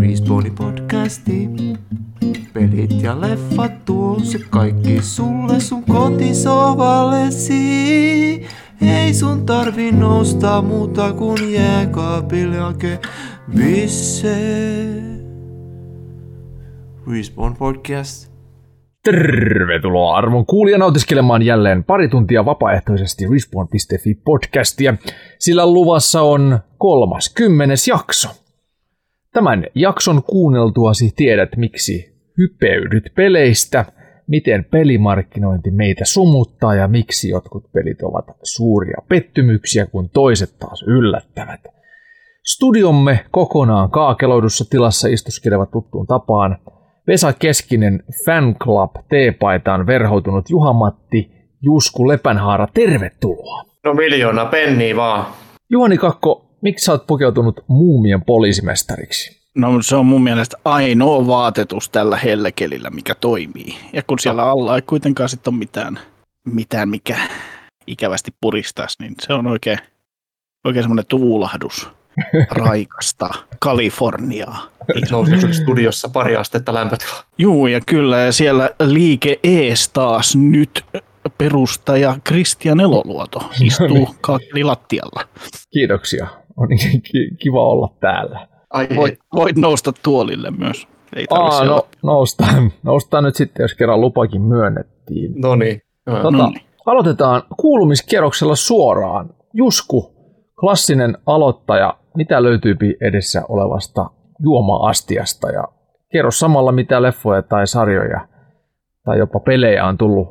Respawni podcasti. Pelit ja leffat tuo se kaikki sulle sun kotisovallesi. Ei sun tarvi nousta muuta kuin jääkaapille hake bisse. Respawn podcast. Tervetuloa arvon kuulija nautiskelemaan jälleen pari tuntia vapaaehtoisesti Respawn.fi podcastia, sillä luvassa on kolmas kymmenes jakso. Tämän jakson kuunneltuasi tiedät, miksi hypeydyt peleistä, miten pelimarkkinointi meitä sumuttaa ja miksi jotkut pelit ovat suuria pettymyksiä, kun toiset taas yllättävät. Studiomme kokonaan kaakeloidussa tilassa istuskelevat tuttuun tapaan Vesa Keskinen Fan Club T-paitaan verhoutunut Juha-Matti Jusku Lepänhaara, tervetuloa. No miljoona penniä vaan. Juhani Kakko, miksi sä oot pukeutunut muumien poliisimestariksi? No se on mun mielestä ainoa vaatetus tällä hellekelillä, mikä toimii. Ja kun siellä alla ei kuitenkaan sitten ole mitään, mitään, mikä ikävästi puristaisi, niin se on oikein, oikein semmoinen tuulahdus raikasta Kaliforniaa. Nousi studiossa pari astetta lämpötila. Juu, ja kyllä, ja siellä liike ees taas nyt perustaja Kristian Eloluoto istuu kaakelilattialla. Kiitoksia. On niin ki- kiva olla täällä. Ai Voit, voit nousta tuolille myös. Ei Aa, tarvitse no, noustaan, noustaan nyt sitten, jos kerran lupakin myönnettiin. No niin. Tota, no niin. aloitetaan kuulumiskierroksella suoraan. Jusku, klassinen aloittaja, mitä löytyy edessä olevasta juoma-astiasta ja kerro samalla, mitä leffoja tai sarjoja tai jopa pelejä on tullut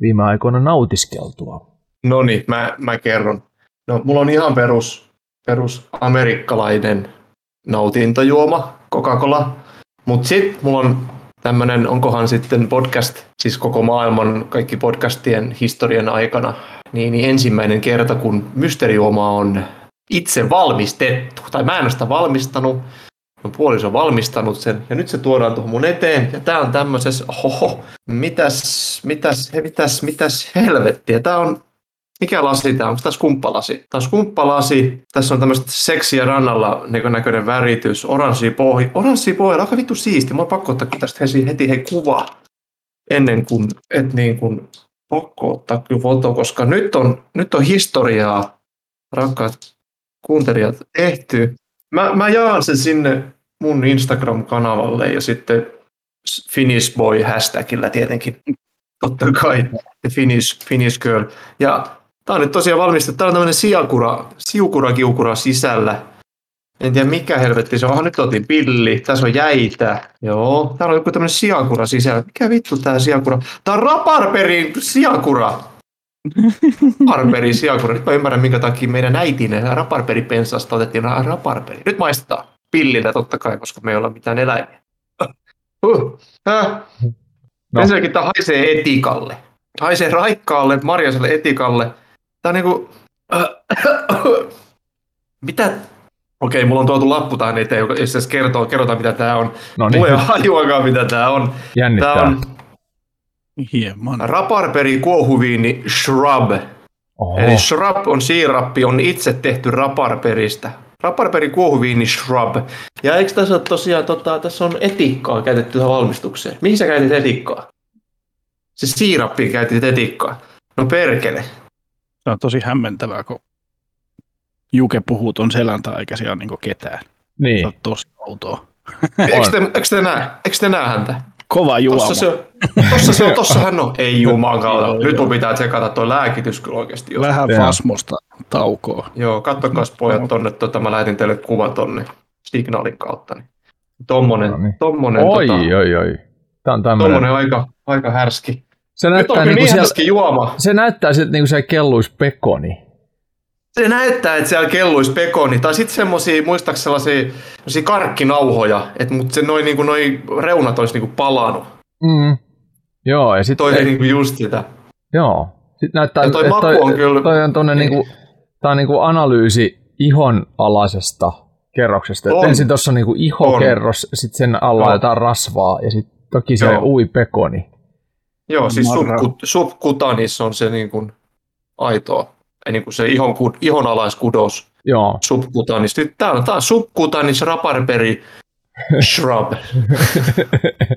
viime aikoina nautiskeltua. No niin, mä, mä kerron. No, mulla on ihan perus, perus amerikkalainen nautintojuoma, Coca-Cola. Mutta sitten mulla on tämmönen, onkohan sitten podcast, siis koko maailman kaikki podcastien historian aikana, niin, niin ensimmäinen kerta, kun mysteerijuoma on itse valmistettu. Tai mä en ole sitä valmistanut, mun puoliso on valmistanut sen, ja nyt se tuodaan tuohon mun eteen, ja tää on tämmöisessä, oho, mitäs, mitäs, mitäs, mitäs helvettiä, tää on mikä lasi tämä on? Onko tämä skumppalasi? Tämä on skumppalasi. Tässä on tämmöistä seksiä rannalla näköinen väritys. Oranssi pohja. Oranssi pohja. Aika vittu siisti. Mä on pakko ottaa tästä heti, heti hei kuva. Ennen kuin, et niin kuin, pakko ottaa kyllä foto, koska nyt on, nyt on historiaa, rakkaat kuuntelijat, tehty. Mä, mä jaan sen sinne mun Instagram-kanavalle ja sitten Finnish Boy hashtagillä tietenkin. Totta kai. The Finnish, Finnish Girl. Ja Tämä on nyt tosiaan valmistettu. Tämä on tämmöinen siakura, siukura-kiukura sisällä. En tiedä mikä helvetti se on. Aha, nyt otin pilli. Tässä on jäitä. Joo. Täällä on joku tämmöinen siakura sisällä. Mikä vittu tää siakura? Tää on raparperin siakura. Raparperi siakura. Nyt mä ymmärrän, minkä takia meidän äitinen raparperipensasta otettiin ra- raparperi. Nyt maistetaan. Pillillä totta kai, koska me ei olla mitään eläimiä. Uh. Äh. No. Ensinnäkin tämä haisee etikalle. Haisee raikkaalle, marjaiselle etikalle. Tää on niinku... Mitä? Okei, mulla on tuotu lappu tähän eteen, joka jos se kertoo, kerrotaan mitä tää on. No Mulla ei niin, ole hajuakaan mitä tää on. Tää jännittää. on Hieman. raparperi kuohuviini shrub. Oho. Eli shrub on siirappi, on itse tehty raparperistä. Raparperi kuohuviini shrub. Ja eikö tässä ole tosiaan, tota, tässä on etikkaa käytetty tähän valmistukseen. Mihin sä käytit etikkaa? Se siirappi käytit etikkaa. No perkele. Se on tosi hämmentävää, kun Juke puhuu ton selän tai eikä siellä ole niinku ketään. Se Niin, on tosi outoa. Eikö te, eikö te näe? Eikö te näe häntä? Kova juoma. Tossa se on. Tossa se on, tossa hän on. Ei jumaan kautta. Nyt mun pitää tsekata tuo lääkitys kyllä oikeasti. Jos... Vähän fasmosta taukoa. Joo, kattokas pojat tonne, tota, mä lähetin teille kuvan tonne signaalin kautta. Niin. Tommonen, No niin. tommonen, oi, tota, oi, oi. Tämä on tämmöinen. tommonen aika, aika härski. Se näyttää, niin niin siellä, juoma. se näyttää siltä, niin kuin se kelluisi pekoni. Se näyttää, että siellä kelluisi pekoni. Tai sitten semmosia, muistaakseni sellaisia, sellaisia karkkinauhoja, että mutta se noin niinku, noi reunat olisi niinku palannut. Mm. Joo, ja sitten Toi ei niinku just sitä. Joo. Sitten näyttää, Ja toi että maku toi, on kyllä- toi on tonne niinku, tää on niinku analyysi ihon alaisesta kerroksesta. Et On. ensin tuossa on niinku ihokerros, sitten sen alla on jotain rasvaa ja sitten toki se ui pekoni. Joo, siis subkutanis on se niinku aitoa. Ei niinku se ihon, ku- ihon alaiskudos. Joo, Subkutanis. Nyt tää on, tää on subkutanis raparperi Shrub.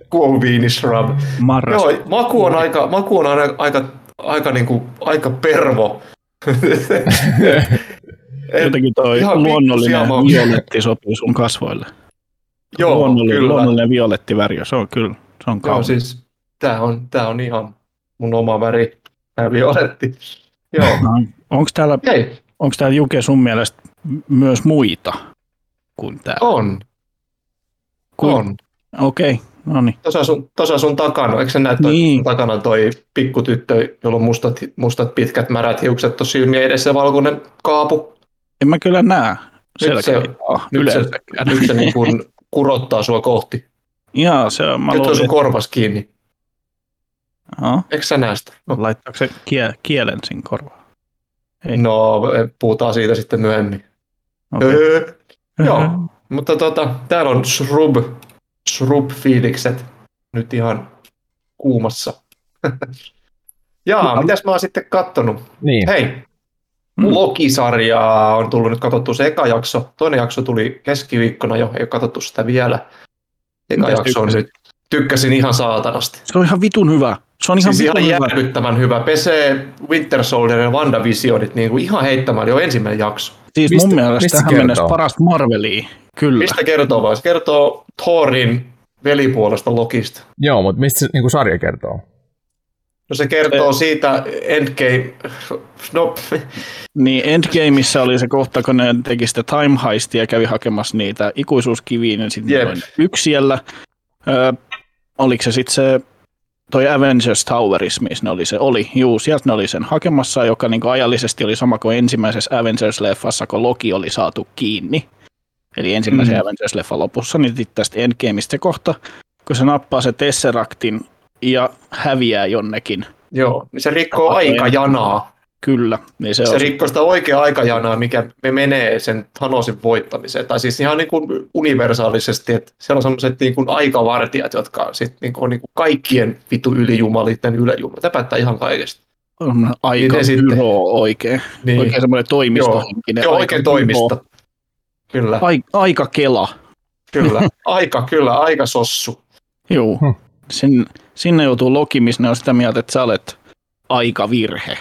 Kuohuviini shrub. Marras. Joo, maku on aika, maku on aika, aika, aika, niinku, aika pervo. Jotenkin toi ihan luonnollinen violetti sopii sun kasvoille. Joo, luonnollinen, kyllä. luonnollinen violetti väri, se on kyllä, se on Joo, kaunis. siis tää on, tää on ihan mun oma väri. Tää violetti. Joo. Onko täällä, onks täällä Juke sun mielestä myös muita kuin tää? on. Ku- On. Okei, no niin. Tuossa sun, tossa sun takana, eikö sä näe toi Niin. takana toi pikkutyttö, jolla on mustat, mustat pitkät märät hiukset tuossa silmien edessä ja valkoinen kaapu? En mä kyllä näe Nyt se- selkeää Nyt se, nyt se niin kuin kurottaa sua kohti. Jaa, se on, mä Nyt on sun korvas kiinni. Aha. Eikö sä näe sitä? No, laittaako se kie, kielen siinä korvaan? Ei. no puhutaan siitä sitten myöhemmin. Okei. Öö, joo, mutta tota, täällä on shrub, shrub-fiilikset nyt ihan kuumassa. Jaa, mitäs mä oon sitten kattonut? Niin. Hei, Mm. Loki-sarjaa on tullut nyt katsottu se eka jakso. Toinen jakso tuli keskiviikkona jo, ei ole katsottu sitä vielä. Eka Mitäs jakso on nyt. Tykkäsin ihan saatanasti. Se on ihan vitun hyvä. Se on ihan Siis ihan hyvä. järkyttävän hyvä. Pesee Winter Soldier ja WandaVisionit niin kuin ihan heittämällä jo ensimmäinen jakso. Siis Mistä- mun mielestä mistä tähän kertoo? mennessä parasta Marvelia. Kyllä. Mistä kertoo vai? Se kertoo Thorin velipuolesta Lokista. Joo, mutta mistä se niin sarja kertoo? No se kertoo siitä Endgame... No, Niin Endgameissa oli se kohta, kun ne teki sitä time heistia ja kävi hakemassa niitä ikuisuuskiviä, niin sitten Jep. oli yksi siellä. Öö, oliko se sitten se toi Avengers Toweris, missä ne oli se, oli, juu, sieltä ne oli sen hakemassa, joka niinku ajallisesti oli sama kuin ensimmäisessä Avengers-leffassa, kun Loki oli saatu kiinni. Eli ensimmäisen Mm. Avengers-leffan lopussa, niin sitten tästä Endgameista se kohta, kun se nappaa se Tesseractin ja häviää jonnekin, joo, niin se rikkoo Tapahtuu aikajanaa. Kyllä, niin se, Se on rikkoo sitä oikeaa aikajanaa, mikä me menee sen Thanosin voittamiseen. Tai siis ihan niin kuin universaalisesti, että siellä on sellaiset niin kuin aikavartijat, jotka sit niin kuin on niin kuin kaikkien vitu ylijumalitten yläjumalit. Tämä päättää ihan kaikesta. on aika Niin ne niin sitten- oikein. Niin. Oikein semmoinen toimistohenkinen. Joo, aika oikein pyro. toimista. Kyllä, Ai, aika kela. kyllä. Aika, kyllä, aika sossu. Joo. Hmm. Sin, sinne joutuu Loki, missä ne on sitä mieltä, että sä olet aika virhe.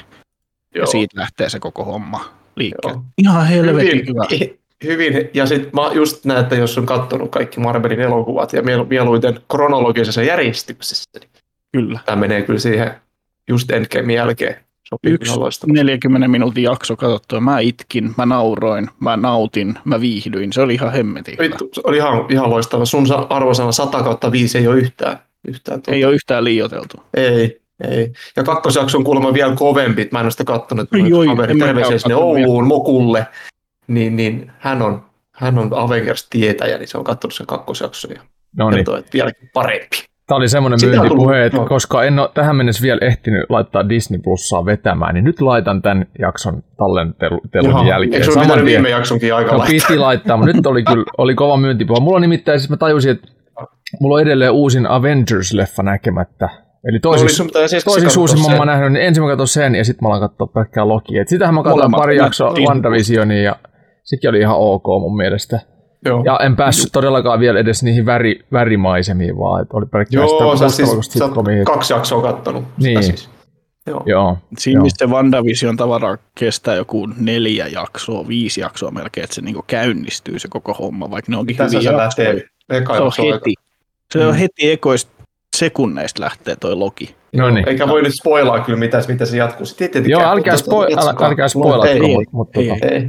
Joo. Ja siitä lähtee se koko homma liikkeelle. Joo. Ihan helvetin hyvin, hyvä. hyvin, ja sitten mä just näen, että jos on katsonut kaikki Marvelin elokuvat ja mielu- mieluiten kronologisessa järjestyksessä, niin Kyllä. tämä menee kyllä siihen just Endgamein jälkeen. Sopii Yksi ihan loistavasti. 40 minuutin jakso katsottua. Mä itkin, mä nauroin, mä nautin, mä viihdyin. Se oli ihan hemmetin. Vittu, se oli ihan, ihan loistava. Sun sa- arvosana 100 kautta 5 ei ole yhtään. yhtään tuota. Ei ole yhtään liioiteltu. ei, ei. Ja kakkosjakso on kuulemma vielä kovempi. Mä en ole sitä kattonut. Oi, Oi, oi, kaveri, terveisiä sinne kattonut. Ouluun, Mokulle. Niin, niin hän on, hän on Avengers-tietäjä, niin se on katsonut sen kakkosjakson ja No niin. kertoo, että vieläkin parempi. Tämä oli semmoinen myyntipuhe, että joo. koska en ole tähän mennessä vielä ehtinyt laittaa Disney Plussaa vetämään, niin nyt laitan tämän jakson tallentelun Jaha, jälkeen. Eikö se Saman tien. viime jaksonkin aika No laittaa? piti laittaa, mutta nyt oli kyllä oli kova myyntipuhe. Mulla nimittäin, siis mä tajusin, että mulla on edelleen uusin Avengers-leffa näkemättä. Eli sun pitää siis uusimman sen. mä nähnyt, niin ensin mä katsoin sen ja sitten mä alan katsoa pelkkää Lokia. Et sitähän mä katsoin Molemmat pari jaksoa WandaVisionia ja sekin oli ihan ok mun mielestä. Joo. Ja en päässyt todellakaan vielä edes niihin väri, värimaisemiin, vaan että oli pelkkää Joo, sä sitä siis sä oot sitcomia. kaksi jaksoa kattonut. sitä Niin. Siis. Joo. Joo, Siinä Joo. missä se WandaVision tavara kestää joku neljä jaksoa, viisi jaksoa melkein, että se niinku käynnistyy se koko homma, vaikka ne onkin Tässä hyviä se jaksoja. lähtee. Eka Se on heti. Se on Mm. heti ekoista sekunneista lähtee toi Loki. no niin. Eikä voi nyt spoilaa kyllä mitä, mitä se jatkuu. Sitten Joo, älkää, mutta spo- älä, katsokaa. älkää Ei, spoilatko, ei, mutta, mutta ei. tota, ei.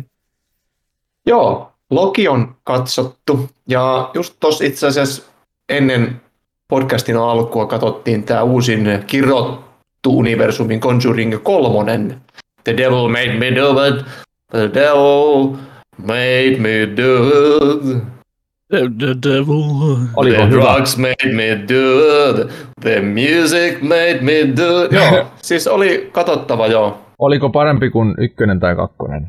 Joo, Loki on katsottu. Ja just tuossa itse asiassa ennen podcastin alkua katsottiin tämä uusin kirjoittu universumin Conjuring kolmonen. The devil made me do it. The devil made me do it. The, the devil. oliko the hyvä? drugs made me do it. The music made me do it. Joo, siis oli katsottava joo. Oliko parempi kuin ykkönen tai kakkonen?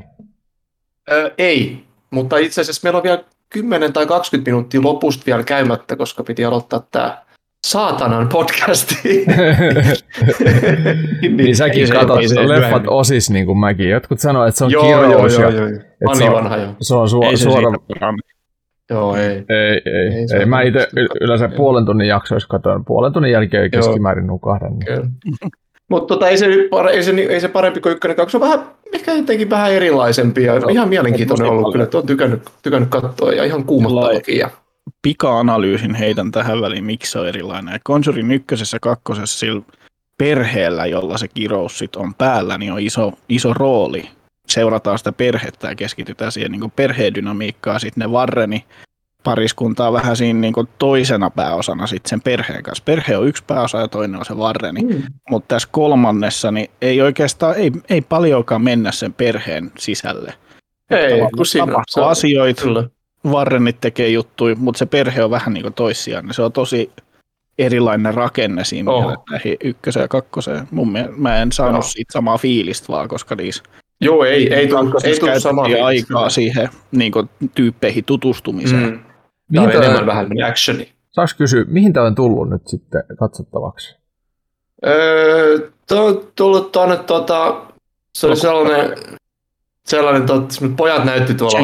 Ö, ei, mutta itse asiassa meillä on vielä 10 tai 20 minuuttia lopusta vielä käymättä, koska piti aloittaa tämä saatanan podcasti. Niin säkin ei se- katsot leffat myöhemmin. osis niin kuin mäkin. Jotkut sanoo, että se on Joo, joo, kirous joo, ja joo. joo. se on- vanha joo. se on Ei suora, Joo, ei. Ei, ei, Ei ei. ei. Mä itse y- yleensä puolen tunnin jaksoissa katsoin. Puolen tunnin jälkeen Joo. keskimäärin nukahdan. Niin. Mutta tota, ei, se, ei, se, ei se parempi kuin ykkönen kaksi. Se on vähän, ehkä jotenkin vähän erilaisempi ja Joo, ihan mielenkiintoinen ollut paljon. kyllä. Että on tykännyt, tykännyt katsoa ja ihan kuumottavakin. Ja, Pika-analyysin heitän tähän väliin, miksi se on erilainen. Conjuring ykkösessä ja kakkosessa sillä perheellä, jolla se kirous sit on päällä, niin on iso, iso rooli. Seurataan sitä perhettä ja keskitytään siihen niin perheedynamiikkaan. Sitten ne Warreni pariskuntaa vähän siinä niin toisena pääosana sit sen perheen kanssa. Perhe on yksi pääosa ja toinen on se Warreni. mm. Mutta tässä kolmannessa niin ei oikeastaan, ei, ei paljonkaan mennä sen perheen sisälle. Ei, Tavallaan kun siinä on- asioita, Kyllä. Warrenit tekee juttuja, mutta se perhe on vähän niin kuin toissijainen. Se on tosi erilainen rakenne siinä Oh. oh. näihin ykköseen ja kakkoseen. Mun mielestä mä en saanut Joo. siitä samaa fiilistä vaan, koska niissä Joo, ei, ei tule ei kakkosessa tuu samaa käytettiin fiilistä. aikaa siihen niin kuin, tyyppeihin tutustumiseen. Mm. Tämä on enemmän vähän actioni. Saanko kysyä, mihin tämä on tullut nyt sitten katsottavaksi? Öö, on tullut tuonne tota, se oli sellainen, sellainen tot, pojat näytti tuolla,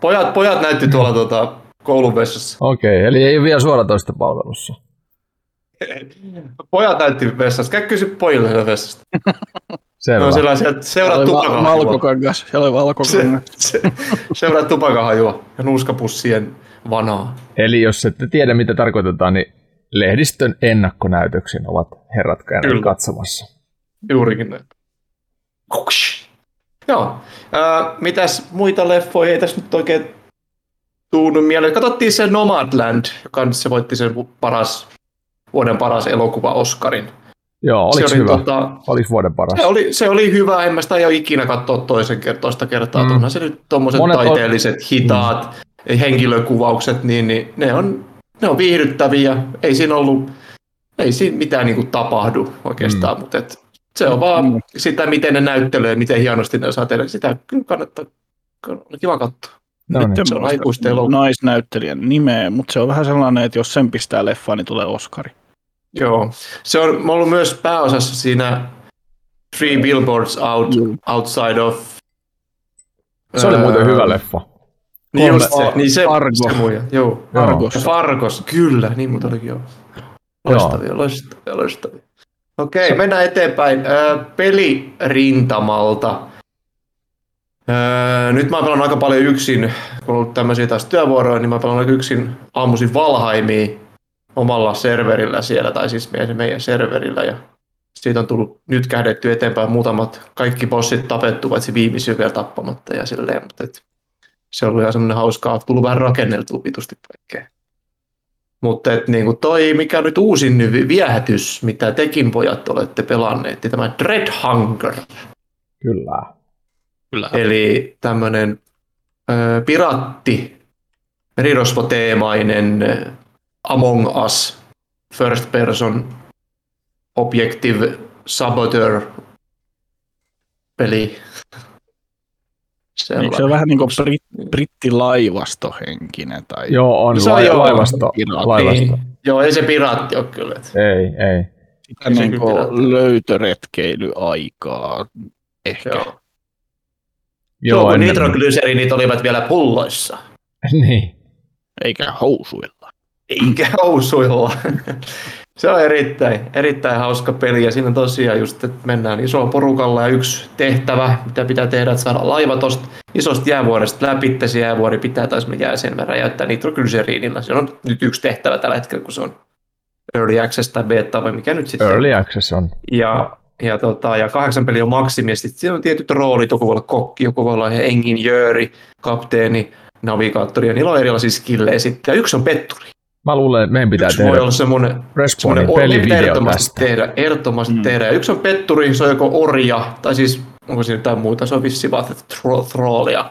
pojat, pojat näytti tuolla tota, koulun vessassa. Okei, okay, eli ei ole vielä suoratoista palvelussa. Pojat näytti vessassa. Käy kysy pojille vessasta. Selvä. No sellaisia, että seuraa tupakanhajua. valkokangas. Siellä oli Se, valkokangas. se, seuraa tupakanhajua ja nuuskapussien vanaa. Eli jos ette tiedä, mitä tarkoitetaan, niin lehdistön ennakkonäytöksen ovat herrat käyneet Kyllä. katsomassa. Juurikin näin. Kuks. Joo. Ää, mitäs muita leffoja ei tässä nyt oikein tuunut mieleen. Katsottiin se Nomadland, joka nyt se voitti sen paras, vuoden paras elokuva Oscarin. Joo, oliko se oli, hyvä? Tota, Oliko vuoden paras? se, oli, se oli hyvä, en mä sitä ole ikinä katsoa toisen ker- toista kertaa. Mm. Mm. se nyt tommoset Monet on- taiteelliset, hitaat henkilökuvaukset, niin, niin ne, on, ne on viihdyttäviä. Ei siinä ollut, ei siinä mitään niinku tapahdu oikeastaan, mm. mutta et, se on vaan Mm. sitä, miten ne näyttelee, miten hienosti ne osaa tehdä. Sitä kyllä kannattaa, on kiva katsoa. No Nyt niin. se on aikuisten naisnäyttelijän nimeä, mutta se on vähän sellainen, että jos sen pistää leffaan, niin tulee Oscari. Joo. Se on ollut myös pääosassa siinä Three Billboards out, Joo. Outside of... Se oli muuten hyvä leffa. Niin, just se, niin se, Argo. se muija, joo. Joo. Argos. Ja Fargos, kyllä, niin muuta olikin joo. Loistavia, loistavia, loistavia. Okei, mennään eteenpäin. Ö, pelirintamalta. Öö, nyt mä oon aika paljon yksin, kun on ollut tämmöisiä taas työvuoroja, niin mä oon yksin aamuisin Valhaimiin omalla serverillä siellä, tai siis meidän, meidän serverillä, ja siitä on tullut nyt kähdetty eteenpäin muutamat, kaikki bossit tapettu, paitsi viimeisiä vielä tappamatta ja silleen, mutta et, se on ollut ihan semmoinen hauskaa, tullut vähän rakenneltua vitusti kaikkea. Mutta et, niin toi, mikä on nyt uusin nyt viehätys, mitä tekin pojat olette pelanneet, niin tämä Dread Hunger. Kyllä. Kyllä. Eli tämmöinen ö, piratti, merirosvoteemainen Among Us, first person objective saboteur peli. Eikö se ole vähän niin kuin brit, brittilaivastohenkinen? Tai... Joo, on Se on lai- laivasto. Piraatti. laivasto. Niin. Joo, ei se piraatti ole kyllä. et- Ei, ei. Sitä niin löytöretkeilyaikaa ehkä. Joo. Joo, Joo, kun nitroglycerinit olivat vielä pulloissa. niin. Eikä housuilla. Eikä housuilla. Se on erittäin, erittäin hauska peli ja siinä tosiaan just, että mennään isolla porukalla ja yksi tehtävä, mitä pitää tehdä, että saada laiva tosta isosta jäävuoresta läpi. Se jäävuori pitää taas me jää sen verran jäyttää nitroglycerinillä. Se on nyt yksi tehtävä tällä hetkellä, kun se on Early Access tai Beta vai mikä nyt sitten. Early access on. Ja, ja, tota, ja kahdeksan peli on maksimi, ja sitten siinä on tietyt roolit, joku voi olla kokki, joku voi olla inginjööri, kapteeni, navigaattori, ja niillä on erilaisia skillejä sitten. Ja yksi on petturi. Mä luulen, että meidän pitää Yksi tehdä voi olla semmoinen, semmoinen pelivideo ehdottomasti tästä. tehdä, ehdottomasti Mm. tehdä. Yksi on petturi, se on joko orja, tai siis onko siinä jotain muuta, se on vissiin vaan tro- trollia.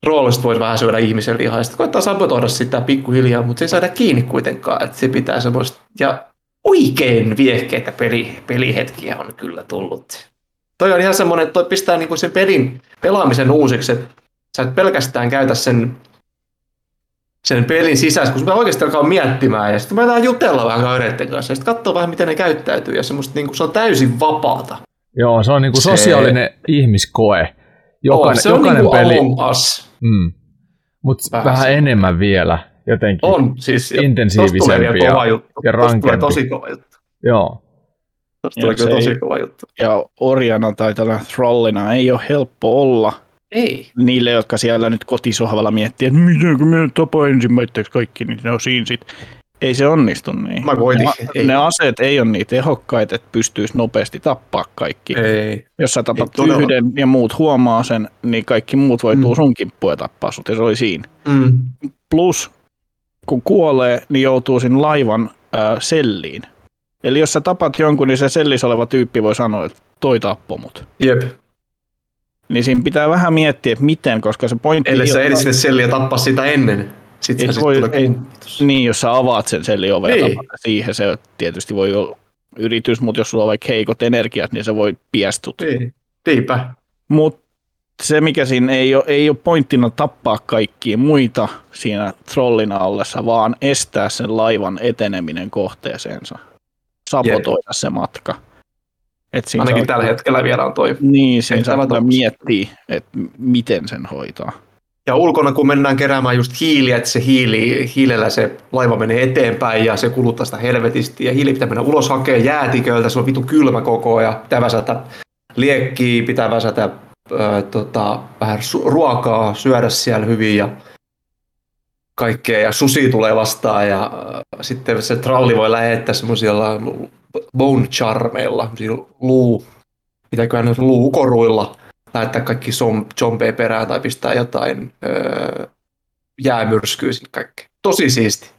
Trollista voisi vähän syödä ihmisen lihaa, ja sitten koittaa sabotoida sitä pikkuhiljaa, mutta se ei saada kiinni kuitenkaan, että se pitää semmoista, ja oikein viehkeitä peli, pelihetkiä on kyllä tullut. Toi on ihan semmoinen, että toi pistää niinku sen pelin pelaamisen uusiksi, että sä et pelkästään käytä sen, sen pelin sisässä, kun mä oikeasti alkaa miettimään ja sitten mä aletaan jutella vähän kavereiden kanssa ja sitten katsoa vähän, miten ne käyttäytyy ja semmoista niinku, se on täysin vapaata. Joo, se on niinku Se- sosiaalinen ihmiskoe. Jokainen, se on jokainen niinku peli. Among Us. Mm. Mutta Vähän enemmän vielä jotenkin. On, siis ja Intensiivisempi ja- juttu. ja Tosta tulee rankempi. tosi kova juttu. Joo. Tosta Ja tulee kyllä tosi kova juttu. Ja orjana tai tällä trollina ei ole helppo olla Ei. niille, jotka siellä nyt kotisohvalla miettii, että miten kun me tapa ensimmäiseksi kaikki, niin ne on siinä sit. Ei se onnistu niin. Mä koitin. Ne, Ei. ne aseet ei ole niin tehokkaita, että pystyisi nopeasti tappaa kaikki. Ei. Jos sä tapat todella. yhden ja muut huomaa sen, niin kaikki muut voi tulla Mm. sun kimppuun ja tappaa sut, ja se oli siinä. Mm. Plus, kun kuolee, niin joutuu sinne laivan ää, selliin. Eli jos sä tapat jonkun, niin se sellissä oleva tyyppi voi sanoa, että toi tappoi mut. Jep. Niin siinä pitää vähän miettiä, että miten, koska se pointti... Ellei ei sä edes sinne selliä tappaa sitä ennen. Sitten Ei se voi- tulee ei-. Niin, jos sä avaat sen sellioven ja Niin. tapat siihen, se tietysti voi olla yritys, mutta jos sulla on vaikka heikot energiat, niin se voi piestut. Niin. Niinpä. Mutta se, mikä siinä ei ole, ei ole pointtina tappaa kaikkia muita siinä trollina ollessa, vaan estää sen laivan eteneminen kohteeseensa. Sabotoida se matka. Et siinä Ainakin tällä hetkellä vielä on toi. Niin, siinä tehtävä saa tossa. miettiä, että miten sen hoitaa. Ja ulkona kun mennään keräämään just hiiliä, että se hiili, hiilellä se laiva menee eteenpäin ja se kuluttaa sitä helvetisti. Ja hiili pitää mennä ulos hakea jäätiköltä, se on vitu kylmä koko ajan. Pitää väsätä liekkiä, pitää väsätä ö, tota, vähän su- ruokaa, syödä siellä hyvin ja kaikkea. Ja susi tulee vastaan ja ö, sitten se tralli voi lähettää semmoisilla bone charmeilla, semmoisilla luu, mitäköhän ne luukoruilla lähettää kaikki som, zombeja perään tai pistää jotain öö, jäämyrskyä sinne kaikkea. Tosi siisti.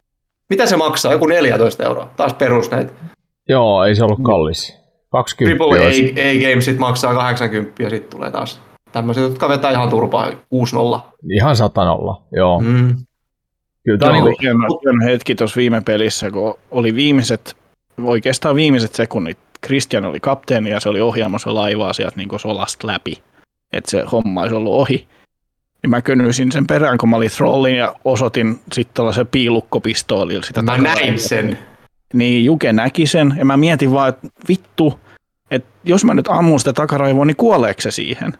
Mitä se maksaa? Joku 14 euroa. Taas perus näitä. Joo, ei se ollut kallis. 20 Triple. A, A Games sit maksaa 80 ja sitten tulee taas tämmöiset, jotka vetää ihan turpaa 6-0. Ihan satanolla, joo. Mm. Kyllä tämä niinku, hieno, hieno hetki tuossa viime pelissä, kun oli viimeiset, oikeastaan viimeiset sekunnit. Christian oli kapteeni ja se oli ohjaamassa laivaa sieltä niin solasta läpi, että se homma olisi ollut ohi. Ja mä könnyisin sen perään, kun mä olin trollin ja osoitin sitten tällaisen piilukkopistoolilla sitä. Mä näin sen. Niin Juke näki sen ja mä mietin vaan, että vittu, että jos mä nyt ammun sitä takaraivoa, niin kuoleeko se siihen?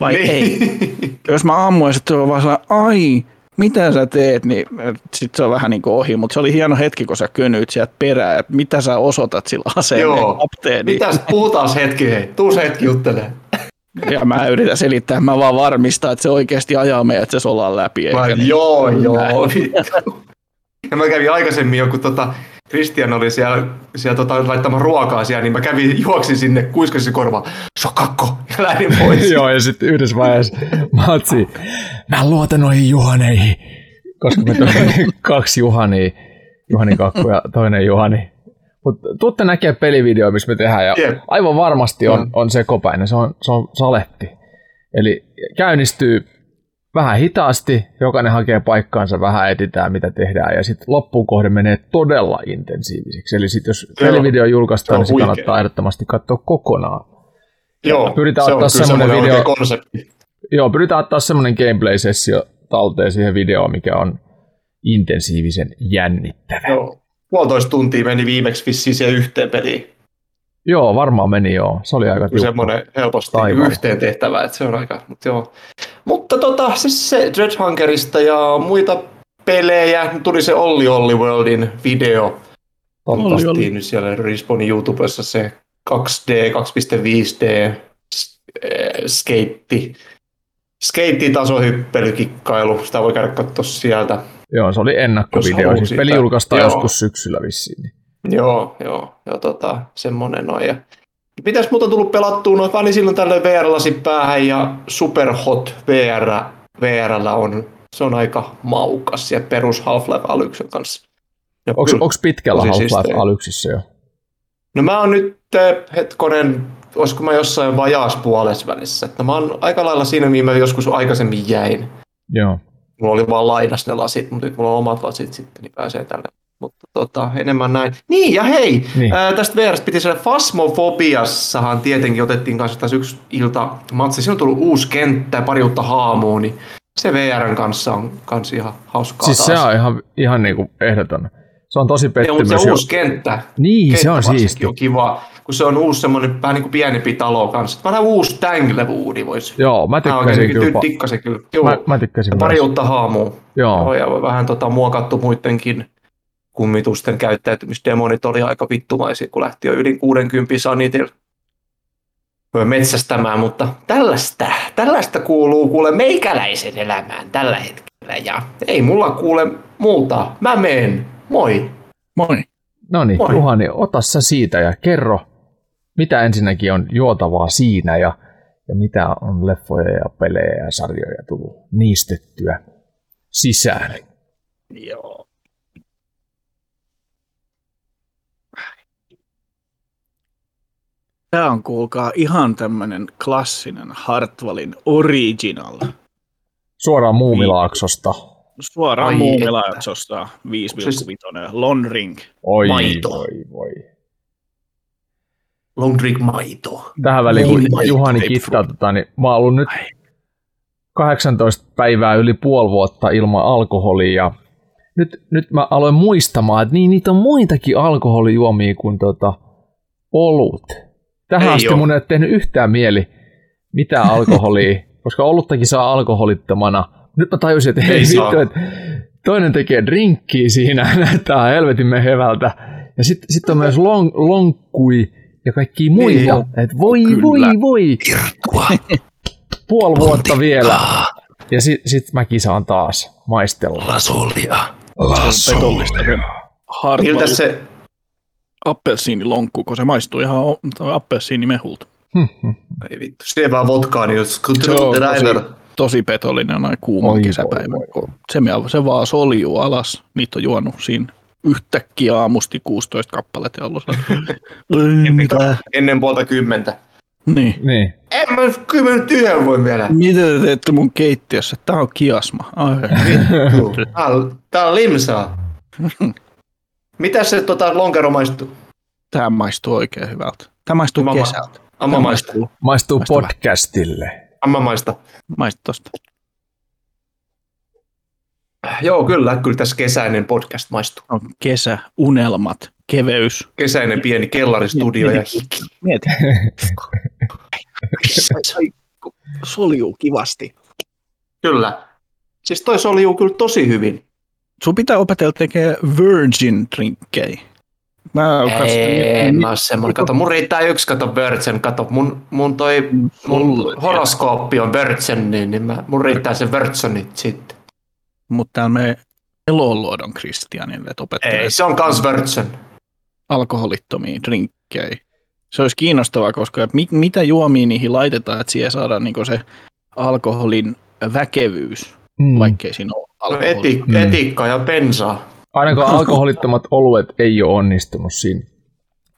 Vai Niin. ei? Jos mä ammuin, sitten se on vaan sellainen, ai, mitä sä teet, niin sitten se on vähän niin kuin ohi, mutta se oli hieno hetki, kun sä könyit sieltä perään, että mitä sä osoitat sillä aseella Joo. kapteeni. Mitäs puhutaan hetki, hei. Tuus hetki juttelee. Ja mä yritän selittää, mä vaan varmistaa, että se oikeasti ajaa meidät se solan läpi. Mä, eikä joo, Näin. joo. Ja mä kävin aikaisemmin joku tota, Christian oli siellä, siellä tota, laittamaan ruokaa siellä, niin mä kävin, juoksin sinne, kuiskasin korvaan, se on kakko, ja lähdin pois. joo, ja sitten yhdessä vaiheessa Matsi, mä luotan noihin Juhaneihin, koska me tuli kaksi Juhania, Juhani Kakku ja toinen Juhani. Mutta tuutte näkee pelivideo, missä me tehdään, ja Jep. aivan varmasti on, Mm. on sekopäinen, se on, se on saletti. Eli käynnistyy vähän hitaasti, jokainen hakee paikkaansa, vähän etitään mitä tehdään, ja sitten loppuun kohde menee todella intensiiviseksi. Eli sitten jos pelivideo julkaistaan, niin se huikea. kannattaa ehdottomasti katsoa kokonaan. Joo, Pyritään se ottaa semmoinen video- konsepti. Joo, pyritään ottaa semmoinen gameplay-sessio talteen siihen videoon, mikä on intensiivisen jännittävä. Joo, Joo. Puolitoista tuntia meni viimeksi vissiin siihen yhteen peliin. Joo varmaan meni joo. Se oli aika tiukka. Semmoinen helposti Taivaalla. yhteen tehtävä, että se on aika, mutta joo. Mutta tota, siis se Dread Hungerista ja muita pelejä, tuli se Olli Olli Worldin video. Olli nyt siellä Respawnin YouTubessa se 2D, 2.5D s- eh, skeitti. Skeittitasohyppelykikkailu, sitä voi käydä katsoa sieltä. Joo, se oli ennakkovideo. Siis peli julkaistaan joskus syksyllä vissiin. Niin- Joo, joo, ja tota, semmonen on. Ja mitäs muuta tullut pelattua? No pani silloin tälle VR-lasi päähän ja Superhot VR, VRllä on, se on aika maukas ja perus Half-Life Alyxin kanssa. Onko, pitkällä Half-Life. Alyxissä jo? No mä oon nyt eh, hetkonen, olisiko mä jossain vajaas puolessa välissä. Että mä oon aika lailla siinä, mihin mä joskus aikaisemmin jäin. Joo. Mulla oli vaan lainas ne lasit, mutta nyt mulla on omat lasit sitten, niin pääsee tälle. Mutta tota, enemmän näin. Niin, ja hei, Niin. ää, tästä VRstä piti sanoa, Fasmofobiassahan tietenkin otettiin kanssa tässä yksi ilta matsi. Siinä on tullut uusi kenttä ja pari uutta haamua, niin se VRn kanssa on kans ihan hauskaa Siis se taas. on ihan, ihan niinku ehdoton. se on tosi Ja, mutta pettymys. se jo- uusi kenttä, Niin, kenttä se on siisti. on kiva, kun se on uusi semmoinen vähän niin kuin pienempi talo kanssa. Vähän uusi Tanglewoodi voisi. Joo, mä tykkäsin oikein kyllä. tikkasin kyllä. Joo, Mä, mä tykkäsin pari uutta haamua. Joo, Joo, ja vähän tota, muokattu muidenkin kummitusten käyttäytymisdemonit oli aika vittumaisia, kun lähti jo yli 60 sanitilla metsästämään, mutta tällaista, tällaista kuuluu kuule meikäläisen elämään tällä hetkellä ja ei mulla kuule muuta. Mä meen. Moi. Moi. no niin. Juhani, ota sä siitä ja kerro, mitä ensinnäkin on juotavaa siinä ja, ja mitä on leffoja ja pelejä ja sarjoja tullut niistettyä sisään. Joo. Tämä on kuulkaa ihan tämmönen klassinen Hartwallin original. Suoraan Muumilaaksosta. Suoraan Ai muumilaaksosta 5,5 Siis- Lon Ring. Oi, Maito. voi, voi. Long drink maito. Tähän väliin, kun maito, Juhani kittaa, tota, niin mä oon ollut nyt 18 päivää yli puoli vuotta ilman alkoholia. Ja nyt, nyt mä aloin muistamaan, että niin, niitä on muitakin alkoholijuomia kuin tota, olut. Tähän Ei asti oo. mun ei ole tehnyt yhtään mieli mitään alkoholia, koska oluttakin saa alkoholittomana. Nyt mä tajusin, että hei vittu, että toinen tekee drinkkiä siinä, näyttää helvetin hevältä. Ja sitten sit on myös long, lonkkui ja kaikki muita. Niin. Et voi, Kyllä. voi, voi. Irtua. Puoli vuotta vielä. Ja sitten sit mäkin saan taas maistella. Lasolia. Petollista. se Miltä se, appelsiinilonkku, kun se maistuu ihan appelsiinimehulta. ei vittu, siellä vaan vodkaa, niin jos Se driver. tosi, tosi petollinen noin kuuman Oi, kesäpäivän. voi, voi. Se, me- se vaan soljuu alas. Niitä on juonut siinä yhtäkkiä aamusti 16 kappaletta ja ollut sellainen, "Ei mitä? Ennen puolta kymmentä. Niin. Niin. En mä kyllä nyt yhden voi vielä. Mitä te teette mun keittiössä? Tää on kiasma. Ai, Tää on, tää on limsaa. Mitä se tota, lonkero maistuu? Tää maistuu oikein hyvältä. Tää maistuu Mama. kesältä. Amma maista. Maistuu Maistuu podcastille. Amma maista. Maistuu tosta. Joo, kyllä. Kyllä tässä kesäinen podcast maistuu. On kesä, unelmat, keveys. Kesäinen pieni kellaristudio ja hiki. Mieti. Soljuu kivasti. Kyllä. Siis toi soljuu kyllä tosi hyvin. Sun pitää opetella tekemään virgin drinkkejä. Mä Ei, mä oon semmonen. Kato, mun riittää yksi, kato Virgin. Kato, mun, mun toi, mun horoskooppi on Virgin, niin, niin mä, mun riittää se Virginit sitten. Mutta täällä me eloluodon kristianille, että opettelee Ei, se on kans Virgin. alkoholittomia drinkkejä. Se olisi kiinnostavaa, koska mit, mitä juomia niihin laitetaan, että siihen saadaan niinku se alkoholin väkevyys, Mm. vaikkei siinä ole No, alkoholi. eti, Mm. etiikka ja bensaa. Ainakaan alkoholittomat oluet ei ole onnistunut siinä.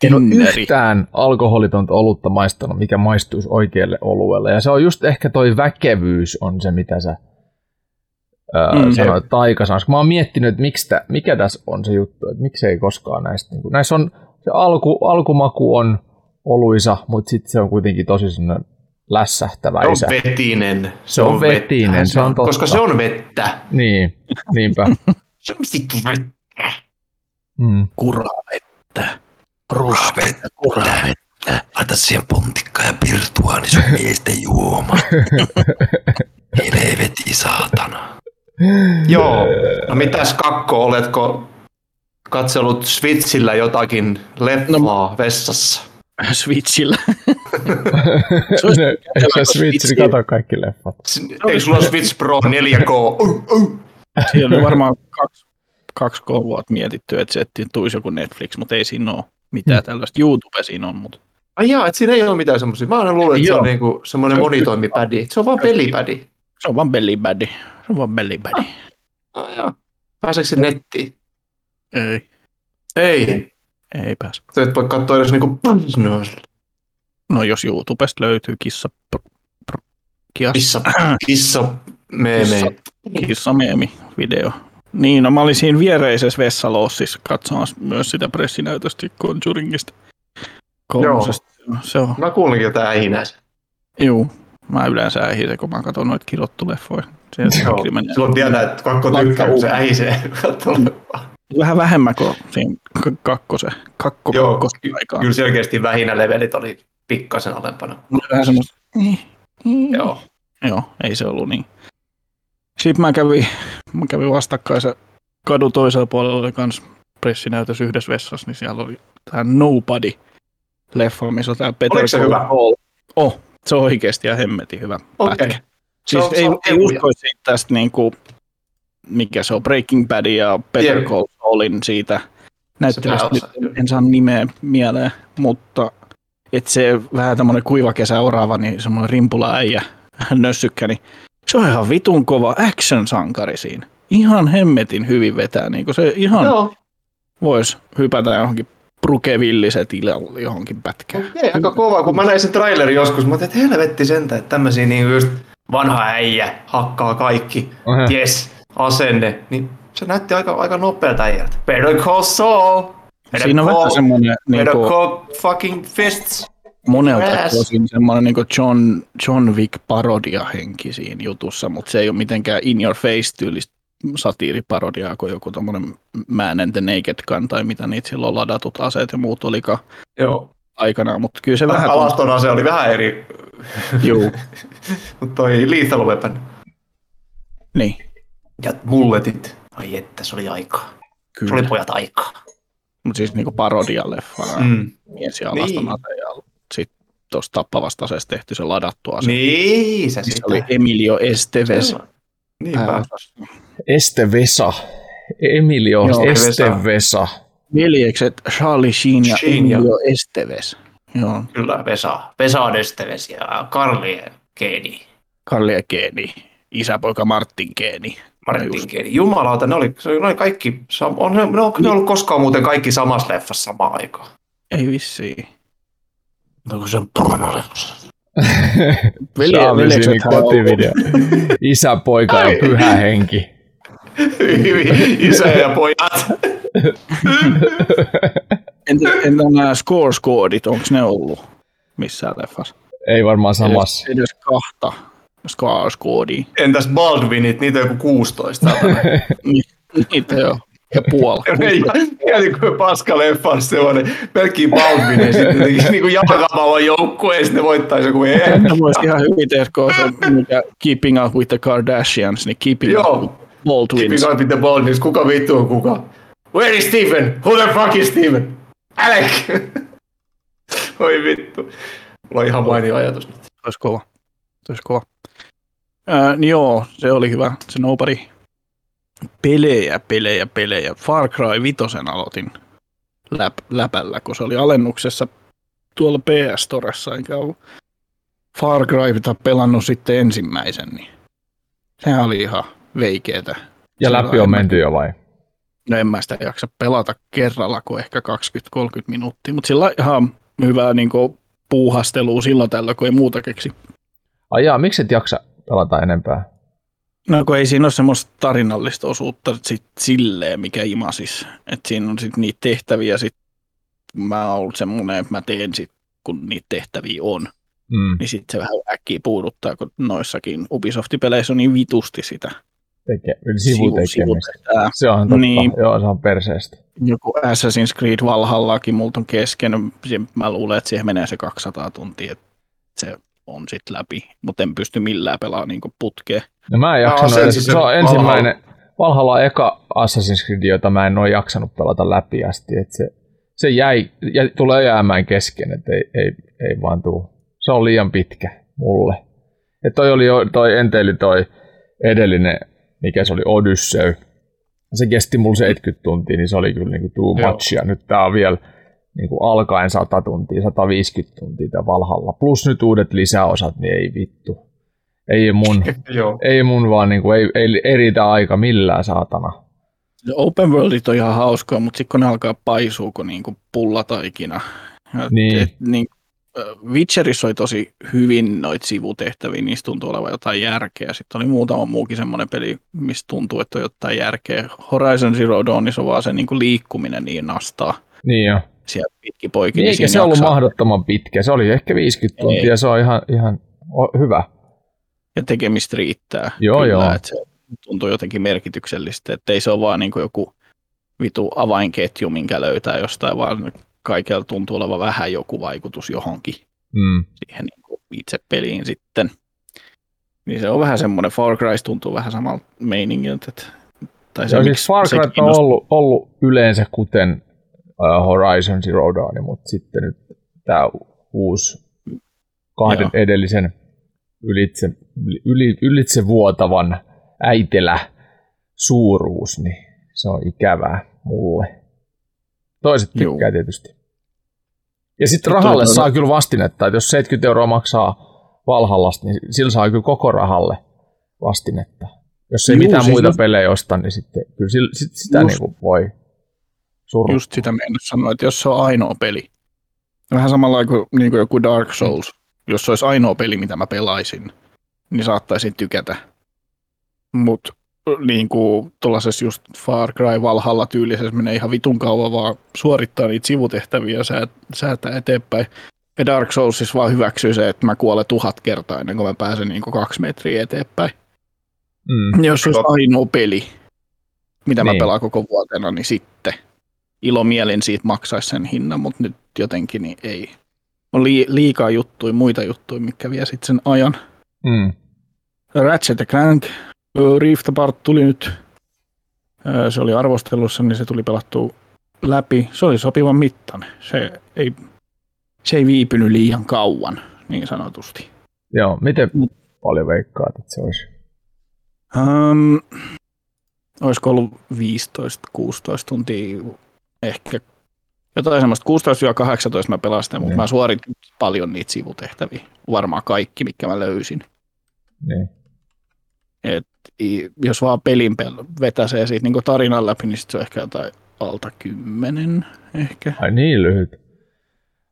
En ole yhtään alkoholitonta olutta maistanut, mikä maistuisi oikealle oluelle. Ja se on just ehkä toi väkevyys on se, mitä sä öö, Mm. sanoit taikasanas. Mä oon miettinyt, että miksi tä, mikä tässä on se juttu, että miksei koskaan näistä. Niin näissä on se alku, alkumaku on oluisa, mutta sitten se on kuitenkin tosi sellainen Se lässähtäväisä. on vetinen. Se on vetinen, vettä. se on totta. Koska se on vettä. Niin, niinpä. Se on vittu vettä. Mm. Kuravettä. Ruspettä, vettä. Laita siihen pontikkaa ja pirtua, niin se on miesten juoma. Helveti saatana. Joo. No mitäs kakko, oletko katsellut Switchillä jotakin leffaa no. vessassa? Switchillä. Se olisi Ne- kun Switch, Switchi- kato kaikki leffat. Eikö sulla Switch Pro 4K? Uh, uh. Siinä oli varmaan kaksi, kaksi vuotta mietitty, että se että tulisi joku Netflix, mutta ei siinä ole mitään tällaista. YouTube siinä on, mutta Ai jaa, että siinä ei ole mitään semmoisia. Mä aina luullut, että se on niinku semmoinen monitoimipädi. Se on vaan pelipädi. se on vaan bellybädi. Se on vaan bellybädi. Ah, jaa. Pääseekö se nettiin? Ei, Ei. Ei pääse. Sä et voi katsoa edes niinku no, No jos YouTubesta löytyy kissa... Pr, pr, kias, kissa, kissa meeme. kissameemi video. Niin, no mä olin siinä viereisessä vessalossissa katsomassa myös sitä pressinäytöstä Conjuringista. Kolmosesta. Se on, Mä kuulinkin jotain ähinää. juu. Mä yleensä ähisen, kun mä katson noita Joo. menee. Silloin tietää, että kakko tykkää, kun se ähisee. Vähän vähemmän kuin siinä kakkosen, kakko, Joo, kakkosen ky- aikaan. kyllä selkeästi vähinä levelit oli pikkasen alempana. Vähän semmoista, Joo. Joo, ei se ollut niin. Sitten mä kävin, mä kävin vastakkaisen kadun toisella puolella oli kans pressinäytös yhdessä vessassa, niin siellä oli tämä Nobody leffa, missä on tää Peter Oliko se hyvä? Oh, se on oikeasti ja hemmetin hyvä Okei. pätkä. Se Siis on- ei, se on ei uskoisi tästä niinku, mikä se on, Breaking Bad ja Peter Tiedän. Cole Saulin siitä näyttelystä. Nyt en saa nimeä mieleen, mutta et se vähän tämmönen kuiva kesä oraava, niin semmoinen rimpula äijä, nössykkä, niin se on ihan vitun kova action-sankari siinä. Ihan hemmetin hyvin vetää, niin kuin se ihan Joo, voisi hypätä johonkin brukevilliset ilalle johonkin pätkään. okei, aika kova. Kun mä näin sen trailerin joskus, mä ajattelin, että helvetti sentä, että tämmöisiä niin just vanha äijä hakkaa kaikki. Aha. Yes, asenne. Niin se näytti aika, aika nopealta äijältä. Better call Saul. Better Siinä on call, vähän semmoinen niin better kuin, call fucking fists. monelta Yes. osin semmoinen niin John, John Wick parodia henki siinä jutussa, mutta se ei ole mitenkään in your face tyylistä satiiriparodiaa kuin joku tommonen Man and the Naked Gun tai mitä niitä silloin ladatut aseet ja muut olikaan Joo. aikanaan, mutta kyllä se vähän... Alaston ase oli vähän eri, Juu, mutta toi Lethal Weapon. niin, Ja mulletit. Ai että, se oli aikaa. Se oli kyllä. pojat aikaa. Mutta siis niinku parodialeffana mm. Mm. mies ja alaston Niin. ase ja sitten tuosta tappavasta aseesta tehty se ladattu ase. Niin, se sitä. oli Emilio Estevez Niinpä. pääosassa. Estevesa. Emilio Joo, Estevesa. Veljekset Charlie Sheen ja Sheen ja- Emilio Estevez. Joo, Kyllä, Vesa. Vesa Desteves ja Karli Keeni. Karli ja Keeni, isäpoika Martin Keeni. Martin. Keeni. Jumalauta, ne oli, se oli kaikki, on, ne, ne, on, ne ollut koskaan muuten kaikki samassa leffassa samaan aikaan. Ei vissiin. Onko se on pornoleffa? Velje, Charlie veljekset Sheenin kotivideo. Isä, poika ja pyhä henki. Isä ja pojat. Entä, entä nämä score-skoodit, onko ne ollut missään leffassa? Ei varmaan samassa. Edes, edes kahta score-skoodia. Entäs Baldwinit, niitä on joku 16. saatana. Ni- Niitä joo. Ja puoli. Ja niin kuin paska leffa on semmoinen pelkkiä Baldwin sitten niin kuin jalkapallon joukkue ja sitten ne voittaisi joku EM. Ne voisi ihan hyvin tehdä, kun se, mikä Keeping Up with the Kardashians, niin Keeping Up with Baldwins. Keeping up with the Baldwins, kuka vittu on kuka? Where is Stephen? Who the fuck is Stephen? Alec! Oi vittu. Mulla on ihan mainio ajatus nyt. Kova. Olisi kova. Öö, niin joo, se oli hyvä. Se Nobody. Pelejä, pelejä, pelejä. Far Cry 5 aloitin läp, läpällä, kun se oli alennuksessa tuolla PS Storessa, enkä ole Far Cryta pelannut sitten ensimmäisen, niin sehän oli ihan veikeetä. Ja läpi on menty jo vai? No en mä sitä jaksa pelata kerralla kuin ehkä 20-30 minuuttia, mutta sillä on ihan hyvää niin puuhastelua silloin tällä, kun ei muuta keksi. Ai jaa, miksi et jaksa pelata enempää? No kun ei siinä ole semmoista tarinallista osuutta sit silleen, mikä imasis. Että siinä on sitten niitä tehtäviä, sit mä oon semmoinen, että mä teen sit, kun niitä tehtäviä on. Mm, Niin sitten se vähän äkkiä puuduttaa, kun noissakin Ubisoft-peleissä on niin vitusti sitä teke, sivutekemistä. sivutehtävää. Se on totta. Niin. Joo, se on perseestä. Joku Assassin's Creed Valhallakin multa on kesken. Mä luulen, että siihen menee se 200 tuntia, että on sitten läpi. Mutta en pysty millään pelaamaan niin putkeen. No mä en jaksanut oon edes, sen se on ensimmäinen, Valhalla on eka Assassin's Creed, jota mä en ole jaksanut pelata läpi asti, että se, se jäi, ja tulee jäämään kesken, että ei, ei, ei vaan tuu. Se on liian pitkä mulle. Ja toi oli jo, toi enteili toi edellinen, mikä se oli, Odyssey. Se kesti mulla 70 tuntia, niin se oli kyllä niinku too much, ja nyt tää on vielä niinku alkaen 100 tuntia, 150 tuntia Valhalla. Plus nyt uudet lisäosat, niin ei vittu. Ei mun, ei mun vaan niinku, ei, ei eritä aika millään saatana. Se Open Worldit on ihan hauskaa, mutta sitten kun ne alkaa paisua, kun niinku pullataikina. Ja Niin. Et, niin Witcherissa oli tosi hyvin noita sivutehtäviä, niistä tuntuu olevan jotain järkeä. Sitten oli muutama muukin semmoinen peli, mistä tuntuu, että on jotain järkeä. Horizon Zero Dawnissa on vaan se niinku liikkuminen niin nastaa Niin jo. Siellä pitkin poikin. Niin eikä siinä se ollut mahdottoman pitkä. Se oli ehkä 50 Ei. tuntia, se on ihan, ihan hyvä. Ja tekemistä riittää. Joo, joo. Että se tuntuu jotenkin merkityksellistä, että ei se ole vaan niin kuin joku vitu avainketju, minkä löytää jostain, vaan kaikella tuntuu olevan vähän joku vaikutus johonkin Mm. siihen niin kuin itse peliin sitten. Niin se on vähän semmoinen, Far Cry tuntuu vähän samalta meiningiltä. Että, tai Se siis Far Cry on ollut, ollut yleensä kuten Horizon Zero Dawn, mutta sitten nyt tämä uusi kahden Joo. edellisen ylitse, yli, ylitse vuotavan äitelä suuruus, niin se on ikävää mulle. Toiset Juu. tykkää tietysti. Ja sitten rahalle tuli- saa kyllä vastinetta, että jos 70 euroa maksaa Valhallasta, niin sillä saa kyllä koko rahalle vastinetta. Jos ei Juu, mitään siis muita just- pelejä osta, niin sitten kyllä sillä, sit, sitä Just- niin kuin voi surra. Just sitä meinaa sanoa, että jos se on ainoa peli, vähän samalla kuin, niin kuin joku Dark Souls, jos se olisi ainoa peli, mitä mä pelaisin, niin saattaisin tykätä. Mutta niin kuin tuollaisessa just Far Cry Valhalla tyylisessä menee ihan vitun kauan vaan suorittaa niitä sivutehtäviä ja sää, säätää eteenpäin. Ja Dark Soulsissa vaan hyväksyy se, että mä kuolen tuhat kertaa ennen kuin mä pääsen niin kuin kaksi metriä eteenpäin. Mm. Jos se olisi ainoa peli, mitä mä Niin. pelaan koko vuotena, niin sitten ilomielin siitä maksaisi sen hinnan, mutta nyt jotenkin niin ei. On lii- liikaa juttuja, muita juttuja, mitkä vie sitten sen ajan. Mm. Ratchet Clank Rift Apart tuli nyt. Se oli arvostelussa, niin se tuli pelattua läpi. Se oli sopivan mittainen. Se ei, se ei viipynyt liian kauan, niin sanotusti. Joo, miten paljon veikkaat, että se olisi? Um, olisiko ollut 15-16 tuntia, ehkä jotain semmoista 16-18 mä pelastin, mutta Niin. mä suoritin paljon niitä sivutehtäviä. Varmaan kaikki, mitkä mä löysin. Niin. Et jos vaan pelin pel- vetäsee siitä niin tarinan läpi, niin sit se on ehkä jotain alta kymmenen ehkä. Ai niin lyhyt.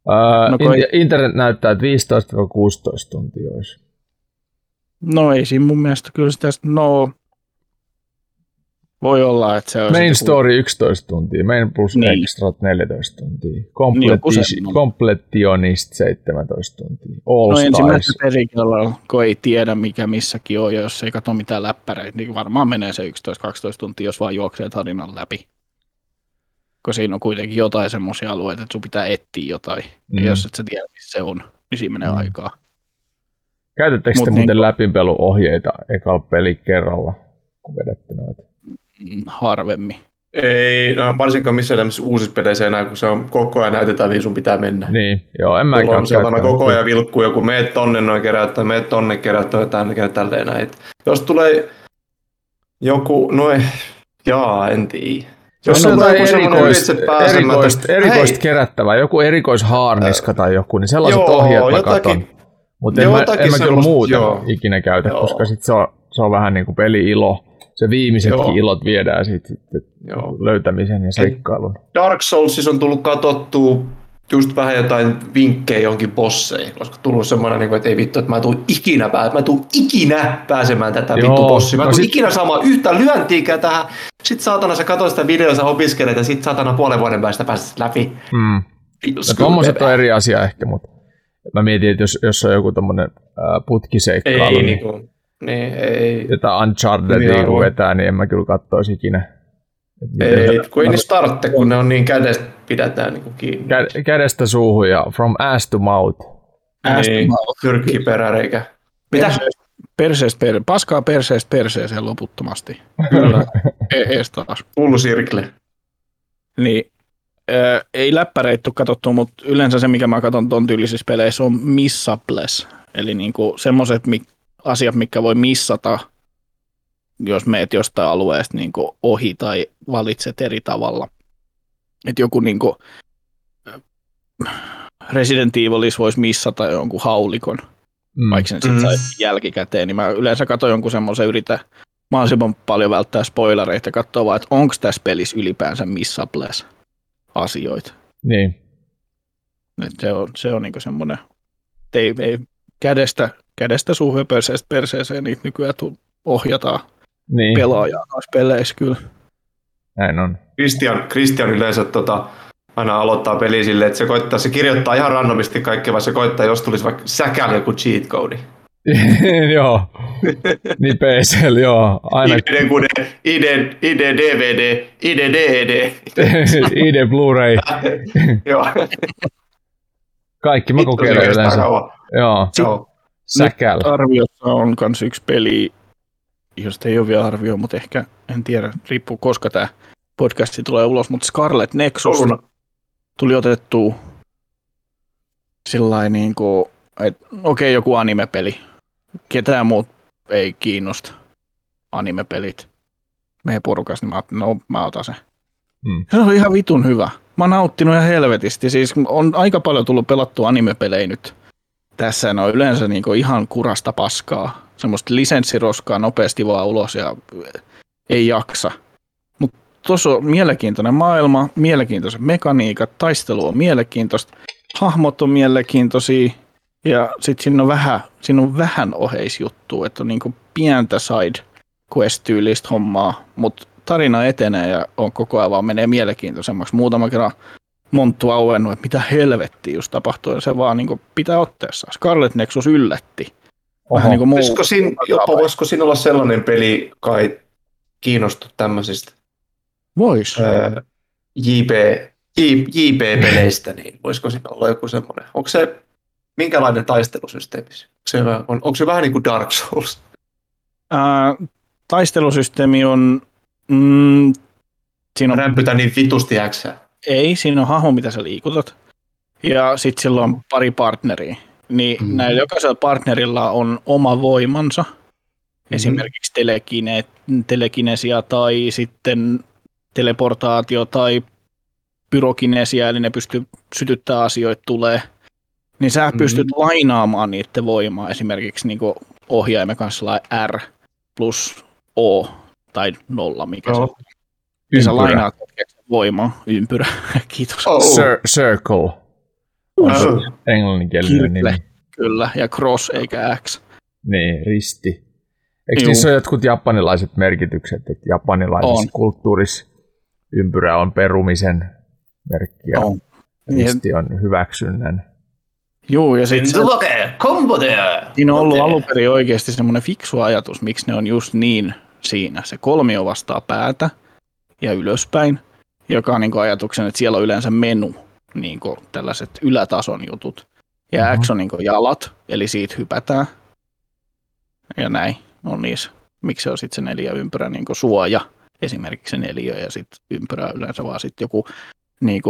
Ää, No in- internet näyttää, että 15-16 tuntia olisi. No ei siinä mun mielestä kyllä sitä, no voi olla, että se on Main story 11 tuntia, main plus Niin. extrat 14 tuntia, Niin, Completi- semmonen. completionist 17 tuntia, All No ensimmäisellä perikellä, kun ei tiedä mikä missäkin on, ja jos ei katso mitään läppäreitä, niin varmaan menee se 11-12 tuntia, jos vaan juoksee tarinan läpi. Kun siinä on kuitenkin jotain semmoisia alueita, että sun pitää etsiä jotain. Mm. Ja jos et sä tiedä, missä se on, niin siinä menee Mm. aikaa. Käytättekö te muuten niinku- läpipeluohjeita ekalla peli kerralla, kun vedätte noita? Mm, Harvemmin. Ei, no, varsinkaan missään tämmöisissä uusissa peleissä enää, kun se on koko ajan näytetään, mihin sun pitää mennä. Niin, joo, en Mulla mäkään on käyttänyt. koko ajan vilkkuu joku, meet tonne noin keräyttää, meet tonne keräyttää, tänne käy tälleen näin. Jos tulee joku, no ei, jaa, en tiedä. Jos tulee on jotain erikoista, erikoista Hei, kerättävää, joku erikoishaarniska tai joku, niin sellaiset Joo, ohjeet mä jotakin- katon. Mutta en, mä, en mä kyllä muuten joo. ikinä käytä, Joo. koska sit se on, se on vähän niin kuin peli-ilo. Se viimeisetkin Joo. ilot viedään siitä sitten Joo. löytämisen ja seikkailun. Dark Soulsissa on tullut katsottua just vähän jotain vinkkejä jonkin bosseihin, koska tullut semmoinen, niin että ei vittu, että mä tuun ikinä, pää- mä tuun ikinä pääsemään tätä Joo, vittu bossiin. Mä no tuun sit- ikinä saamaan yhtä lyöntiikään tähän. Sitten saatana sä katsot sitä videoa, sä opiskelet ja sit saatana puolen vuoden päästä pääset läpi. Mm. No tommoset on eri asia ehkä, mutta mä mietin, että jos, jos on joku tommonen äh, putkiseikkailu, Ei, niin, niin kuin, niin, ei, jotain Unchartedia Niin, kun aivan. vetää, niin en mä kyllä kattoisi ikinä. Ei, kun ei niin startte, kun ne on niin kädestä pidetään niin kuin kiinni. Kä- kädestä suuhun ja from ass to mouth. Ass to niin, mouth. Tyrkki peräreikä. Mitä? Perseestä, per, paskaa perseestä perseeseen loputtomasti. Kyllä. e- ees taas. Full circle. Niin, ö, ei läppäreitä katsottu, mutta yleensä se, mikä mä katson ton tyylisissä peleissä, on missables. Eli niinku semmoiset mi- asiat, mikä voi missata, jos meet jostain alueesta niinku ohi tai valitset eri tavalla. Et joku niinku, ö, Resident Evilis voisi missata jonkun haulikon, Mm. vaikka sen sitten Mm. saisi jälkikäteen, niin mä yleensä katson jonkun semmoisen, yritän mahdollisimman paljon välttää spoilereita ja katsoa vaan, että onko tässä pelissä ylipäänsä missables asioita. Niin. Et se on, se on niinku semmoinen, että ei, ei kädestä, kädestä suuhun ja perseestä perseeseen niitä nykyään tu- ohjataan niin. pelaajaa noissa peleissä kyllä. Näin on. Christian, Christian yleensä tota, aina aloittaa peli silleen, että se koittaa, se kirjoittaa ihan randomisti kaikkea, vaan se koittaa, jos tulisi vaikka säkällä joku cheat code. joo. Niin PCL, joo. Aina ID, kude, ID, ID, DVD, ID, DED. ID Blu-ray. Joo. Kaikki mä kokeilen yleensä. kauan. Joo. Joo. Säkäl. Arviossa on myös yksi peli, josta ei ole vielä arvio, mutta ehkä, en tiedä, riippuu koska tämä podcasti tulee ulos, mutta Scarlet Nexus Jouluna. tuli otettu sillä niin kuin, että okei, joku animepeli. Ketään muut ei kiinnosta animepelit meidän porukasta, niin mä ajattelin, no mä otan sen. Mm. Se on ihan vitun hyvä. Mä oon nauttinut ihan helvetisti. Siis on aika paljon tullut pelattua animepelejä nyt. Tässä on yleensä niinku ihan kurasta paskaa. Semmoista lisenssiroskaa nopeasti vaan ulos ja ei jaksa. Mutta tuossa on mielenkiintoinen maailma, mielenkiintoiset mekaniikat, taistelu on mielenkiintoista, hahmot on mielenkiintoisia ja sitten siinä on vähän, siinä on vähän oheisjuttua, että on niinku pientä side quest-tyylistä hommaa, mutta tarina etenee ja on koko ajan vaan menee mielenkiintoisemmaksi. Muutama kerran monttu auennut, että mitä helvettiä just tapahtuu, ja se vaan niin pitää otteessa. Scarlet Nexus yllätti. Vähän niin kuin muu. Olisiko siinä, jopa voisiko siinä olla sellainen peli, kai kiinnostu tämmöisistä Vois. ää, JP, J- JP-peleistä, niin voisiko siinä olla joku semmoinen? Onko se, minkälainen taistelusysteemi? Onko se, vähän- on, onko se vähän niin kuin Dark Souls? Ää, taistelusysteemi on... Mm, siinä on Rämpytä niin vitusti äksää. Ei, siinä on hahmo, mitä sä liikutat. Ja sitten sillä on pari partneria. Niin Mm. mm. näillä jokaisella partnerilla on oma voimansa. Esimerkiksi telekine, telekinesia tai sitten teleportaatio tai pyrokinesia, eli ne pystyy sytyttää asioita tulee. Niin sä Mhm. pystyt lainaamaan niiden voimaa esimerkiksi niin ohjaimen kanssa R plus O tai nolla, mikä se on. Joo. Ja sä lainaat hetkeksi voimaa, ympyrä, kiitos. Oh. Cir- Circle on Oh. englanninkielinen nimi. Kyllä, ja cross eikä X. Niin, risti. Eikö Juu. niissä ole jotkut japanilaiset merkitykset, että japanilaisessa On. kulttuurissa ympyrä on perumisen merkki ja On. risti on hyväksynnän. Joo, ja sitten Sulke, kombo there! siinä on ollut alun perin oikeasti semmoinen fiksu ajatus, miksi ne on just niin siinä. Se kolmio vastaa päätä ja ylöspäin, joka on niin ajatuksen, että siellä on yleensä menu, niin tällaiset ylätason jutut. Ja Mhm. X on niin jalat, eli siitä hypätään. Ja näin on niissä. Miksi se on sitten se neljä ympyrä niin suoja, esimerkiksi se neljä, ja sitten ympyrä yleensä vaan sitten joku niin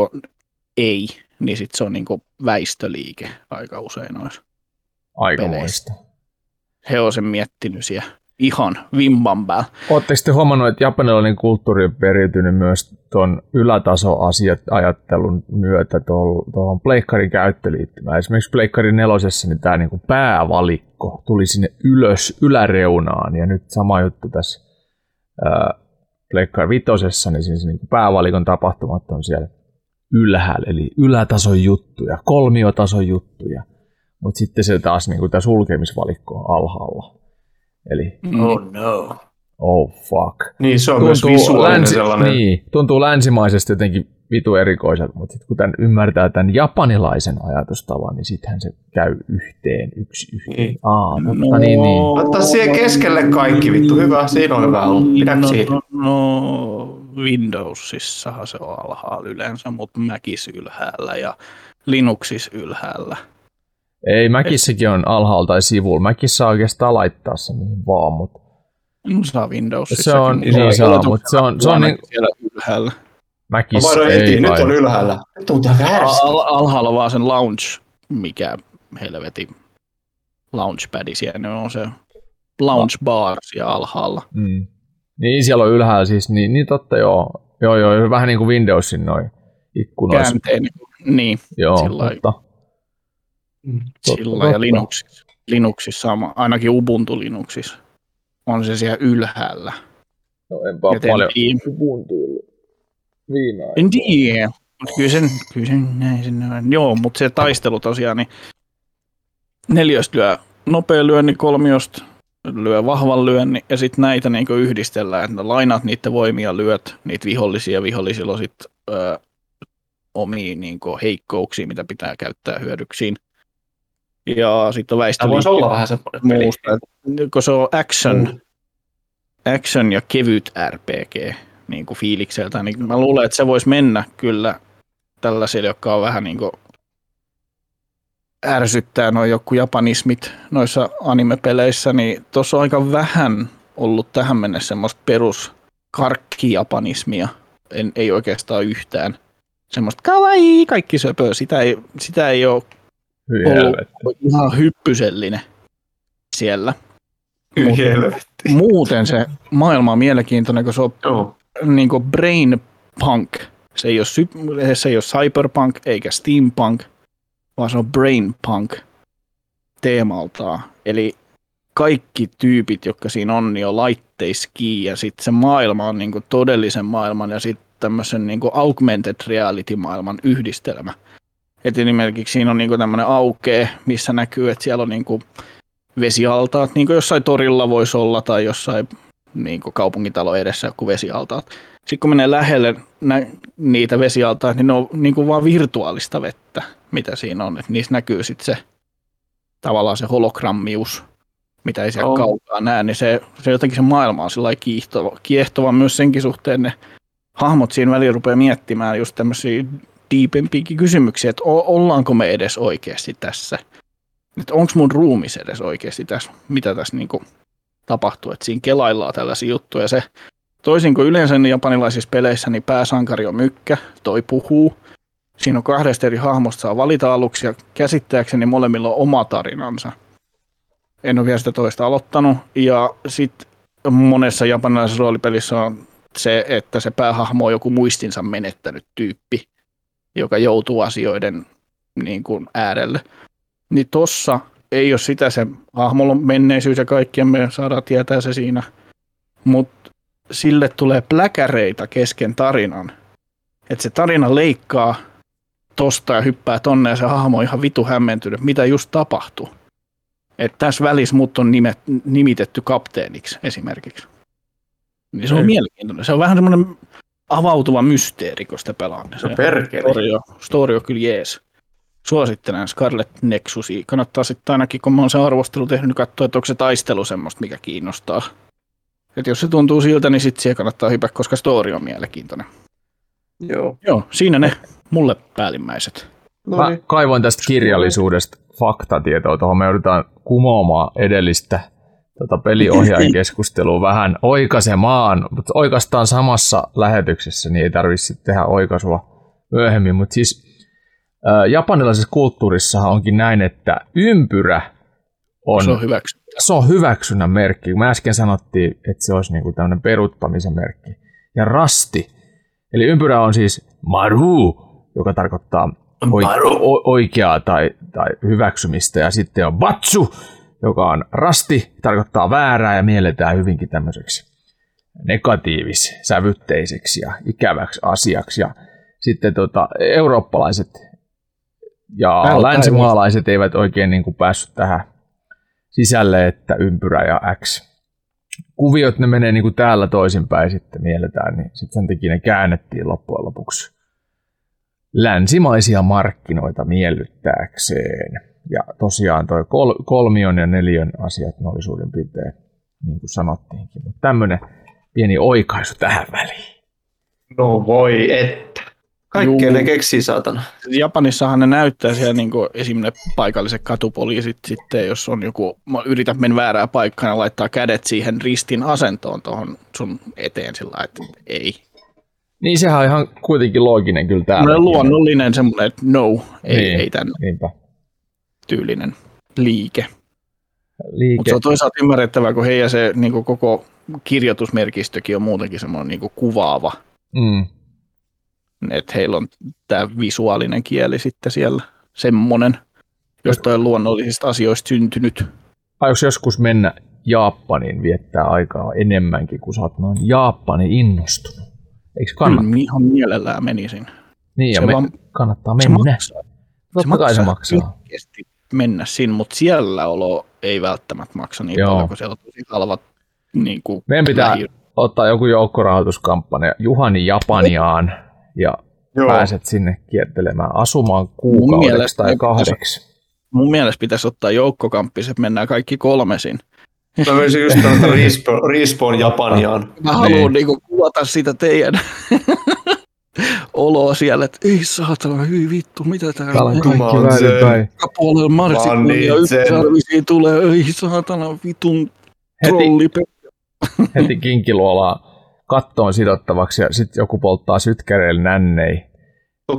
ei, niin sitten se on niin väistöliike aika usein noissa. Aikamoista. He on sen miettinyt siellä ihan vimman päällä. Oletteko te huomannut, että japanilainen kulttuuri on periytynyt myös tuon ylätasoajattelun myötä tuohon pleikkarin käyttöliittymään. Esimerkiksi pleikkarin nelosessa niin tämä niinku päävalikko tuli sinne ylös yläreunaan ja nyt sama juttu tässä ää, pleikkari vitosessa, niin siinä se niinku päävalikon tapahtumat on siellä ylhäällä, eli ylätason juttuja, kolmiotason juttuja, mutta sitten se taas niinku tämä sulkemisvalikko on alhaalla. Eli Oh no. oh fuck Niin, se on myös tuntuu, visuaalinen länsi, sellainen. niin, tuntuu länsimaisesti jotenkin vitu erikoiselta, mutta sitten kun tämän ymmärtää tämän japanilaisen ajatustavan, niin sittenhän se käy yhteen, yksi yhteen. Niin. Aa, totta, niin, niin. Ottaa siihen keskelle kaikki, vittu. Hyvä, siinä on hyvä ollut. Pidäkö no, siitä? no, no, Windowsissahan se on alhaalla yleensä, mutta Macissa ylhäällä ja Linuxissa ylhäällä. Ei, Mäkissäkin on alhaalla tai sivulla. Mäkissä saa oikeastaan laittaa se mihin vaan, mutta No, saa Windowsissa. Se on- niin saa, mutta se on- se on niin- siellä ylhäällä. Mä Mäkissä ei heti, nyt on ylhäällä. Nyt on. Al- alhaalla vaan sen launch, mikä helveti launchpad siellä on se launch bar siellä alhaalla. Mm. Niin, siellä on ylhäällä siis, niin, niin totta joo. Joo, joo, vähän niin kuin Windowsin noin ikkunoissa. Käänteinen. Niin, Joo, sillä lailla. Totta. sillä ja Linuxissa. Linuxissa sama, ainakin Ubuntu Linuxissa on se siellä ylhäällä. No, enpä Joten paljon ei- Ubuntuillut viime aikoina. En tiedä, mutta kyllä sen, kyllä sen näin sen on. Joo, mutta se taistelu tosiaan, niin neljästä lyö nopea lyönni, kolmiosta lyö vahvan lyönni, ja sitten näitä niin yhdistellään, että lainaat niiden voimia, lyöt niitä vihollisia, vihollisilla on sitten ö, omia niin heikkouksia, mitä pitää käyttää hyödyksiin. Ja sitten väistöliikkeet voisi olla vähän semmoinen peli. muusta. Kun se on action, Mm. action ja kevyt RPG niin kuin fiilikseltä, niin mä luulen, että se voisi mennä kyllä tällaisille, jotka on vähän niin kuin ärsyttää noin joku japanismit noissa anime-peleissä, niin tuossa on aika vähän ollut tähän mennessä semmoista perus karkkijapanismia. En, ei oikeastaan yhtään. Semmoista kawaii, kaikki söpöä. Sitä ei, sitä ei ole ollut ihan hyppysellinen siellä. Muuten se maailma on mielenkiintoinen, kun se on Joo. niin kuin brain punk. Se ei, ole, sy- se ei ole cyberpunk eikä steampunk, vaan se on brain punk teemaltaan. Eli kaikki tyypit, jotka siinä on, niin on laitteiski ja sitten se maailma on niin kuin todellisen maailman ja sitten tämmöisen niin kuin augmented reality maailman yhdistelmä. Et esimerkiksi siinä on niin tämmöinen aukee, missä näkyy, että siellä on niin kuin vesialtaat, niin kuin jossain torilla voisi olla tai jossain niin kuin kaupungintalo edessä joku vesialtaat. Sitten kun menee lähelle nä- niitä vesialtaita, niin ne on niin kuin vaan virtuaalista vettä, mitä siinä on. Et niissä näkyy sitten se tavallaan se hologrammius, mitä ei siellä On. kaukaa näe, niin se, se jotenkin se maailma on sillä kiehtova, kiehtova myös senkin suhteen ne hahmot siinä välillä rupeaa miettimään just tämmöisiä diipempiäkin kysymyksiä, että ollaanko me edes oikeasti tässä? Että onko mun ruumis edes oikeasti tässä, mitä tässä niinku tapahtuu, että siinä kelaillaan tällaisia juttuja. Ja se, toisin kuin yleensä niin japanilaisissa peleissä, niin pääsankari on mykkä, toi puhuu. Siinä on kahdesta eri hahmosta saa valita aluksi ja käsittääkseni molemmilla on oma tarinansa. En ole vielä sitä toista aloittanut. Ja sitten monessa japanilaisessa roolipelissä on se, että se päähahmo on joku muistinsa menettänyt tyyppi, joka joutuu asioiden niin kuin äärelle. Niin tossa ei ole sitä, se hahmolla menneisyys ja kaikki, ja me saadaan tietää se siinä. Mutta sille tulee pläkäreitä kesken tarinan. Että se tarina leikkaa tosta ja hyppää tonne, ja se hahmo on ihan vitu hämmentynyt, mitä just tapahtui. Että tässä välissä mut on nimet, nimitetty kapteeniksi esimerkiksi. Niin se on Ei. mielenkiintoinen. Se on vähän semmoinen avautuva mysteeri, kun sitä pelaa. Se No perkele. story on, story on kyllä jees. Suosittelen Scarlet Nexusia. Kannattaa sitten ainakin, kun mä oon sen arvostelu tehnyt, niin katsoa, että onko se taistelu semmoista, mikä kiinnostaa. Et jos se tuntuu siltä, niin sitten siihen kannattaa hypätä, koska story on mielenkiintoinen. Joo. Joo, siinä ne mulle päällimmäiset. No Mä niin. kaivoin tästä kirjallisuudesta faktatietoa tuohon. Me joudutaan kumoamaan edellistä tota peliohjaajan keskustelua vähän oikaisemaan, mutta oikeastaan samassa lähetyksessä, niin ei tarvitse tehdä oikaisua myöhemmin. Mutta siis ää, japanilaisessa kulttuurissahan onkin näin, että ympyrä on, Se on hyväksy. se on hyväksynnän merkki. Me äsken sanottiin, että se olisi niinku tämmöinen peruttamisen merkki. Ja rasti, eli ympyrä on siis maru, joka tarkoittaa o- oikeaa tai, tai hyväksymistä. Ja sitten on batsu, joka on rasti, tarkoittaa väärää ja mielletään hyvinkin tämmöiseksi negatiivis-sävytteiseksi ja ikäväksi asiaksi. Ja sitten tota, eurooppalaiset ja Täällä länsimaalaiset eivät oikein niin kuin päässyt tähän sisälle, että ympyrä ja X. Kuviot ne menee niin kuin täällä toisinpäin sitten mielletään, niin sitten sen takia ne käännettiin loppujen lopuksi länsimaisia markkinoita miellyttääkseen. Ja tosiaan toi kol- kolmion ja neljön asiat, ne oli suurin piirtein niin kuin sanottiinkin. Mutta tämmöinen pieni oikaisu tähän väliin. No voi että. Kaikkea Juu. ne keksii, saatana. Japanissahan ne näyttää siellä niin kuin esimerkiksi paikalliset katupoliisit sitten, jos on joku, mä yritän mennä väärää paikkaa ja laittaa kädet siihen ristin asentoon tuohon sun eteen sillä että ei. Niin sehän on ihan kuitenkin looginen kyllä täällä. Tällainen luonnollinen semmoinen, että no, ei, Niin. ei tämän Niinpä. Tyylinen liike. Liike. Mutta se on toisaalta ymmärrettävää, kun heidän se niin kuin koko kirjoitusmerkistökin on muutenkin semmoinen niin kuin kuvaava, Mm. että heillä on tämä visuaalinen kieli sitten siellä semmoinen jostain luonnollisista asioista syntynyt. Aioks joskus mennä Japaniin viettää aikaa enemmänkin, kun sä oot noin Japani innostunut? Eikö kannata? Kyllä, ihan mielellään menisin. Niin, ja se me, vaan- kannattaa Se mennä. maksaa. Totta kai se maksaa. pitkästi mennä sinne, mutta siellä olo ei välttämättä maksa niin Joo. paljon, kun siellä on tosi halvat niin kuin Meidän pitää lähi- ottaa joku joukkorahoituskampanja Juhani Japaniaan ja Joo. pääset sinne kiertelemään asumaan Mun kuukaudeksi mielestä tai ne pitäisi- kahdeksi. mun mielestä pitäisi ottaa joukkokamppis, että mennään kaikki kolmesin. Mä menisin just tuota Respawn, Respawn Japaniaan. Mä haluan niinku kuvata sitä teidän oloa siellä, että ei saatana, hyi vittu, mitä täällä Täällä on kaikki väärinpäin. Kapuolella marsikuunia, Vanitsen. yksisarvisiin tulee, ei saatana, vitun Heti, trolli. heti kinkiluolaa kattoon sidottavaksi ja sitten joku polttaa sytkäreillä nännei.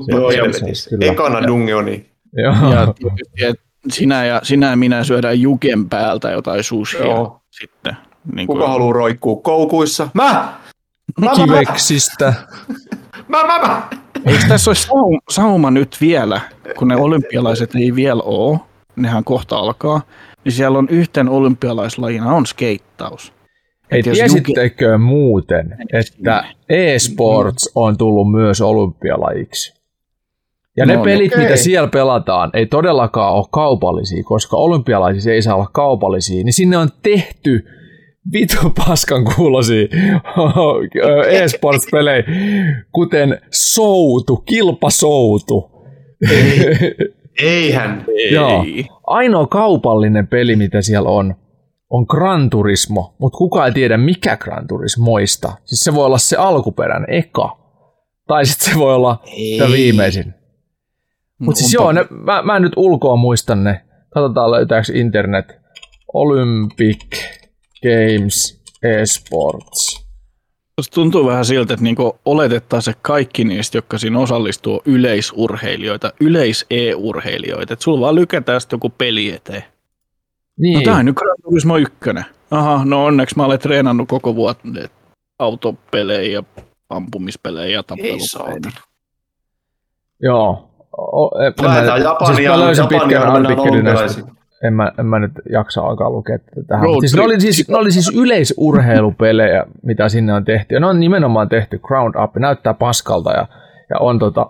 Joo, helvetissä. kyllä. Ekana dungeoni. Joo. Ja tietysti, että sinä ja, sinä ja minä syödään juken päältä jotain sushia Joo. sitten. Niin Kuka haluaa roikkuu koukuissa? Mä! Mä, mä, mä, Kiveksistä. mä, mä, mä. Eikö tässä olisi sauma, sauma nyt vielä, kun ne olympialaiset ei vielä ole, nehän kohta alkaa, niin siellä on yhten olympialaislajina on skeittaus. Ei tiesittekö muuten, että e-sports on tullut myös olympialajiksi? Ja ne No, pelit, okei. mitä siellä pelataan, ei todellakaan ole kaupallisia, koska olympialaisissa ei saa olla kaupallisia, niin sinne on tehty vitu paskan kuulosia e-sports-pelejä, kuten soutu, kilpasoutu. Eihän. Joo. Ei. Ainoa kaupallinen peli, mitä siellä on, on Gran Turismo, mutta kukaan ei tiedä mikä Gran Turismoista. Siis se voi olla se alkuperäinen, eka. Tai sitten se voi olla tämä viimeisin. Mutta siis joo, ne, mä, mä en nyt ulkoa muista ne. Katsotaan löytääkö internet. Olympic Games Esports. Musta tuntuu vähän siltä, että niinku oletettaisiin, että kaikki niistä, jotka siinä osallistuu, yleisurheilijoita, yleis-e-urheilijoita. Että sulla vaan lykätään sitten joku peli eteen. Niin, No tää on nyt Gran Turismo 1. Aha, no onneksi mä olen treenannut koko vuoden autopelejä ja ampumispelejä ja tappelupelejä. joo. O, en, Lähdetään siis mä löysin pitkän Japaniaan mennään artikkelin näistä. En mä, en mä nyt jaksa alkaa lukea tätä tähän. Road Siis ne, oli siis, ne oli siis yleisurheilupelejä, mitä sinne on tehty. Ja ne on nimenomaan tehty ground up. Näyttää paskalta ja, ja on, tota,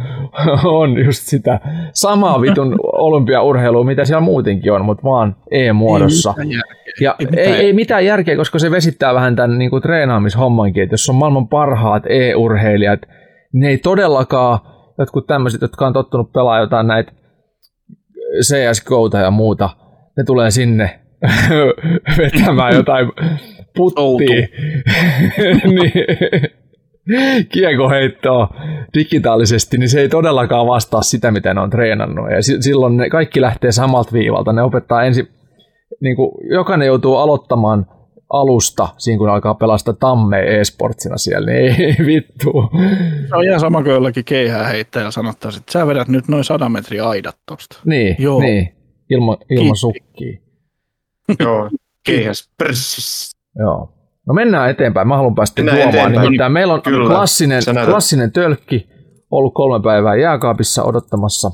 on just sitä samaa vitun olympiaurheilua, mitä siellä muutenkin on, mutta vaan e-muodossa. Ei mitään järkeä. Ja Ei ei, mitään ei, ei mitään järkeä, koska se vesittää vähän tämän niin kuin treenaamishommankin, että jos on maailman parhaat e-urheilijat, ne ei todellakaan, jotkut tämmöiset, jotka on tottunut pelaamaan jotain näitä CSGOta ja muuta, ne tulee sinne vetämään jotain puttia. niin, kiekoheittoa digitaalisesti, niin se ei todellakaan vastaa sitä, mitä ne on treenannut. Ja si- silloin ne kaikki lähtee samalta viivalta. Ne opettaa ensin, niin kuin, jokainen joutuu aloittamaan alusta, siinä kun alkaa pelastaa tammea e-sportsina siellä, niin ei, vittu. Se on ihan sama kuin jollakin keihää heittäjällä sanottaisiin, että sä vedät nyt noin 100 metriä aidat tosta. Niin, Joo. niin. Ilma, ilman Kiitos. sukkia. Joo. Keihäs. Prssis. Joo. No mennään eteenpäin. Mä haluan päästä eteenpäin. Nimittäin meillä on Kyllä. klassinen, klassinen tölkki ollut kolme päivää jääkaapissa odottamassa.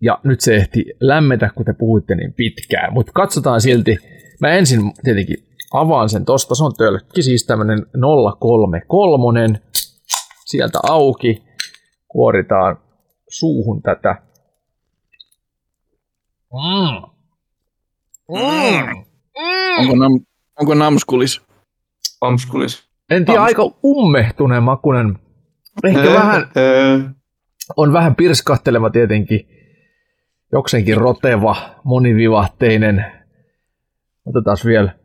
Ja nyt se ehti lämmetä, kun te puhuitte niin pitkään. Mutta katsotaan silti. Mä ensin tietenkin avaan sen tosta. Se on tölkki, siis tämmönen 033. Sieltä auki. Kuoritaan suuhun tätä. Mm. Mm. Onko, nam, onko namskulis? Pamskulis. En tiedä, aika ummehtuneen makunen. Ehkä vähän, Öö, on vähän pirskahteleva tietenkin. Jokseenkin roteva, monivivahteinen. Otetaan vielä.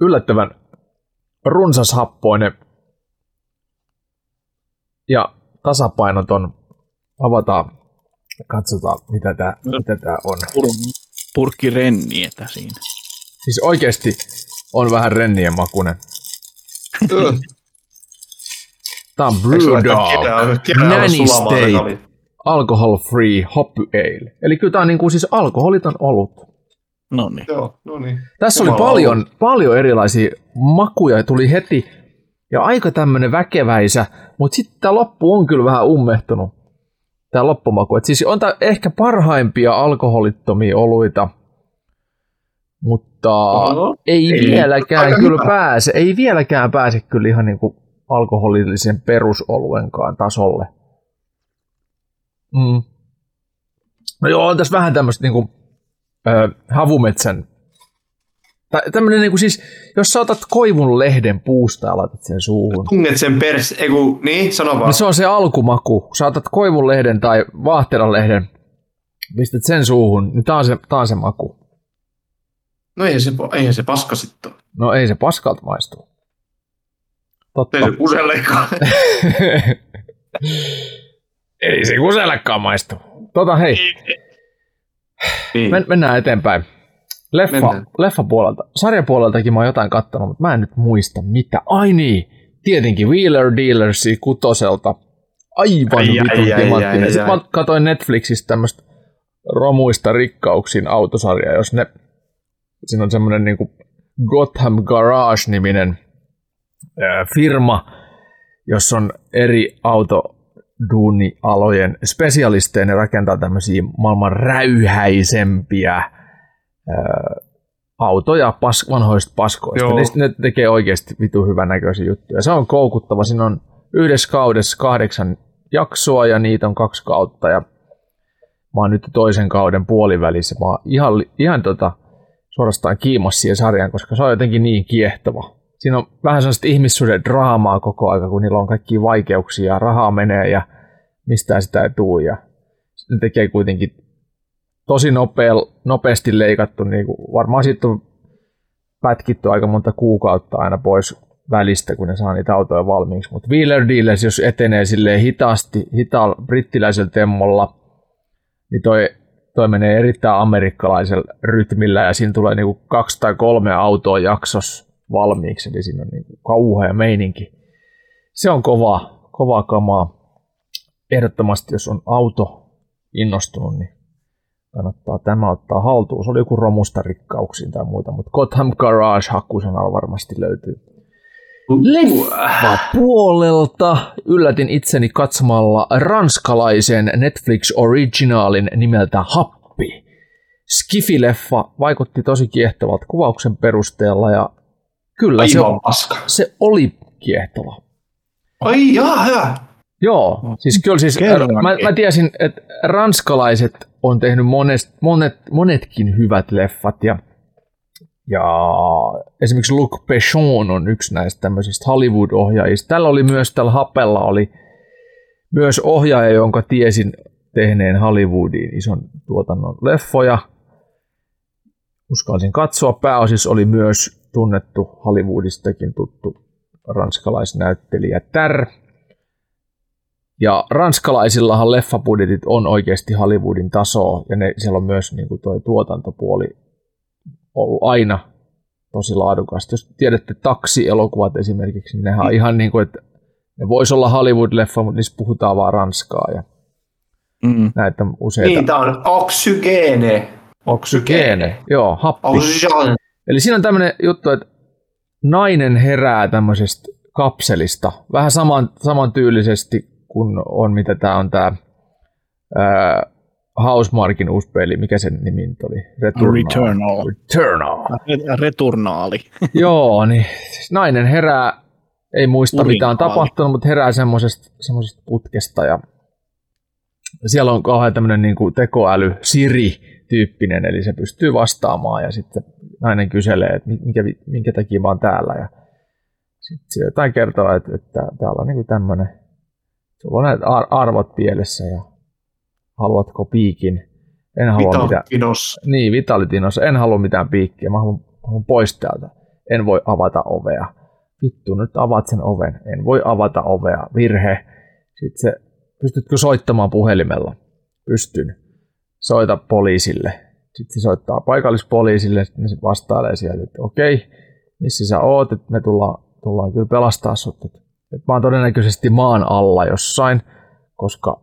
Yllättävän runsashappoinen ja tasapainoton. Avataan, katsotaan mitä tämä mitä tää on. Pur- purkki rennietä siinä. Siis oikeasti on vähän rennien makunen. Tää on Brewdog kerää Nanny State? Alcohol Free Hoppy Ale. Eli kyllä tää on niinku siis alkoholiton olut. No niin. Joo, no niin. Tässä oli paljon, paljon erilaisia makuja, tuli heti ja aika tämmönen väkeväisä, mutta sitten tämä loppu on kyllä vähän ummehtunut, tämä loppumaku. Et siis on tää ehkä parhaimpia alkoholittomia oluita, mutta Oho. ei, Ei, vieläkään aika kyllä hyvä. pääse, ei vieläkään pääse kyllä ihan niinku alkoholillisen perusoluenkaan tasolle. Mm. No joo, on tässä vähän tämmöistä niinku, ö, havumetsän Tämmöinen niin kuin siis, jos sä otat koivun lehden puusta ja laitat sen suuhun. Tunget sen pers... Eiku, niin, sano vaan. Niin se on se alkumaku. Kun sä otat koivun lehden tai vaahteran lehden, pistät sen suuhun, niin tää on se, tää on se maku. No eihän se, eihän se paska sitten. No ei se paskalta maistu. Totta. Ei se kusellekaan. ei se kusellekaan maistu. Tota hei, niin. men, mennään eteenpäin. Leffa, Mennään. leffa puolelta. Sarjapuoleltakin mä oon jotain kattonut, mutta mä en nyt muista mitä. Ai niin, tietenkin Wheeler Dealersi kutoselta. Aivan Ai, ai, vitun ai, timanttinen. ai, Sitten ai. mä katsoin Netflixistä tämmöistä romuista rikkauksiin autosarjaa, jos ne, siinä on semmoinen niinku Gotham Garage-niminen firma, jossa on eri autoduunialojen spesialisteja, ne rakentaa tämmöisiä maailman räyhäisempiä ää, autoja pas, vanhoista paskoista. Joo. Ne, ne tekee oikeasti vitu hyvän näköisiä juttuja. Se on koukuttava. Siinä on yhdessä kaudessa kahdeksan jaksoa ja niitä on kaksi kautta. Ja mä oon nyt toisen kauden puolivälissä. Mä oon ihan, ihan tota, suorastaan kiimas siihen sarjaan, koska se on jotenkin niin kiehtova. Siinä on vähän sellaista ihmissuuden draamaa koko aika, kun niillä on kaikki vaikeuksia rahaa menee ja mistään sitä ei tuu. Ja ne tekee kuitenkin tosi nopea, nopeasti leikattu, niin kuin varmaan siitä on pätkitty aika monta kuukautta aina pois välistä, kun ne saa niitä autoja valmiiksi. Mutta Wheeler Dealers, jos etenee silleen hitaasti, hitaalla brittiläisellä temmolla, niin toi, toi menee erittäin amerikkalaisella rytmillä ja siinä tulee niinku kaksi tai kolme autoa jaksos valmiiksi, eli siinä on niinku kauhea meininki. Se on kova, kova kamaa. Ehdottomasti, jos on auto innostunut, niin kannattaa tämä ottaa haltuun. Se oli joku romusta rikkauksiin tai muuta, mutta Gotham Garage hakusanalla varmasti löytyy. Leffa puolelta yllätin itseni katsomalla ranskalaisen Netflix originaalin nimeltä Happi. Skifi-leffa vaikutti tosi kiehtovalta kuvauksen perusteella ja kyllä se, Aivan paska. se oli kiehtova. Ai jaa, hyvä. Joo, siis kyllä siis, Kerrankin. mä, mä tiesin, että ranskalaiset on tehnyt monet, monet, monetkin hyvät leffat ja, ja esimerkiksi Luc Besson on yksi näistä tämmöisistä Hollywood-ohjaajista. Tällä oli myös, tällä Hapella oli myös ohjaaja, jonka tiesin tehneen Hollywoodiin ison tuotannon leffoja. Uskalsin katsoa. Pääosissa oli myös tunnettu Hollywoodistakin tuttu ranskalaisnäyttelijä Tär. Ja ranskalaisillahan leffabudjetit on oikeasti Hollywoodin tasoa, ja ne, siellä on myös niin kuin toi tuotantopuoli ollut aina tosi laadukasta. Jos tiedätte taksi-elokuvat esimerkiksi, niin nehän on ihan niin kuin, että ne voisi olla Hollywood-leffa, mutta niissä puhutaan vaan ranskaa, ja Mm. näitä useita. Niin, tää on oksygeene. Oksygeene, joo, happi. Oksygeene. Eli siinä on tämmöinen juttu, että nainen herää tämmöisestä kapselista, vähän saman, samantyylisesti kuin on, mitä tämä on tämä Housemarkin uusi peli, mikä sen nimi nyt oli? Returnal. Returnal. Returnaali. Joo, niin siis nainen herää, ei muista mitä on tapahtunut, mutta herää semmoisesta, semmoisesta putkesta ja siellä on kauhean tämmöinen niin kuin tekoäly, Siri-tyyppinen, eli se pystyy vastaamaan ja sitten nainen kyselee, että minkä, minkä takia mä oon täällä ja sitten se jotain kertoo, että, että täällä on niin kuin tämmöinen, sulla on näitä ar- arvot pielessä ja haluatko piikin? En halua Mitä mitään. Niin, Vitalitinossa. En halua mitään piikkiä. Mä haluan, haluan pois täältä. En voi avata ovea. Vittu, nyt avaat sen oven. En voi avata ovea. Virhe. Sitten se, pystytkö soittamaan puhelimella? Pystyn. Soita poliisille. Sitten se soittaa paikallispoliisille. Sitten se vastailee sieltä, että okei, missä sä oot, että me tullaan, tullaan kyllä pelastaa sut. Että, mä oon todennäköisesti maan alla jossain, koska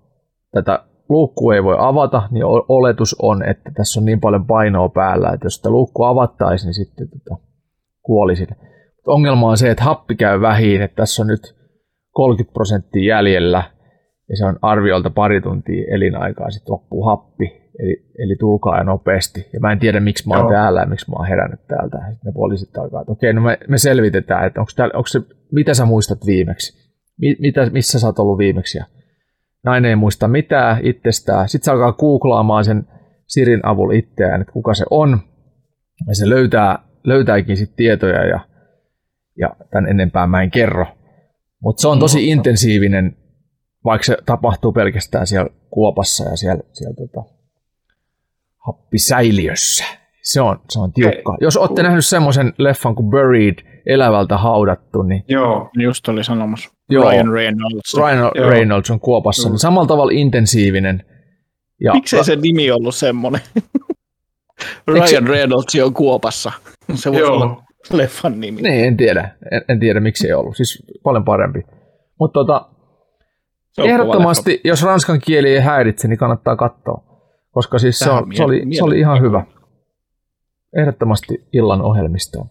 tätä luukkua ei voi avata, niin oletus on, että tässä on niin paljon painoa päällä, että jos sitä luukku avattaisiin, niin sitten tota, kuolisin. Mutta ongelma on se, että happi käy vähiin, että tässä on nyt 30 prosenttia jäljellä, ja se on arviolta pari tuntia elinaikaa, sitten loppuu happi, eli, eli tulkaa ja nopeasti. Ja mä en tiedä, miksi mä oon Joo. täällä ja miksi mä oon herännyt täältä. Sitten ne poliisit alkaa, että okei, no me, me selvitetään, että onko, täällä, onko se, mitä sä muistat viimeksi? Mi, mitä, missä sä oot ollut viimeksi? Ja nainen ei muista mitään itsestään. Sitten se alkaa googlaamaan sen Sirin avulla itseään, että kuka se on. Ja se löytää löytääkin sit tietoja ja, ja tämän enempää mä en kerro. Mutta se on tosi intensiivinen, vaikka se tapahtuu pelkästään siellä kuopassa ja siellä, siellä tota, happisäiliössä. Se on, se on tiukka. Okei. Jos olette nähnyt semmoisen leffan kuin Buried, elävältä haudattu, niin Joo, Just oli sanomassa. Joo. Ryan Reynolds. Ryan Joo. Reynolds on kuopassa, niin samalla tavalla intensiivinen. Ja, Miksei se nimi ollut semmonen? Eikö se- Ryan Reynolds on kuopassa. Se voisi Joo. olla leffan nimi. Niin, en tiedä. En, en tiedä, miksi ei ollut. Siis paljon parempi. Mutta tota, ehdottomasti, jos ranskan kieli ei häiritse, niin kannattaa katsoa. Koska siis se, on, se, oli, se oli ihan hyvä. Ehdottomasti illan ohjelmistoon.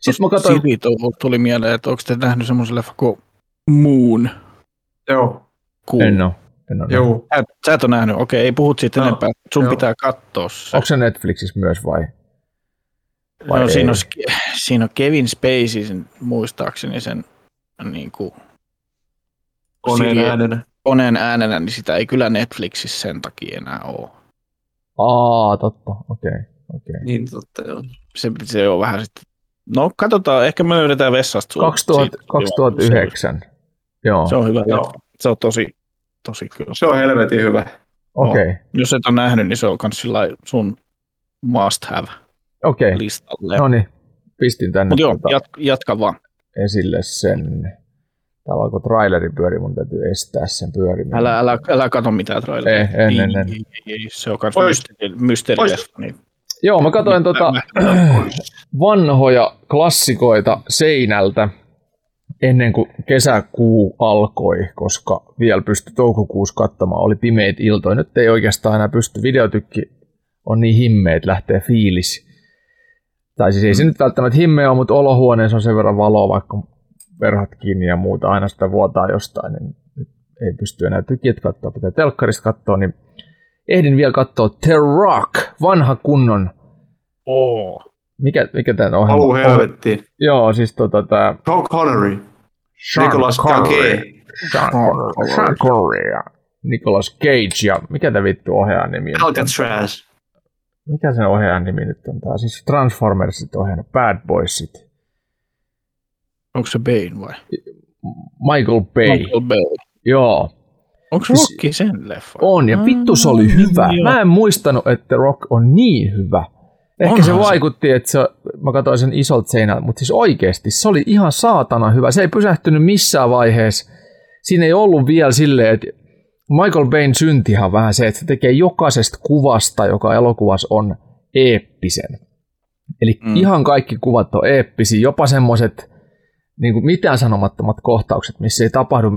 Sitten mä katsoin, Siri tuli mieleen, että onko te nähnyt semmoisen leffa kuin Moon? joo, Kuu. en ole. En ole joo. Sä, et- sä et ole nähnyt, okei, ei puhut siitä Joo. enempää. Sun Joo. pitää katsoa se. Onko se Netflixissä myös vai? vai no, ei? siinä, on, siinä on Kevin Spacey sen, muistaakseni sen niin kuin, Koneen äänenä. Koneen äänenä, niin sitä ei kyllä Netflixissä sen takia enää ole. Aa, totta. Okei. Okay. Okay. Niin totta, joo. Se, se on vähän sitten... No katsotaan, ehkä me löydetään vessasta sulle 2000, siitä. 2009. Joo, Se on hyvä Joo. Se on tosi, tosi kyllä. Se on helvetin hyvä. okei. Okay. Jos et ole nähnyt, niin se on myös sun must have Okei. listalle. No niin, pistin tänne Mutta joo, tota jat, jatka vaan. esille sen. Täällä alkoi traileri pyöri, mun täytyy estää sen pyöriminen. Älä, älä, älä kato mitään traileria. Ei, en, Ei, en, en. ei, ei, ei, se on myös mysteeri, mysteerileffa. Niin. Joo, mä katsoin tota Mä- vanhoja klassikoita seinältä ennen kuin kesäkuu alkoi, koska vielä pystyi toukokuussa katsomaan, oli pimeitä iltoja. Nyt ei oikeastaan enää pysty, videotykki on niin himmeä, että lähtee fiilis. Tai siis ei se nyt välttämättä himmeä ole, mutta olohuoneessa on sen verran valoa, vaikka verhot kiinni ja muuta, aina sitä vuotaa jostain, niin nyt ei pysty enää tykit katsoa, pitää telkkarista katsoa, niin ehdin vielä katsoa The Rock, vanha kunnon Oo. mikä, mikä tämän ohjelma Halu helvettiin. Joo, siis tota tää... Sean Connery. Sean Nicolas Connery. Cage. Sean Connery. Sean Connery ja Nicolas Cage ja mikä tämä vittu ohjaajan nimi on? Alcatraz. Mikä sen ohjaajan nimi nyt on? Tää siis Transformersit ohjannut, Bad Boysit. Onko se Bane vai? Michael Bay. Michael Bay. Joo, Onko Siis- Rocky sen leffa? on. Ja vittu se oli hyvä. Joo. Mä en muistanut, että Rock on niin hyvä. Ehkä Onhan se se. vaikutti, että se, mä katsoin sen isolta seinältä, mutta siis oikeasti se oli ihan saatana hyvä. Se ei pysähtynyt missään vaiheessa. Siinä ei ollut vielä silleen, että Michael Bayn syntihan vähän se, että se tekee jokaisesta kuvasta, joka elokuvassa on, eeppisen. Eli Mm. mm. ihan kaikki kuvat on eeppisiä, jopa semmoiset niin kuin mitään sanomattomat kohtaukset, missä ei tapahdu,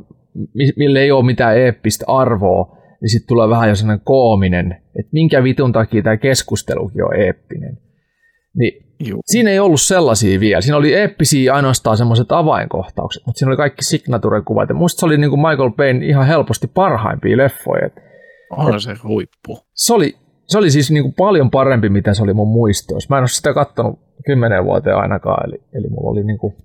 mi- mille ei ole mitään eeppistä arvoa, niin sitten tulee vähän jo sellainen koominen, että minkä vitun takia tämä keskustelukin on eeppinen. Niin Juu. siinä ei ollut sellaisia vielä. Siinä oli eeppisiä ainoastaan semmoiset avainkohtaukset, mutta siinä oli kaikki signature-kuvat. Ja musta se oli niin kuin Michael Bayn ihan helposti parhaimpia leffoja. On se huippu. se oli, se oli siis niin kuin paljon parempi, mitä se oli mun muistoissa. Mä en ole sitä kattonut kymmenen vuoteen ainakaan, eli, eli mulla oli niin kuin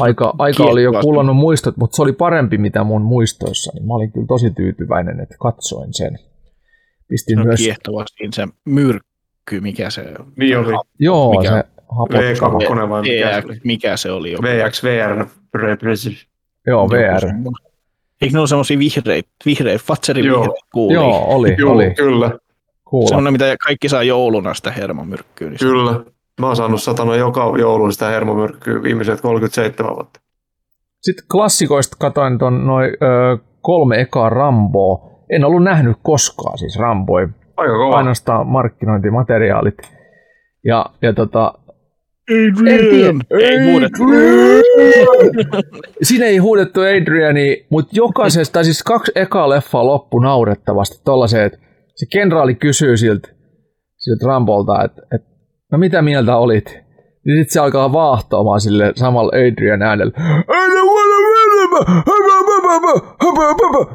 aika, aika oli jo Kiehtovasti. kullannut muistot, mutta se oli parempi, mitä mun muistoissa. Niin mä olin kyllä tosi tyytyväinen, että katsoin sen. Pistin Se on myös, kiehtova siinä se myrkky, mikä se Niin oli. joo, mikä- se hapottava. V2 vai mikä se EX, oli? mikä se oli? joku- VXVR Representative. Joo, VR. Eikö ne ole semmoisia vihreitä, vihreitä, Fatserin Joo. vihreitä kuulia? Joo, oli, Joo, oli. kyllä, Kuulla. Semmoinen, mitä kaikki saa jouluna sitä hermomyrkkyä. Niin kyllä. Mä oon saanut satana joka joulun sitä hermomyrkkyä viimeiset 37 vuotta. Sitten klassikoista katoin ton noin kolme ekaa Ramboa. En ollut nähnyt koskaan siis Ramboja. Aika kova. Ainoastaan markkinointimateriaalit. Ja, ja tota, Adrian! Ei huudettu. Siinä ei huudettu Adriani, mutta jokaisesta, tai siis kaksi ekaa leffaa loppu naurettavasti tollaiseen, että se kenraali kysyy siltä, siltä Rambolta, että, että no mitä mieltä olit? Niin sitten se alkaa vaahtoamaan sille samalla Adrian äänellä. "I don't wanna win."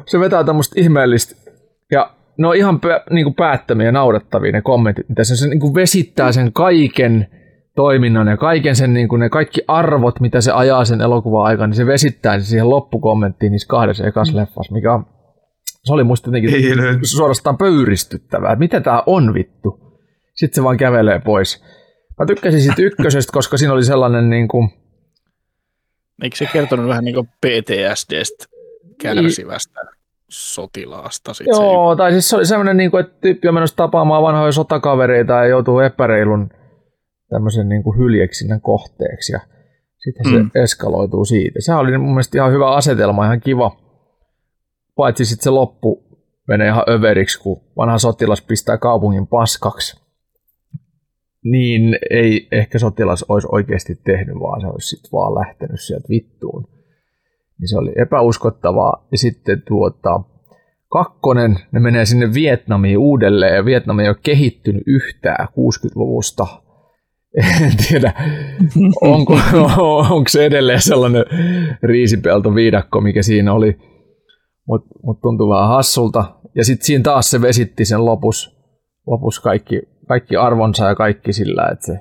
Se vetää tämmöistä ihmeellistä. Ja ne on ihan pä, niin kuin päättömiä ja naurettavia ne kommentit, mitä se, se niin kuin vesittää sen kaiken toiminnan ja kaiken sen, niin kuin ne kaikki arvot, mitä se ajaa sen elokuvan aikana, niin se vesittää sen siihen loppukommenttiin niissä kahdessa ekassa leffassa, mikä on, se oli musta jotenkin suorastaan pöyristyttävää, että mitä tää on vittu. Sitten se vaan kävelee pois. Mä tykkäsin siitä ykkösestä, koska siinä oli sellainen niin kuin, Eikö se kertonut vähän niin kuin PTSDstä kärsivästä sotilaasta? Sit Joo, tai siis se oli semmoinen, niin kuin, että tyyppi on menossa tapaamaan vanhoja sotakavereita ja joutuu epäreilun tämmöisen niin kuin hyljeksinnän kohteeksi ja sitten mm. se eskaloituu siitä. Se oli mun mielestä ihan hyvä asetelma, ihan kiva. Paitsi sitten se loppu menee ihan överiksi, kun vanha sotilas pistää kaupungin paskaksi. Niin ei ehkä sotilas olisi oikeasti tehnyt, vaan se olisi sitten vaan lähtenyt sieltä vittuun. Niin se oli epäuskottavaa. Ja sitten tuota, kakkonen, ne menee sinne Vietnamiin uudelleen, ja Vietnam ei ole kehittynyt yhtään 60-luvusta en tiedä, onko, onko se edelleen sellainen riisipelto viidakko, mikä siinä oli, mutta mut tuntuu vähän hassulta. Ja sitten siinä taas se vesitti sen lopus, lopus kaikki, kaikki arvonsa ja kaikki sillä, että se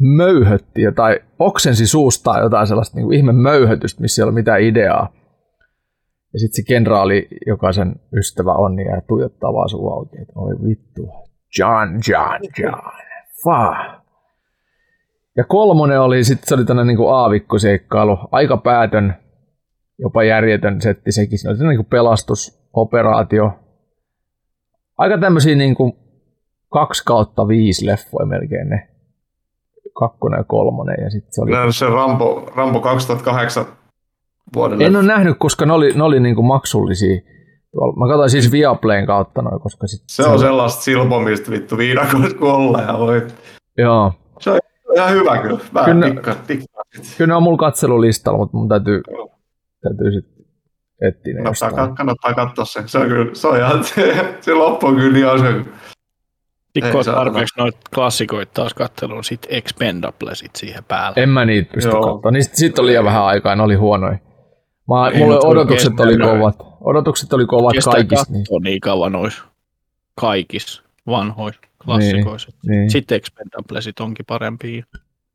möyhötti tai oksensi suustaan jotain sellaista niin kuin ihme möyhötystä, missä ei ole mitään ideaa. Ja sitten se kenraali, joka sen ystävä on, niin ja tuijottaa vaan sua oikein, että oi vittu, John, John, John, faa. Ja kolmonen oli sitten, se oli tämmöinen niin aavikkoseikkailu, aika päätön, jopa järjetön setti sekin. Se oli niin kuin pelastusoperaatio. Aika tämmöisiä niin kuin kaksi kautta viisi leffoja melkein ne. Kakkonen ja kolmonen. Ja sit se oli... Nähnyt se Rambo, Rambo 2008 vuoden En ole nähnyt, koska ne oli, ne oli niin kuin maksullisia. Mä katsoin siis Viaplayn kautta noin, koska sit se, se on sellaista silpomista vittu viidakoissa kun ja voi. Joo. Se on ihan hyvä kyllä. Vähän kyllä, tikka, tikka. kyllä ne on mulla katselulistalla, mutta mun täytyy, täytyy sitten etsiä ne kannattaa, jostain. kannattaa katsoa se. Se on kyllä, se on ihan, se, se loppu on kyllä niin hauska. Sitten kun tarpeeksi noita klassikoita taas katselua, sitten Expendablesit siihen päälle. En mä niitä pysty katsomaan. Niin sitten oli liian vähän aikaa, ne oli huonoja. Mä, mulle odotukset oli kovat. Odotukset oli kovat Kestää kaikista. Niin. niin kauan nois kaikissa vanhoissa klassikoissa. Niin, niin. Sitten Expendablesit onkin parempia.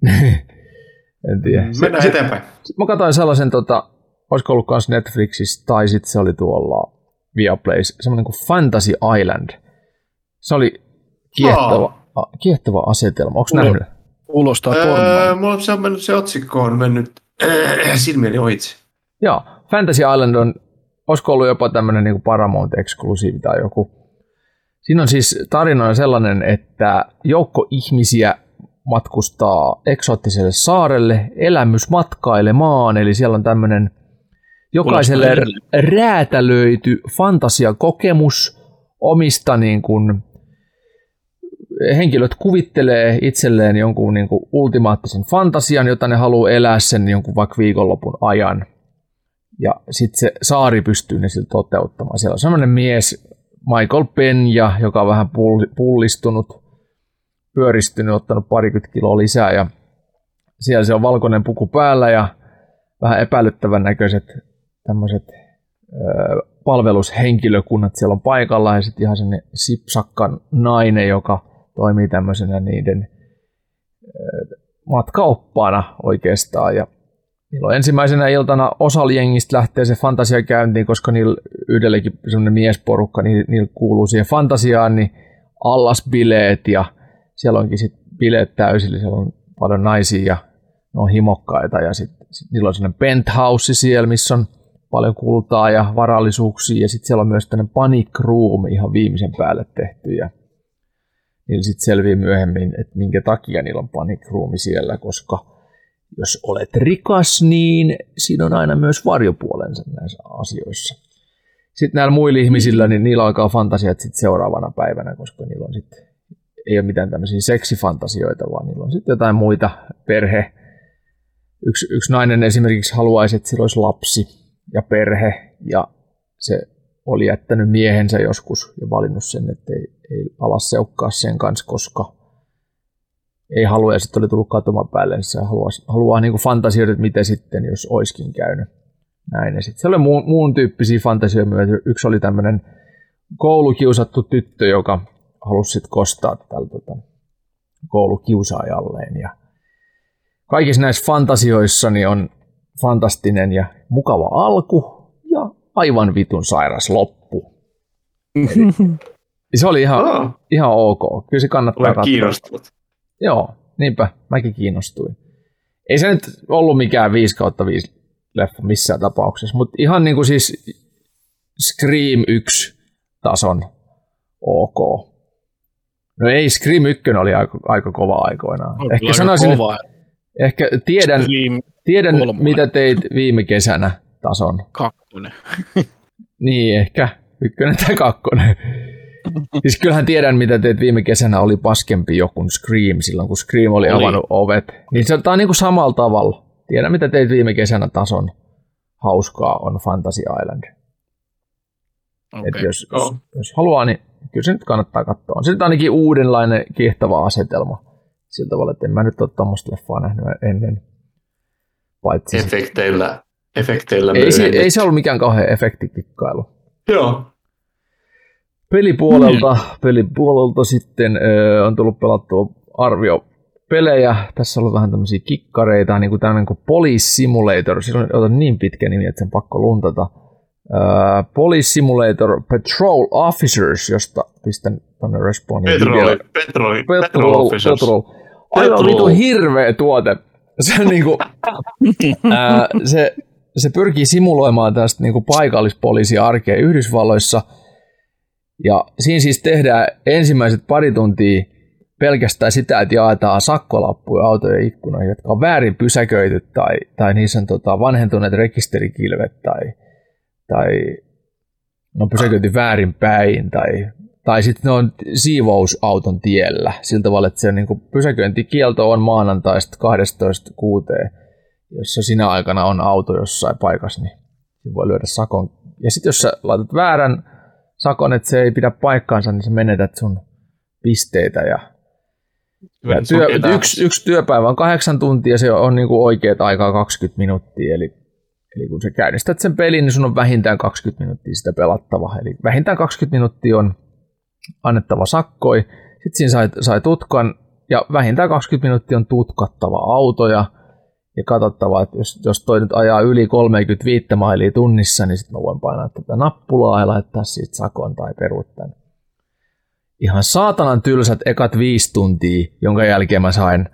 en tiedä. Mm, mennään se, eteenpäin. Sitten mä katsoin sellaisen, tota, olisiko ollut myös Netflixissä, tai sitten se oli tuolla Viaplay, semmoinen kuin Fantasy Island. Se oli kiehtova, oh. kiehtova asetelma. Onko nähnyt? Kuulostaa öö, Mulla se on mennyt, se otsikko on mennyt äh, silmieni ohitse. Joo, Fantasy Island on, olisiko ollut jopa tämmöinen niin Paramount Exclusive tai joku Siinä on siis tarina sellainen, että joukko ihmisiä matkustaa eksoottiselle saarelle elämysmatkailemaan, eli siellä on tämmöinen jokaiselle räätälöity fantasiakokemus omista niin kuin, henkilöt kuvittelee itselleen jonkun niin kuin ultimaattisen fantasian, jota ne haluaa elää sen jonkun vaikka viikonlopun ajan. Ja sitten se saari pystyy ne sillä toteuttamaan. Siellä on sellainen mies, Michael Penja, joka on vähän pullistunut, pyöristynyt, ottanut parikymmentä kiloa lisää ja siellä se on valkoinen puku päällä ja vähän epäilyttävän näköiset tämmöiset palvelushenkilökunnat siellä on paikalla ja sitten ihan sellainen sipsakkan nainen, joka toimii tämmöisenä niiden matkaoppaana oikeastaan. Ja Niillä ensimmäisenä iltana osa jengistä lähtee se fantasia käyntiin, koska niillä yhdellekin semmoinen miesporukka, niin niillä kuuluu siihen fantasiaan, niin allasbileet ja siellä onkin sitten bileet täysillä, siellä on paljon naisia ja ne on himokkaita. Ja sitten sit niillä on sellainen penthouse siellä, missä on paljon kultaa ja varallisuuksia. Ja sitten siellä on myös tämmöinen panic room ihan viimeisen päälle tehty ja niillä sitten selviää myöhemmin, että minkä takia niillä on panic room siellä, koska jos olet rikas, niin siinä on aina myös varjopuolensa näissä asioissa. Sitten näillä muilla ihmisillä, niin niillä alkaa fantasiat sitten seuraavana päivänä, koska niillä on sitten, ei ole mitään tämmöisiä seksifantasioita, vaan niillä on sitten jotain muita perhe. Yksi, yksi nainen esimerkiksi haluaisi, että sillä olisi lapsi ja perhe, ja se oli jättänyt miehensä joskus ja valinnut sen, että ei, ei ala seukkaa sen kanssa, koska ei halua, ja sitten oli tullut katuman päälle, niin se haluaa, haluaa niin fantasioida, että miten sitten, jos oiskin käynyt. Näin, ja sitten se oli muun, muun tyyppisiä fantasioita. Yksi oli tämmöinen koulukiusattu tyttö, joka halusi sitten kostaa tällä tota, koulukiusaajalleen. Ja kaikissa näissä fantasioissa niin on fantastinen ja mukava alku aivan vitun sairas loppu. Eli, se oli ihan, oh. ihan ok. Kyllä se kannattaa katsoa. Joo, niinpä, mäkin kiinnostuin. Ei se nyt ollut mikään 5 kautta 5 leffa missään tapauksessa, mutta ihan niin kuin siis Scream 1 tason ok. No ei, Scream 1 oli aika, aika kova aikoinaan. Ehkä aika sanoisin, kova. ehkä tiedän, Scream tiedän kolmonen. mitä teit viime kesänä tason. kakkonen. Niin, ehkä ykkönen tai kakkonen. siis kyllähän tiedän, mitä teet viime kesänä oli paskempi jo kuin Scream, silloin kun Scream oli, Oli. avannut ovet. Niin se on niin kuin samalla tavalla. Tiedän, mitä teit viime kesänä tason. Hauskaa on Fantasy Island. Okay. Et jos, Joo. jos, jos haluaa, niin kyllä se nyt kannattaa katsoa. On se nyt ainakin uudenlainen kiehtova asetelma. Sillä tavalla, että en mä nyt ole tuommoista leffaa nähnyt ennen. Paitsi Efekteillä, efekteillä ei, se, myöhemmin. ei se ollut mikään kauhean efektikikkailu. Joo. Pelipuolelta, Mm. pelipuolelta sitten ö, on tullut pelattua arviopelejä. Tässä on ollut vähän tämmöisiä kikkareita, niin kuin tämmöinen kuin Police Simulator. Sillä on ota niin pitkä nimi, että sen pakko luntata. Ö, Police Simulator Patrol Officers, josta pistän tänne respawniin. Petroli, videolle. petroli, Petrol, petrol officers. petrol. Aivan Petrol. vitu hirveä tuote. Se, on niinku, ää, se, se pyrkii simuloimaan tästä niinku paikallispoliisia arkea Yhdysvalloissa. Ja siinä siis tehdään ensimmäiset pari tuntia pelkästään sitä, että jaetaan sakkolappuja autojen ikkunoihin, jotka on väärin pysäköity tai, tai niissä on tota, vanhentuneet rekisterikilvet tai, tai ne on pysäköity väärin päin tai, tai sitten ne on siivousauton tiellä sillä tavalla, että se niin pysäköintikielto on maanantaista 12.6. Jossa sinä aikana on auto jossain paikassa, niin voi lyödä sakon. Ja sitten jos sä laitat väärän sakon, että se ei pidä paikkaansa, niin sä menetät sun pisteitä ja ja työ, yksi, yksi työpäivä on kahdeksan tuntia, se on niin kuin oikeat aikaa 20 minuuttia, eli, eli kun sä käynnistät sen pelin, niin sun on vähintään 20 minuuttia sitä pelattavaa, eli vähintään 20 minuuttia on annettava sakkoi, sitten siinä sai, sai tutkan, ja vähintään 20 minuuttia on tutkattava autoja, ja katsottava, että jos, jos toi nyt ajaa yli 35 mailia tunnissa, niin sitten mä voin painaa tätä nappulaa ja laittaa siitä sakon tai peruut tän ihan saatanan tylsät ekat viisi tuntia, jonka jälkeen mä sain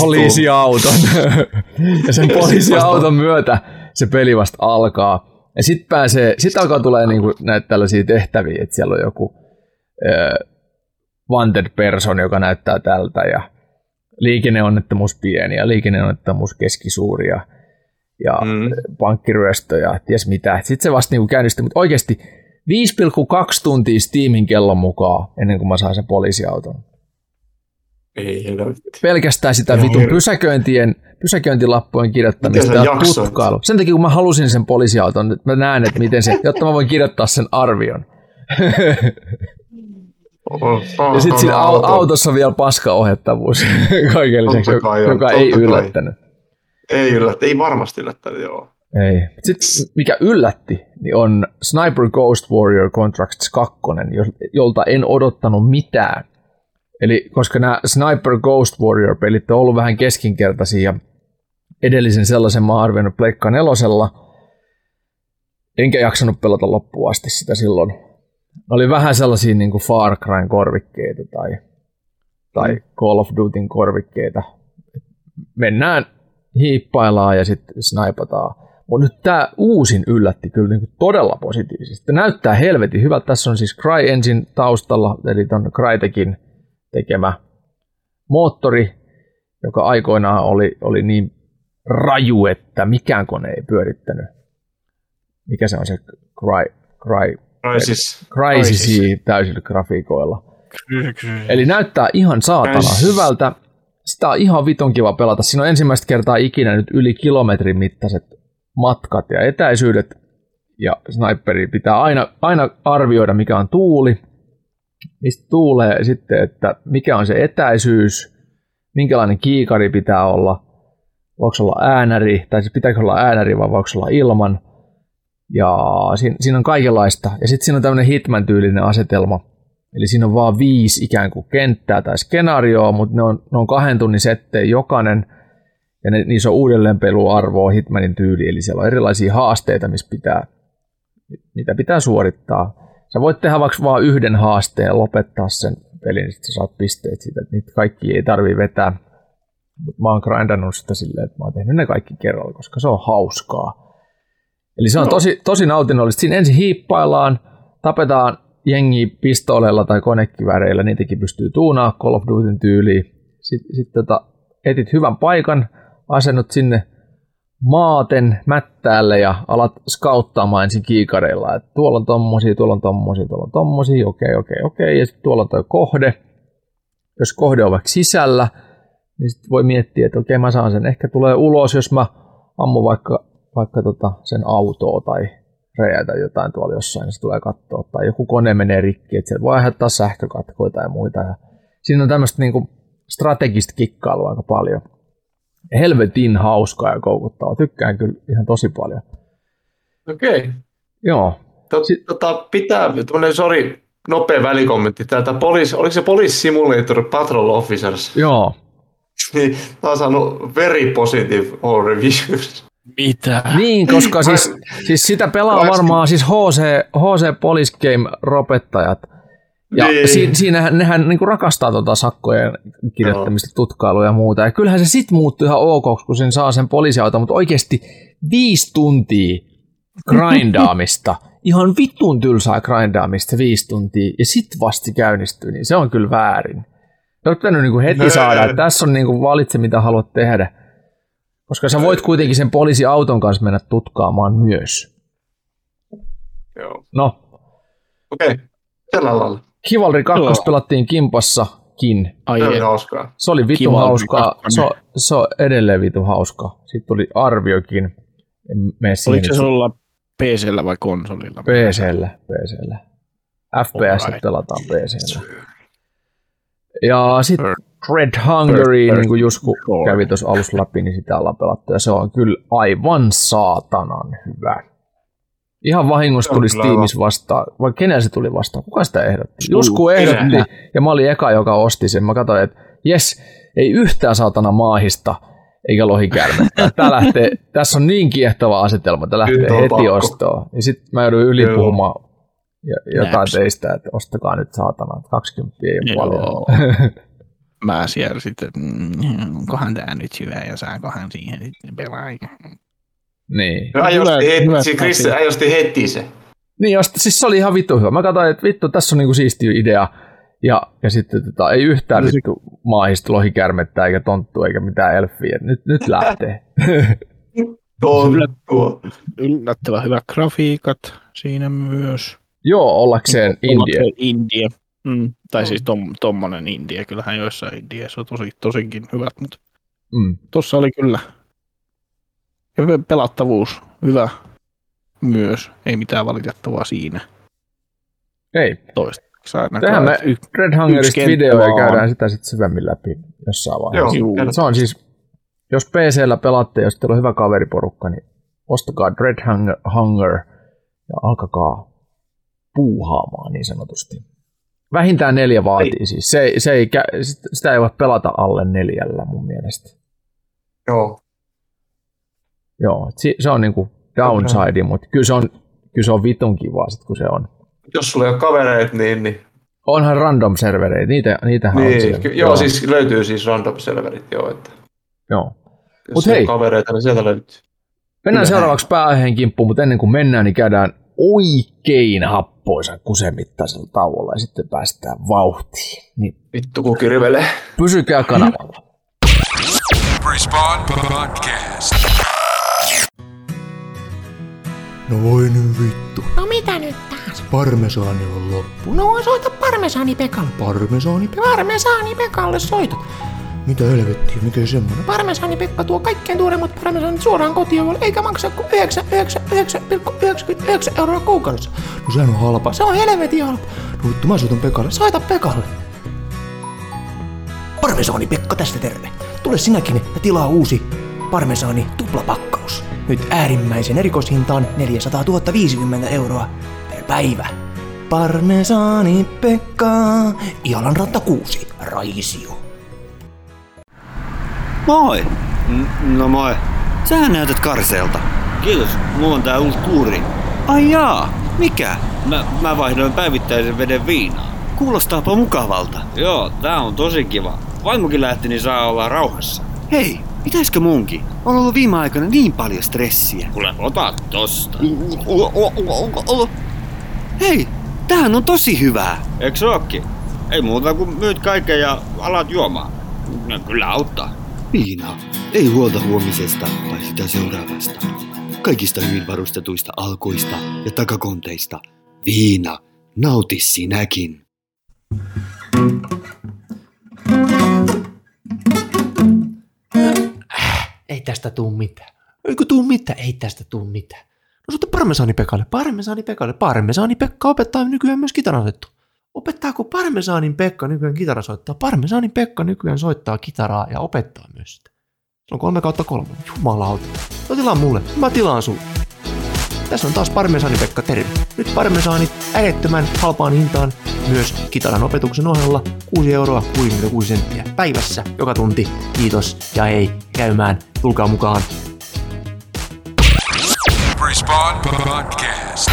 poliisiauton. ja sen poliisiauton myötä se peli vasta alkaa. Ja sitten pääsee, sit alkaa tulee niinku näitä tällaisia tehtäviä, että siellä on joku ö, wanted person, joka näyttää tältä ja liikenneonnettomuus pieni ja liikenneonnettomuus keskisuuri ja, ja Mm. pankkiryöstö ja ties mitä. Sitten se vasta niinku käynnistyi, mutta oikeasti 5,2 tuntia Steamin kellon mukaan ennen kuin mä sain sen poliisiauton. Ei helvetti. Pelkästään sitä Ihan vitun pysäköintien, pysäköintilappujen kirjoittamista ja tutkailu. Sen takia kun mä halusin sen poliisiauton, että mä näen, että miten se, jotta mä voin kirjoittaa sen arvion. Ja sitten siinä au- autossa vielä paskaohjattavuus kaiken lisäksi, kai on, joka ei kai. yllättänyt. Ei yllättä, ei varmasti yllättänyt, joo. Ei. Sitten mikä yllätti, niin on Sniper Ghost Warrior Contracts 2, jo- jolta en odottanut mitään. Eli koska nämä Sniper Ghost Warrior-pelit on ollut vähän keskinkertaisia ja edellisen sellaisen mä oon arvioinut Pleikka nelosella, enkä jaksanut pelata loppuun asti sitä silloin. Ne oli vähän sellaisia niin kuin Far Cryn korvikkeita tai, tai Call of Dutyn korvikkeita. Mennään, hiippaillaan ja sitten snipataan. Mutta nyt tämä uusin yllätti kyllä niin kuin todella positiivisesti. Näyttää helvetin hyvältä. Tässä on siis CryEngine taustalla, eli ton Crytekin tekemä moottori, joka aikoinaan oli, oli niin raju, että mikään kone ei pyörittänyt. Mikä se on se Cry, Cry, Crisis. Crysis täysillä grafiikoilla. Eli näyttää ihan saatana Crysis. hyvältä. Sitä on ihan vitun kiva pelata. Siinä on ensimmäistä kertaa ikinä nyt yli kilometrin mittaiset matkat ja etäisyydet. Ja sniperi pitää aina, aina arvioida, mikä on tuuli, mistä tuulee, sitten, että mikä on se etäisyys, minkälainen kiikari pitää olla, voiko se olla äänäri, tai siis pitääkö olla äänäri vai voiko se olla ilman. Ja siinä, siinä on kaikenlaista. Ja sitten siinä on tämmöinen Hitman-tyylinen asetelma. Eli siinä on vaan viisi ikään kuin kenttää tai skenaarioa, mutta ne on, ne on kahden tunnin settejä jokainen. Ja ne, niissä on uudelleenpeluarvoa Hitmanin tyyli, eli siellä on erilaisia haasteita, missä pitää, mitä pitää suorittaa. Sä voit tehdä vaikka vaan yhden haasteen ja lopettaa sen pelin, niin sitten sä saat pisteet siitä, että niitä kaikki ei tarvii vetää Mutta mä oon grindannut sitä silleen, että mä oon tehnyt ne kaikki kerralla, koska se on hauskaa. Eli se on tosi, tosi nautinnollista. Siinä ensin hiippaillaan, tapetaan jengi pistooleilla tai konekiväreillä, niitäkin pystyy tuunaa Call of Dutyn tyyliin. Sitten sit tota, etit hyvän paikan, asennut sinne maaten mättäälle ja alat skauttaamaan ensin kiikareilla, että tuolla on tommosia, tuolla on tommosia, tuolla on tommosia, okei, okei, okei, ja sitten tuolla on toi kohde. Jos kohde on vaikka sisällä, niin sitten voi miettiä, että okei, mä saan sen, ehkä tulee ulos, jos mä ammun vaikka, vaikka tota sen autoa tai räjäytä jotain tuolla jossain, niin se tulee katsoa, tai joku kone menee rikki, että sieltä voi aiheuttaa sähkökatkoja tai muita. Ja siinä on tämmöistä niinku strategista kikkailua aika paljon helvetin hauskaa ja koukuttavaa. Tykkään kyllä ihan tosi paljon. Okei. Okay. Joo. Tota, pitää, tuommoinen, sori, nopea välikommentti täältä. Poliisi, oliko se Police Simulator Patrol Officers? Joo. Niin, tämä on saanut very positive all reviews. Mitä? Niin, koska siis, siis sitä pelaa varmaan siis HC, HC Police Game ropettajat. Ja Niin. si, siinähän nehän niinku rakastaa tota sakkojen kirjoittamista, tutkailuja ja muuta. Ja kyllähän se sit muuttuu ihan ok, kun sen saa sen poliisiauton, mutta oikeasti viisi tuntia grindaamista, ihan vitun tylsää grindaamista viisi tuntia, ja sit vasti käynnistyy, niin se on kyllä väärin. Se on pitänyt niinku heti saada, että tässä on niinku valitse, mitä haluat tehdä. Koska sä voit kuitenkin sen poliisiauton kanssa mennä tutkaamaan myös. Joo. No, Okei, okay. tällä lailla. Chivalry 2 Joo. pelattiin kimpassakin. Ai Se oli et. hauskaa. Se oli vitun Chivalry hauskaa. 2. Se on, se on edelleen vitun hauskaa. Sitten tuli arviokin. En Oliko se sulla PCllä vai konsolilla? PCllä, PCllä. FPS Alright. pelataan PCllä. Ja sitten Red Hungary, niin kuin Jusku Sure. kävi tuossa alussa läpi, niin sitä ollaan pelattu. Ja se on kyllä aivan saatanan hyvä. Ihan vahingossa tuli Steamissa vastaan. Vai kenellä se tuli vastaan? Kuka sitä ehdotti? Jusku ehdotti, ja mä olin eka, joka osti sen. Mä katsoin, että jes, ei yhtään saatana maahista, eikä lohikärmettä. Tää lähtee, tässä on niin kiehtova asetelma, että lähtee heti pakko. ostoon. Ja sitten mä joudun ylipuhumaan ja- jotain Näps. teistä, että ostakaa nyt saatana, että 20 ei ole paljon. Mä siellä sitten, että mm, onkohan tää nyt hyvä ja saakohan siihen sitten pelaa. niin. No, ajosti Hyvä- heti, hyvä se Chris ajosti heti se. Niin, jos, siis se oli ihan vittu hyvä. Mä katsoin, että vittu, tässä on niinku siisti idea. Ja, ja sitten tota, ei yhtään No se- vittu maahista lohikärmettä eikä tonttua eikä mitään elffiä. Nyt, nyt lähtee. Tonttua. Yllättävän hyvät grafiikat siinä myös. Joo, ollakseen India. Ollakseen India. Mm. Tai siis tom, tommonen India. Kyllähän joissain Indiassa on tosi, tosinkin hyvät, mutta Mm. tossa oli kyllä hyvä pelattavuus. Hyvä myös. Ei mitään valitettavaa siinä. Ei. Ainakaan. Tehdään me y- Red Hungerista video ja käydään sitä sitten syvemmin läpi jossain vaiheessa. Joo, Juu. Se on siis, jos PCllä pelaatte, jos teillä on hyvä kaveriporukka, niin ostakaa Dread Hunger, Hunger ja alkakaa puuhaamaan niin sanotusti. Vähintään neljä vaatii siis. Se, se ei, sitä ei voi pelata alle neljällä mun mielestä. Joo. Joo, se on niinku downside, mutta kyllä se on, kyllä se on vitun kivaa sit, kun se on. Jos sulla ei ole kavereita, niin... niin, Onhan random servereitä, niitä, niitähän on niin siellä. ky- joo, siis löytyy siis random serverit, joo. Että Joo. jos Mut hei. kavereita, niin sieltä löytyy. Mennään Kyllä. seuraavaksi pääaiheen kimppuun, mutta ennen kuin mennään, niin käydään oikein happoisan kusemittaisella tauolla ja sitten päästään vauhtiin. Niin Vittu kun kirvelee. pysykää kanavalla. Respawn Podcast. No voi nyt vittu. No mitä nyt taas? Parmesaani on loppu. No soita Parmesaani Pekalle. Parmesaani? pe- Parmesaani Pekalle soitat. Mitä helvettiä, mikä semmonen? Parmesaani Pekka tuo kaikkein tuoremmat parmesaanit suoraan kotiin, eikä maksa kuin 99,99 euroa kuukaudessa. No sehän on halpa. Se on helvetin halpa. No vittu, mä soitan Pekalle. Soita Pekalle. Parmesaani Pekka tästä terve. Tule sinäkin ja tilaa uusi Parmesaani tuplapakkaus. Nyt äärimmäisen erikoishintaan 400 050 euroa per päivä. Parmesaani Pekka. Ialan ranta 6. Raisio. Moi! No moi. Sähän näytät karseelta. Kiitos, mulla on tää uusi kuuri. Ai jaa, mikä? Mä, mä vaihdoin päivittäisen veden viinaa. Kuulostaapa mukavalta. Joo, tää on tosi kiva. Vaimokin lähti, niin saa olla rauhassa. Hei, pitäisikö munkin? On ollut viime aikoina niin paljon stressiä. Kuule, ota tosta. Hei, tämähän on tosi hyvää. Eikö se ookin? Ei muuta kuin myyt kaiken ja alat juomaan. No, kyllä auttaa. Viina. Ei huolta huomisesta tai sitä seuraavasta. Kaikista hyvin varustetuista alkoista ja takakonteista. Viina. Nauti sinäkin. Ei tästä tuu mitään. Eikö tuu mitään? Ei tästä tuu mitään. No soita Parmesaani Pekalle, Parmesaani Pekalle. Parmesaani Pekka opettaa nykyään myös kitarasoittu. Opettaako Parmesaanin Pekka nykyään kitara soittaa? Parmesaanin Pekka nykyään soittaa kitaraa ja opettaa myös sitä. Se on kolme kautta kolme. Jumalauta. No tilaa mulle. Mä tilaan sulle. Tässä on taas Parmesaani Pekka, terve. Nyt Parmesaanit ärettömän halpaan hintaan myös kitaran opetuksen ohella 6 euroa 66 senttiä päivässä joka tunti. Kiitos ja hei käymään. Tulkaa mukaan. Respawn Podcast.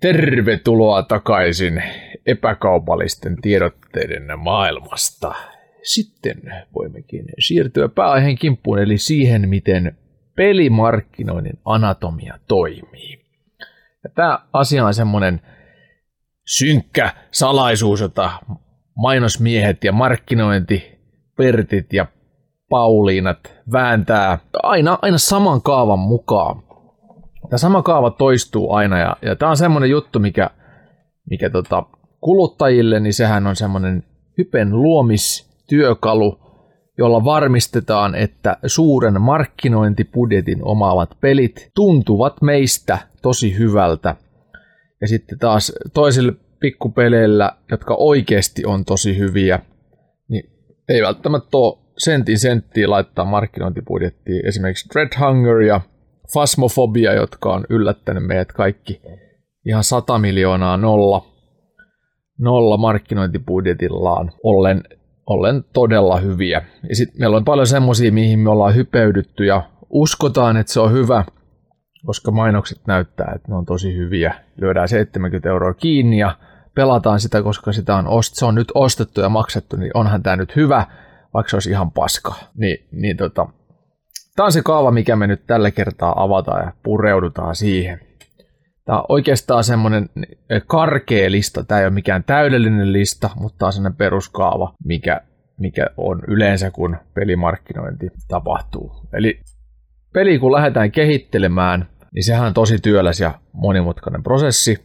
Tervetuloa takaisin epäkaupallisten tiedotteiden maailmasta. Sitten voimmekin siirtyä pääaiheen kimppuun, eli siihen, miten pelimarkkinoinnin anatomia toimii. Ja tämä asia on semmoinen synkkä salaisuus, jota mainosmiehet ja markkinointipertit ja Pauliinat vääntää aina, aina saman kaavan mukaan. Tämä sama kaava toistuu aina ja, ja tämä on semmoinen juttu, mikä, mikä tota, kuluttajille, niin sehän on semmoinen hypen luomistyökalu, jolla varmistetaan, että suuren markkinointibudjetin omaavat pelit tuntuvat meistä tosi hyvältä. Ja sitten taas toisille pikkupeleillä, jotka oikeasti on tosi hyviä, niin ei välttämättä ole sentin senttiä laittaa markkinointibudjettiin. Esimerkiksi Dread Hunger ja Phasmophobia, jotka on yllättänyt meidät kaikki ihan 100 miljoonaa nolla, nolla markkinointibudjetillaan ollen, ollen todella hyviä. Ja sitten meillä on paljon semmoisia, mihin me ollaan hypeydytty ja uskotaan, että se on hyvä, koska mainokset näyttää, että ne on tosi hyviä. Lyödään 70 euroa kiinni ja pelataan sitä, koska sitä on ost- se on nyt ostettu ja maksettu, niin onhan tämä nyt hyvä, vaikka se olisi ihan paska. Niin, niin tota, Tämä on se kaava, mikä me nyt tällä kertaa avataan ja pureudutaan siihen. Tämä on oikeastaan semmoinen karkea lista. Tämä ei ole mikään täydellinen lista, mutta tämä on semmoinen peruskaava, mikä, mikä on yleensä, kun pelimarkkinointi tapahtuu. Eli peli kun lähdetään kehittelemään, niin sehän on tosi työläs ja monimutkainen prosessi.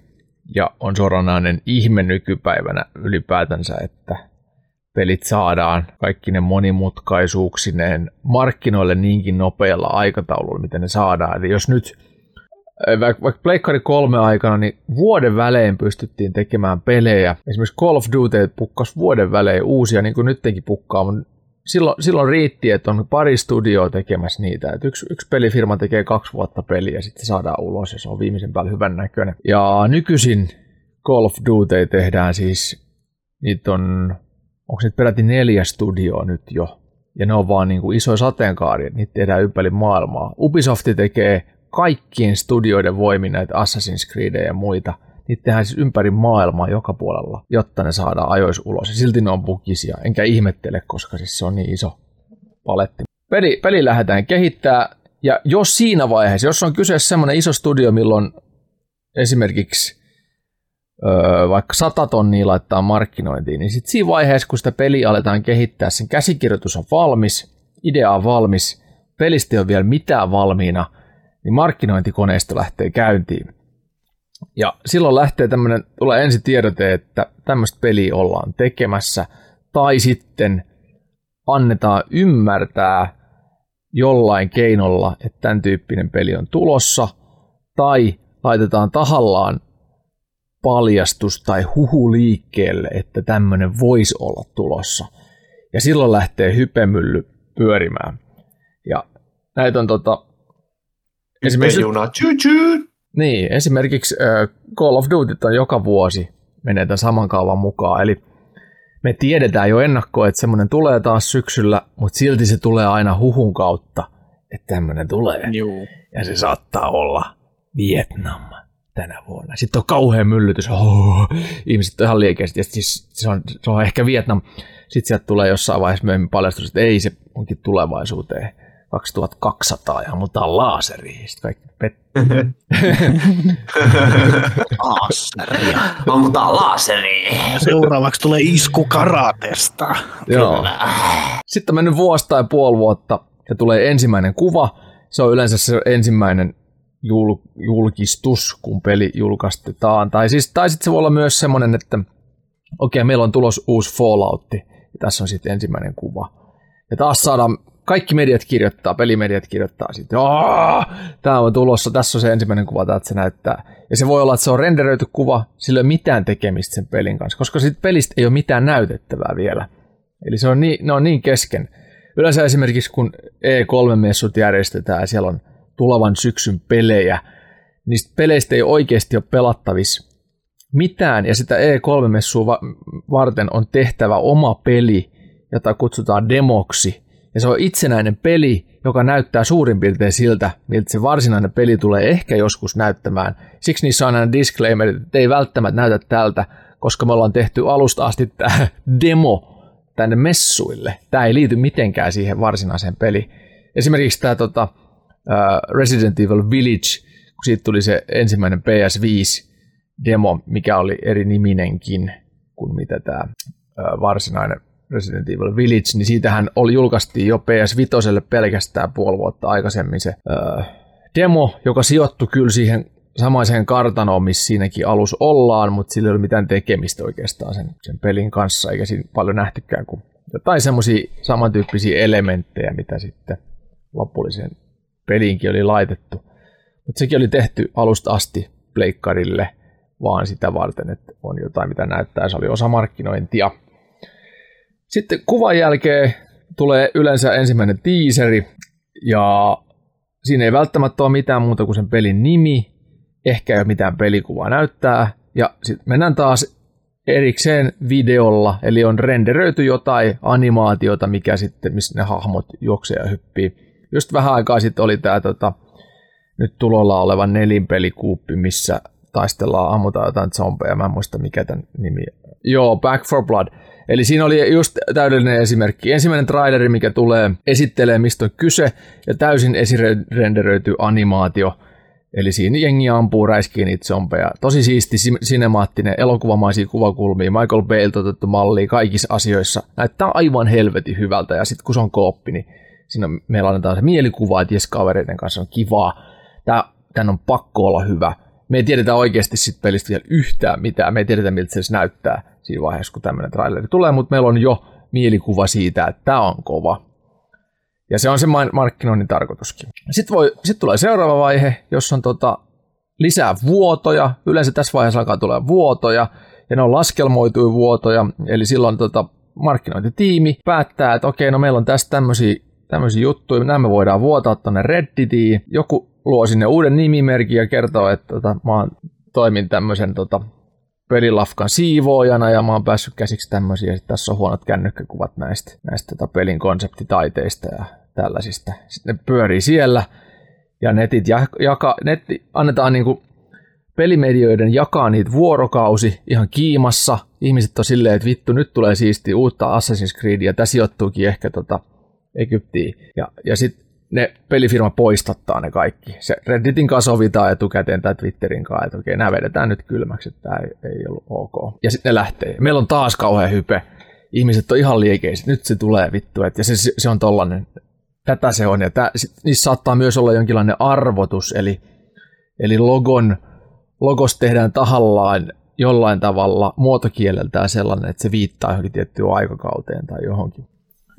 Ja on suoranainen ihme nykypäivänä ylipäätänsä, että pelit saadaan kaikki ne monimutkaisuuksineen markkinoille niinkin nopealla aikataululla, miten ne saadaan. Eli jos nyt vaikka, vaikka Pleikkari kolme aikana, niin vuoden välein pystyttiin tekemään pelejä. Esimerkiksi Call of Duty pukkas vuoden välein uusia, niin kuin nytkin pukkaa, mutta silloin, silloin riitti, että on pari studioa tekemässä niitä. Että yksi, yksi pelifirma tekee kaksi vuotta peliä ja sitten saadaan ulos ja se on viimeisen päällä hyvän näköinen. Ja nykyisin Call of Duty tehdään siis, niitä on onko nyt peräti neljä studioa nyt jo, ja ne on vaan niin kuin isoja sateenkaaria, niitä tehdään ympäri maailmaa. Ubisoft tekee kaikkien studioiden voimin näitä Assassin's Creed ja muita, niitä tehdään siis ympäri maailmaa joka puolella, jotta ne saadaan ajois ulos. Ja silti ne on bugisia, enkä ihmettele, koska siis se on niin iso paletti. Peli, peli lähdetään kehittää, ja jos siinä vaiheessa, jos on kyseessä semmoinen iso studio, milloin esimerkiksi öö, vaikka 100 tonnia laittaa markkinointiin, niin sitten siinä vaiheessa, kun sitä peliä aletaan kehittää, sen käsikirjoitus on valmis, idea on valmis, pelistä ei ole vielä mitään valmiina, niin markkinointikoneisto lähtee käyntiin. Ja silloin lähtee tämmöinen, tulee ensi tiedote, että tämmöistä peliä ollaan tekemässä, tai sitten annetaan ymmärtää jollain keinolla, että tämän tyyppinen peli on tulossa, tai laitetaan tahallaan paljastus tai huhu liikkeelle, että tämmöinen voisi olla tulossa. Ja silloin lähtee hypemylly pyörimään. Ja näitä on tota... Esimerkiksi... Niin, esimerkiksi Call of Duty on joka vuosi menee tämän saman kaavan mukaan. Eli me tiedetään jo ennakkoon, että semmoinen tulee taas syksyllä, mutta silti se tulee aina huhun kautta, että tämmöinen tulee. Juu. Ja se saattaa olla Vietnam tänä vuonna. Sitten on kauhean myllytys, oh, ihmiset on ihan liikeisesti, ja siis se on, se on ehkä Vietnam. Sitten sieltä tulee jossain vaiheessa myöhemmin paljastus, että ei se onkin tulevaisuuteen 2200 ja ammutaan laaseriin. Sitten kaikki pet- Laaseria. Ammutaan laaseriin. Seuraavaksi tulee isku karatesta. Joo. Sitten on mennyt vuosi tai puoli vuotta ja tulee ensimmäinen kuva. Se on yleensä se ensimmäinen jul- julkistus, kun peli julkaistetaan. Tai, siis, tai sitten se voi olla myös semmoinen, että okei, meillä on tulos uusi Falloutti. Ja tässä on sitten ensimmäinen kuva. Ja taas saadaan, kaikki mediat kirjoittaa, pelimediat kirjoittaa sitten, tämä on tulossa, tässä on se ensimmäinen kuva, että se näyttää. Ja se voi olla, että se on renderöity kuva, sillä ei ole mitään tekemistä sen pelin kanssa, koska siitä pelistä ei ole mitään näytettävää vielä. Eli se on niin, ne on niin kesken. Yleensä esimerkiksi kun E3-messut järjestetään ja siellä on tulevan syksyn pelejä, niistä peleistä ei oikeasti ole pelattavissa mitään, ja sitä E3-messua va- varten on tehtävä oma peli, jota kutsutaan demoksi, ja se on itsenäinen peli, joka näyttää suurin piirtein siltä, miltä se varsinainen peli tulee ehkä joskus näyttämään. Siksi niissä on aina disclaimer, että ei välttämättä näytä tältä, koska me ollaan tehty alusta asti tämä demo tänne messuille. Tämä ei liity mitenkään siihen varsinaiseen peliin. Esimerkiksi tämä tota, Resident Evil Village, kun siitä tuli se ensimmäinen PS5-demo, mikä oli eri niminenkin kuin mitä tämä uh, varsinainen Resident Evil Village, niin siitähän oli, julkaistiin jo PS5 pelkästään puoli vuotta aikaisemmin se uh, demo, joka sijoittui kyllä siihen samaiseen kartanoon, missä siinäkin alus ollaan, mutta sillä ei ole mitään tekemistä oikeastaan sen, sen pelin kanssa, eikä siinä paljon nähtykään kuin jotain semmoisia samantyyppisiä elementtejä, mitä sitten lopulliseen peliinkin oli laitettu. Mutta sekin oli tehty alusta asti pleikkarille vaan sitä varten, että on jotain, mitä näyttää. Se oli osa markkinointia. Sitten kuvan jälkeen tulee yleensä ensimmäinen tiiseri, ja siinä ei välttämättä ole mitään muuta kuin sen pelin nimi, ehkä ei ole mitään pelikuvaa näyttää, ja sitten mennään taas erikseen videolla, eli on renderöity jotain animaatiota, mikä sitten, missä ne hahmot juoksee ja hyppii. Just vähän aikaa sitten oli tämä tota, nyt tulolla oleva nelinpelikuuppi, missä taistellaan, ammutaan jotain zombeja, mä en muista mikä tämän nimi. Joo, Back for Blood. Eli siinä oli just täydellinen esimerkki. Ensimmäinen traileri, mikä tulee, esittelee mistä on kyse, ja täysin esirenderöity animaatio. Eli siinä jengi ampuu, räiskii niitä zombeja. Tosi siisti, sinemaattinen, elokuvamaisia kuvakulmia, Michael Bale otettu malli kaikissa asioissa. Näyttää aivan helvetin hyvältä, ja sitten kun se on kooppi, niin siinä meillä annetaan se mielikuva, että jes kavereiden kanssa on kivaa. Tää, on pakko olla hyvä. Me ei tiedetä oikeasti sit pelistä vielä yhtään mitään. Me ei tiedetä, miltä se näyttää siinä vaiheessa, kun tämmöinen traileri tulee, mutta meillä on jo mielikuva siitä, että tämä on kova. Ja se on se markkinoinnin tarkoituskin. Sitten, voi, sitten tulee seuraava vaihe, jossa on tota, lisää vuotoja. Yleensä tässä vaiheessa alkaa tulla vuotoja, ja ne on laskelmoituja vuotoja, eli silloin tota, markkinointitiimi päättää, että okei, no meillä on tässä tämmöisiä tämmöisiä juttuja, nämä me voidaan vuotaa tuonne Redditiin. Joku luo sinne uuden nimimerkin ja kertoo, että tota, mä oon, toimin tämmöisen tota, pelilafkan siivoojana ja mä oon päässyt käsiksi tämmöisiä. Sitten tässä on huonot kännykkäkuvat näistä, näistä tota, pelin konseptitaiteista ja tällaisista. Sitten ne pyörii siellä ja netit jaka, netti annetaan niinku pelimedioiden jakaa niitä vuorokausi ihan kiimassa. Ihmiset on silleen, että vittu, nyt tulee siisti uutta Assassin's Creedia. Tässä sijoittuukin ehkä tota Egyptiin. Ja, ja sitten ne pelifirma poistattaa ne kaikki. Se Redditin kanssa sovitaan etukäteen tai Twitterin kanssa, että okei, nämä vedetään nyt kylmäksi, että tämä ei, ei ollut ok. Ja sitten ne lähtee. Meillä on taas kauhean hype. Ihmiset on ihan liekeiset. Nyt se tulee vittu. Et, ja se, se on tollanen. Tätä se on. Ja tää, sit, niissä saattaa myös olla jonkinlainen arvotus, eli, eli logon, logos tehdään tahallaan jollain tavalla muotokieleltään sellainen, että se viittaa johonkin tiettyyn aikakauteen tai johonkin.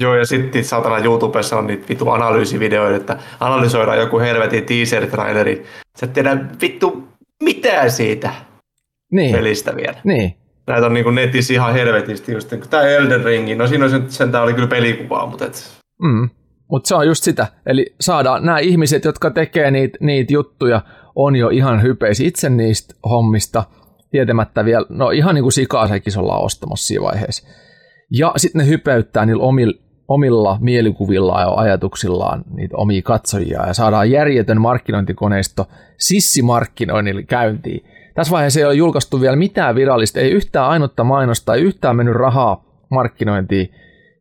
Joo, ja sitten saatana YouTubessa on niitä vittu analyysivideoita, että analysoidaan joku helvetin teaser-traileri. Sä et tiedä vittu mitään siitä niin. pelistä vielä. Niin. Näitä on niinku netissä ihan helvetisti. Just niin tämä Elden Ringi, no siinä on sen, sen oli kyllä pelikuvaa, mutta et... Mm. Mutta se on just sitä. Eli saadaan nämä ihmiset, jotka tekee niitä niit juttuja, on jo ihan hypeisi itse niistä hommista, tietämättä vielä, no ihan niin kuin sikaa sekin ollaan ostamassa siinä vaiheessa. Ja sitten ne hypeyttää niillä omilla omilla mielikuvillaan ja ajatuksillaan niitä omia katsojia ja saadaan järjetön markkinointikoneisto sissimarkkinoinnille käyntiin. Tässä vaiheessa ei ole julkaistu vielä mitään virallista, ei yhtään ainutta mainosta, ei yhtään mennyt rahaa markkinointiin.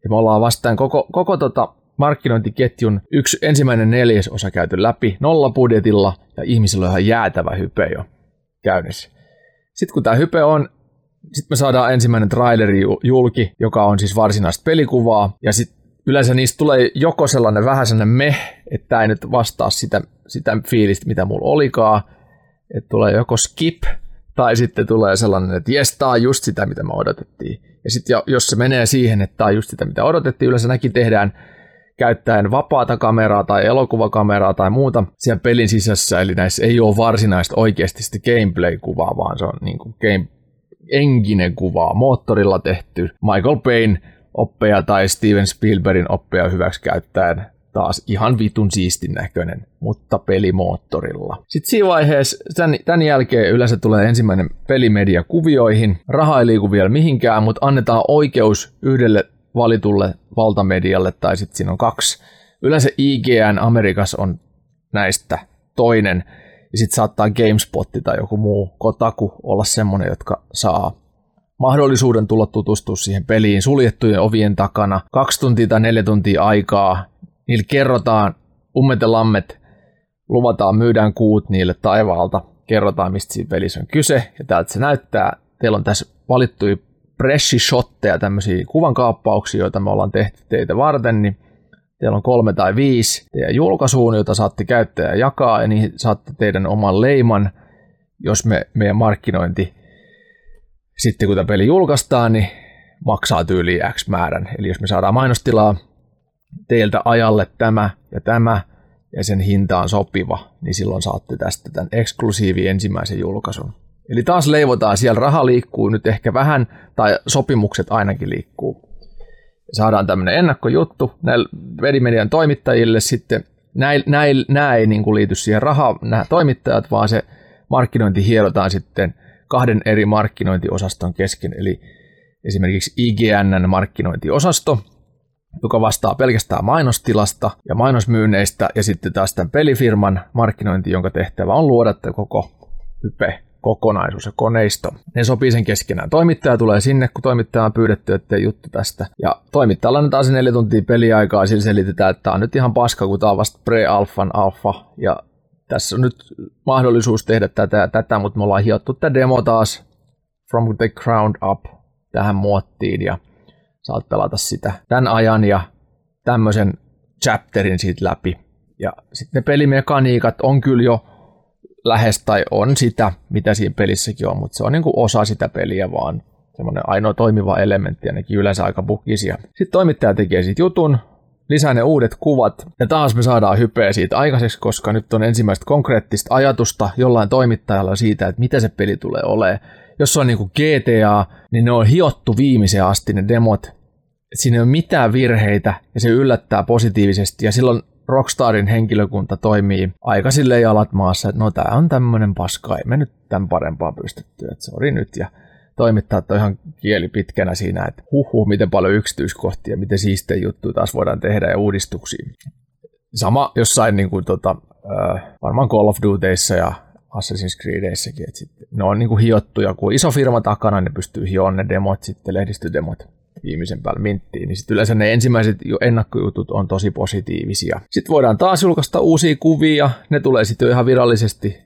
Ja me ollaan vastaan koko, koko tota markkinointiketjun yksi ensimmäinen neljäsosa käyty läpi nolla budjetilla ja ihmisillä on ihan jäätävä hype jo käynnissä. Sitten kun tämä hype on, sitten me saadaan ensimmäinen traileri julki, joka on siis varsinaista pelikuvaa, ja sitten yleensä niistä tulee joko sellainen vähän sellainen meh, että tämä ei nyt vastaa sitä, sitä fiilistä, mitä mulla olikaan, että tulee joko skip, tai sitten tulee sellainen, että jes, tämä on just sitä, mitä me odotettiin. Ja sitten jos se menee siihen, että tämä on just sitä, mitä odotettiin, yleensä näkin tehdään käyttäen vapaata kameraa tai elokuvakameraa tai muuta siellä pelin sisässä, eli näissä ei ole varsinaista oikeasti sitä gameplay-kuvaa, vaan se on niin kuin game engine kuvaa, moottorilla tehty Michael Payne oppeja tai Steven Spielbergin oppeja hyväksi käyttäen taas ihan vitun siistin näköinen, mutta pelimoottorilla. Sitten siinä vaiheessa, tämän, tämän jälkeen yleensä tulee ensimmäinen pelimedia kuvioihin. Raha ei liiku vielä mihinkään, mutta annetaan oikeus yhdelle valitulle valtamedialle, tai sitten siinä on kaksi. Yleensä IGN Amerikassa on näistä toinen, ja sitten saattaa GameSpot tai joku muu Kotaku olla semmoinen, jotka saa mahdollisuuden tulla tutustua siihen peliin suljettujen ovien takana. Kaksi tuntia tai neljä tuntia aikaa. Niille kerrotaan ummetelammet, luvataan, myydään kuut niille taivaalta, kerrotaan mistä siinä pelissä on kyse ja täältä se näyttää. Teillä on tässä valittuja pressishotteja, tämmöisiä kuvankaappauksia, joita me ollaan tehty teitä varten, niin teillä on kolme tai viisi teidän julkaisuun, jota saatte käyttää ja jakaa, ja niin saatte teidän oman leiman, jos me, meidän markkinointi sitten kun tämä peli julkaistaan, niin maksaa tyyli X määrän. Eli jos me saadaan mainostilaa teiltä ajalle tämä ja tämä, ja sen hinta on sopiva, niin silloin saatte tästä tämän eksklusiivi ensimmäisen julkaisun. Eli taas leivotaan, siellä raha liikkuu nyt ehkä vähän, tai sopimukset ainakin liikkuu. Saadaan tämmöinen ennakkojuttu näille Vedimedian toimittajille sitten. Nämä ei niin kuin liity siihen rahaan, nämä toimittajat, vaan se markkinointi hierotaan sitten kahden eri markkinointiosaston kesken, eli esimerkiksi IGNn markkinointiosasto, joka vastaa pelkästään mainostilasta ja mainosmyynneistä, ja sitten taas tämän pelifirman markkinointi, jonka tehtävä on luoda koko hype kokonaisuus ja koneisto. Ne sopii sen keskenään. Toimittaja tulee sinne, kun toimittaja on pyydetty, että juttu tästä. Ja toimittajalla annetaan se neljä tuntia peliaikaa, sillä selitetään, että tämä on nyt ihan paska, kun tämä on vasta pre-alfan alfa. Ja tässä on nyt mahdollisuus tehdä tätä tätä, mutta me ollaan hiottu tämä demo taas from the ground up tähän muottiin ja saat pelata sitä tämän ajan ja tämmöisen chapterin siitä läpi. Ja sitten ne pelimekaniikat on kyllä jo lähes tai on sitä, mitä siinä pelissäkin on, mutta se on niin kuin osa sitä peliä vaan semmoinen ainoa toimiva elementti ja nekin yleensä aika bukisia. Sitten toimittaja tekee siitä jutun, lisää ne uudet kuvat ja taas me saadaan hypeä siitä aikaiseksi, koska nyt on ensimmäistä konkreettista ajatusta jollain toimittajalla siitä, että mitä se peli tulee olemaan. Jos se on niin kuin GTA, niin ne on hiottu viimeiseen asti ne demot. Siinä ei ole mitään virheitä ja se yllättää positiivisesti ja silloin Rockstarin henkilökunta toimii aika silleen jalat maassa, että no tää on tämmönen paska, ei me nyt tämän parempaa pystytty, että sori nyt ja toimittajat on ihan kieli pitkänä siinä, että huhu, miten paljon yksityiskohtia, miten siistejä juttuja taas voidaan tehdä ja uudistuksia. Sama jossain niin kuin, tota, äh, varmaan Call of Dutyissa ja Assassin's Creedissäkin, että sitten ne on niin kuin hiottuja, kun iso firma takana, ne pystyy hioon ne demot, sitten lehdistödemot viimeisen päälle minttiin, niin sitten yleensä ne ensimmäiset jo ennakkojutut on tosi positiivisia. Sitten voidaan taas julkaista uusia kuvia, ne tulee sitten ihan virallisesti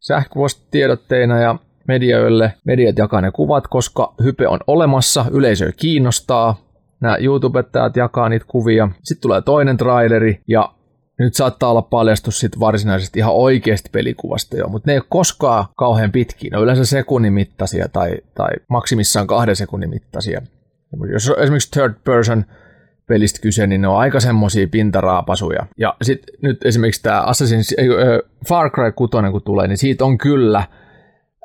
sähköpostitiedotteina ja medioille. Mediat jakaa ne kuvat, koska hype on olemassa, yleisö kiinnostaa, nämä YouTubettajat jakaa niitä kuvia. Sitten tulee toinen traileri ja nyt saattaa olla paljastus sit varsinaisesti ihan oikeasti pelikuvasta jo, mutta ne ei ole koskaan kauhean pitkiä. Ne on yleensä sekunnin mittaisia tai, tai maksimissaan kahden sekunnin mittaisia. Jos on esimerkiksi third person pelistä kyse, niin ne on aika semmosia pintaraapasuja. Ja sitten nyt esimerkiksi tämä Assassin's äh, Far Cry 6, kun tulee, niin siitä on kyllä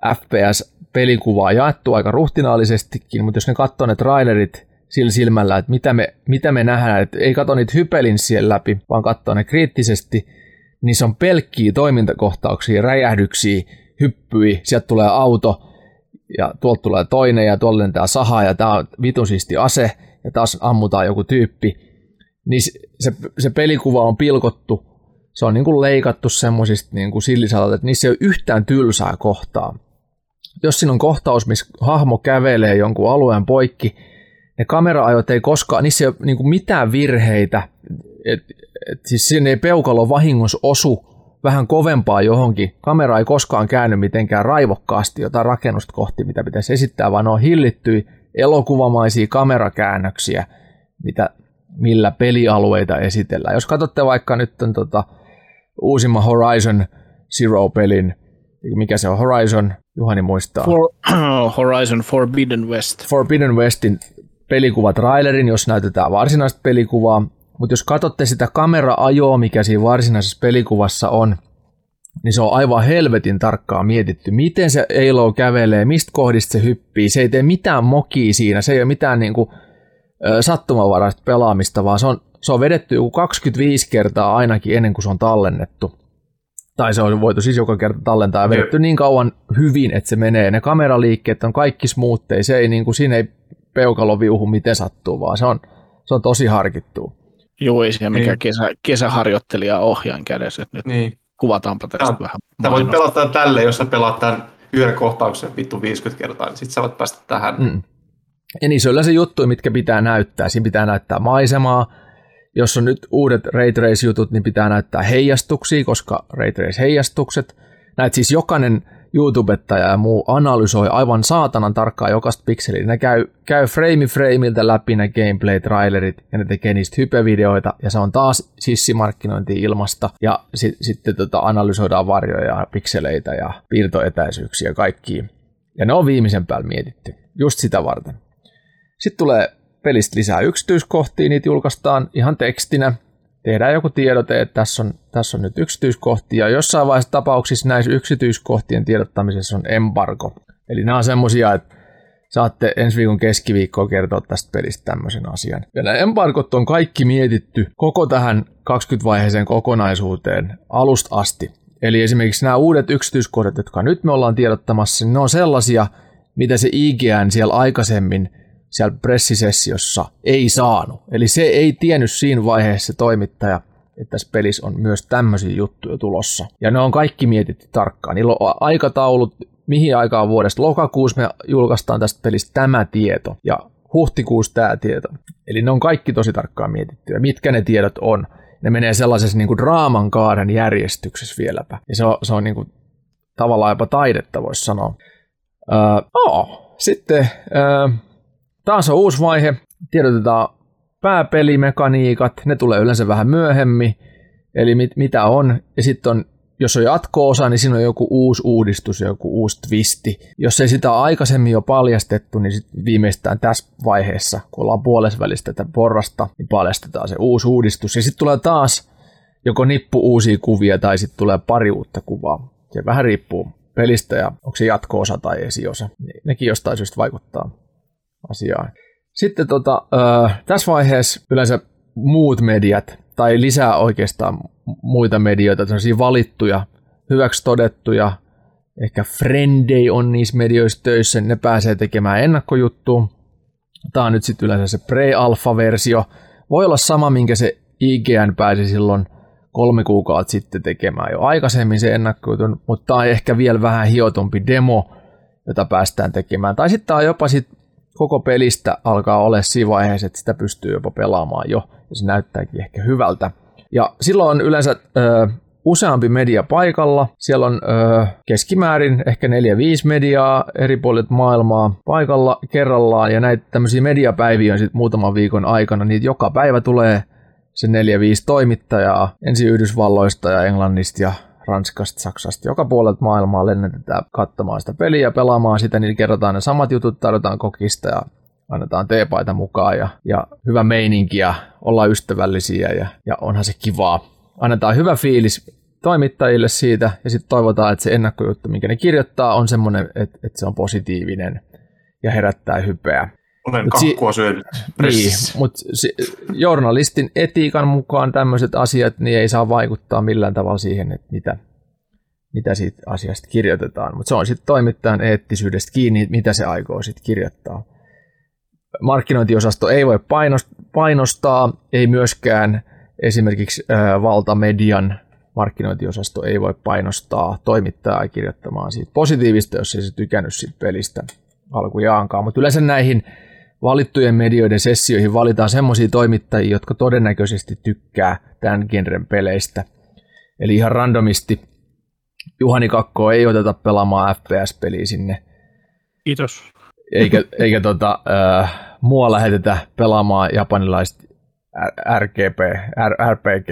FPS-pelikuvaa jaettu aika ruhtinaallisestikin, mutta jos ne katsoo ne trailerit sillä silmällä, että mitä me, mitä me nähdään, että ei katso niitä hypelin siellä läpi, vaan katsoo ne kriittisesti, niin se on pelkkiä toimintakohtauksia, räjähdyksiä, hyppyi, sieltä tulee auto, ja tuolta tulee toinen ja tuolla lentää saha ja tämä on vitun siisti ase ja taas ammutaan joku tyyppi. niin se, se pelikuva on pilkottu, se on niin kuin leikattu semmoisista niin kuin sillisalalta, että niissä ei ole yhtään tylsää kohtaa. Jos siinä on kohtaus, missä hahmo kävelee jonkun alueen poikki, ne kameraajot ei koskaan, niissä ei ole niin kuin mitään virheitä, et, et, siis sinne ei peukalo vahingossa osu vähän kovempaa johonkin. Kamera ei koskaan käänny mitenkään raivokkaasti jotain rakennusta kohti, mitä pitäisi esittää, vaan ne on hillittyjä elokuvamaisia kamerakäännöksiä, mitä, millä pelialueita esitellään. Jos katsotte vaikka nyt tota, uusimman Horizon Zero-pelin, mikä se on, Horizon, Juhani muistaa. For, Horizon Forbidden West. Forbidden Westin pelikuvatrailerin, jos näytetään varsinaista pelikuvaa, mutta jos katsotte sitä kamera-ajoa, mikä siinä varsinaisessa pelikuvassa on, niin se on aivan helvetin tarkkaan mietitty, miten se Eilo kävelee, mistä kohdista se hyppii. Se ei tee mitään mokia siinä, se ei ole mitään niinku, sattumanvaraista pelaamista, vaan se on, se on vedetty joku 25 kertaa ainakin ennen kuin se on tallennettu. Tai se on voitu siis joka kerta tallentaa ja vedetty niin kauan hyvin, että se menee. Ne kameraliikkeet on kaikki smoothia, se ei, niin kuin, siinä ei peukalo viuhu miten sattuu, vaan se on, se on tosi harkittua. Joo, ei siellä mikään kesä, kesäharjoittelija ohjaan kädessä, että nyt Niin. kuvataanpa tästä Tää- vähän. Sä voit pelata tälle, jos sä pelaat tämän yhden kohtauksen vittu 50 kertaa, niin sit sä voit päästä tähän. Mm. Ja niissä on yleensä juttuja, mitkä pitää näyttää. Siinä pitää näyttää maisemaa. Jos on nyt uudet Ray Trace-jutut, niin pitää näyttää heijastuksia, koska Ray Trace-heijastukset. Näet siis jokainen YouTubettaja ja muu analysoi aivan saatanan tarkkaan jokaista pikseliä. Ne käy, käy frame frameiltä läpi ne gameplay-trailerit ja ne tekee niistä hypevideoita ja se on taas sissimarkkinointi ilmasta ja si- sitten tota analysoidaan varjoja ja pikseleitä ja piirtoetäisyyksiä ja kaikkia. Ja ne on viimeisen päällä mietitty, just sitä varten. Sitten tulee pelistä lisää yksityiskohtia, niitä julkaistaan ihan tekstinä. Tehdään joku tiedote, että tässä on, tässä on nyt yksityiskohtia. Jossain vaiheessa tapauksissa näissä yksityiskohtien tiedottamisessa on embargo. Eli nämä on semmosia, että saatte ensi viikon keskiviikkoa kertoa tästä pelistä tämmöisen asian. Ja nämä embargot on kaikki mietitty koko tähän 20-vaiheeseen kokonaisuuteen alusta asti. Eli esimerkiksi nämä uudet yksityiskohdat, jotka nyt me ollaan tiedottamassa, niin ne on sellaisia, mitä se IGN siellä aikaisemmin siellä pressisessiossa ei saanut. Eli se ei tiennyt siinä vaiheessa se toimittaja, että tässä pelissä on myös tämmöisiä juttuja tulossa. Ja ne on kaikki mietitty tarkkaan. Niillä on aikataulut, mihin aikaan vuodesta. Lokakuussa me julkaistaan tästä pelistä tämä tieto ja huhtikuussa tämä tieto. Eli ne on kaikki tosi tarkkaan mietitty. Ja mitkä ne tiedot on. Ne menee sellaisessa niin kuin draaman kaaren järjestyksessä vieläpä. Ja se on, se on niin kuin tavallaan jopa taidetta, voisi sanoa. Öö, oh, sitten öö, taas on uusi vaihe. Tiedotetaan pääpelimekaniikat. Ne tulee yleensä vähän myöhemmin. Eli mit, mitä on. Ja sitten on, jos on jatko-osa, niin siinä on joku uusi uudistus, joku uusi twisti. Jos ei sitä aikaisemmin jo paljastettu, niin sit viimeistään tässä vaiheessa, kun ollaan puolessa välissä tätä porrasta, niin paljastetaan se uusi uudistus. Ja sitten tulee taas joko nippu uusia kuvia tai sitten tulee pari uutta kuvaa. Se vähän riippuu pelistä ja onko se jatko-osa tai esiosa. Nekin jostain syystä vaikuttaa asiaan. Sitten tota, ö, tässä vaiheessa yleensä muut mediat, tai lisää oikeastaan muita medioita, sellaisia valittuja, hyväksi todettuja, ehkä Friendey on niissä medioissa töissä, ne pääsee tekemään ennakkojuttuun. Tämä on nyt sitten yleensä se pre-alpha-versio. Voi olla sama, minkä se IGN pääsi silloin kolme kuukautta sitten tekemään jo aikaisemmin se ennakkojutun, mutta tämä on ehkä vielä vähän hiotumpi demo, jota päästään tekemään. Tai sitten tämä on jopa sit koko pelistä alkaa olla siinä vaiheessa, että sitä pystyy jopa pelaamaan jo, ja se näyttääkin ehkä hyvältä. Ja silloin on yleensä ö, useampi media paikalla. Siellä on ö, keskimäärin ehkä 4-5 mediaa eri puolet maailmaa paikalla kerrallaan, ja näitä tämmöisiä mediapäiviä on sitten muutaman viikon aikana, niin joka päivä tulee se 4-5 toimittajaa ensin Yhdysvalloista ja Englannista ja Ranskasta, Saksasta, joka puolelta maailmaa lennätetään katsomaan sitä peliä, pelaamaan sitä, niin kerrotaan ne samat jutut, tarjotaan kokista ja annetaan teepaita mukaan ja, ja hyvä meininki ja ollaan ystävällisiä ja, ja onhan se kivaa. Annetaan hyvä fiilis toimittajille siitä ja sitten toivotaan, että se ennakkojuttu, minkä ne kirjoittaa, on semmoinen, että, että se on positiivinen ja herättää hypeä. Olen Mut si- kakkua syönyt Niin, mutta journalistin etiikan mukaan tämmöiset asiat niin ei saa vaikuttaa millään tavalla siihen, että mitä, mitä siitä asiasta kirjoitetaan. Mutta se on sitten toimittajan eettisyydestä kiinni, mitä se aikoo sitten kirjoittaa. markkinointiosasto ei voi painos- painostaa, ei myöskään esimerkiksi ää, valtamedian markkinointiosasto ei voi painostaa toimittajaa kirjoittamaan siitä positiivista, jos ei se tykännyt siitä pelistä alkujaankaan. Mutta yleensä näihin valittujen medioiden sessioihin valitaan semmoisia toimittajia, jotka todennäköisesti tykkää tämän genren peleistä. Eli ihan randomisti Juhani Kakko ei oteta pelaamaan FPS-peliä sinne, Kiitos. eikä, eikä tota, äh, mua lähetetä pelaamaan japanilaista RGP, R- RPG.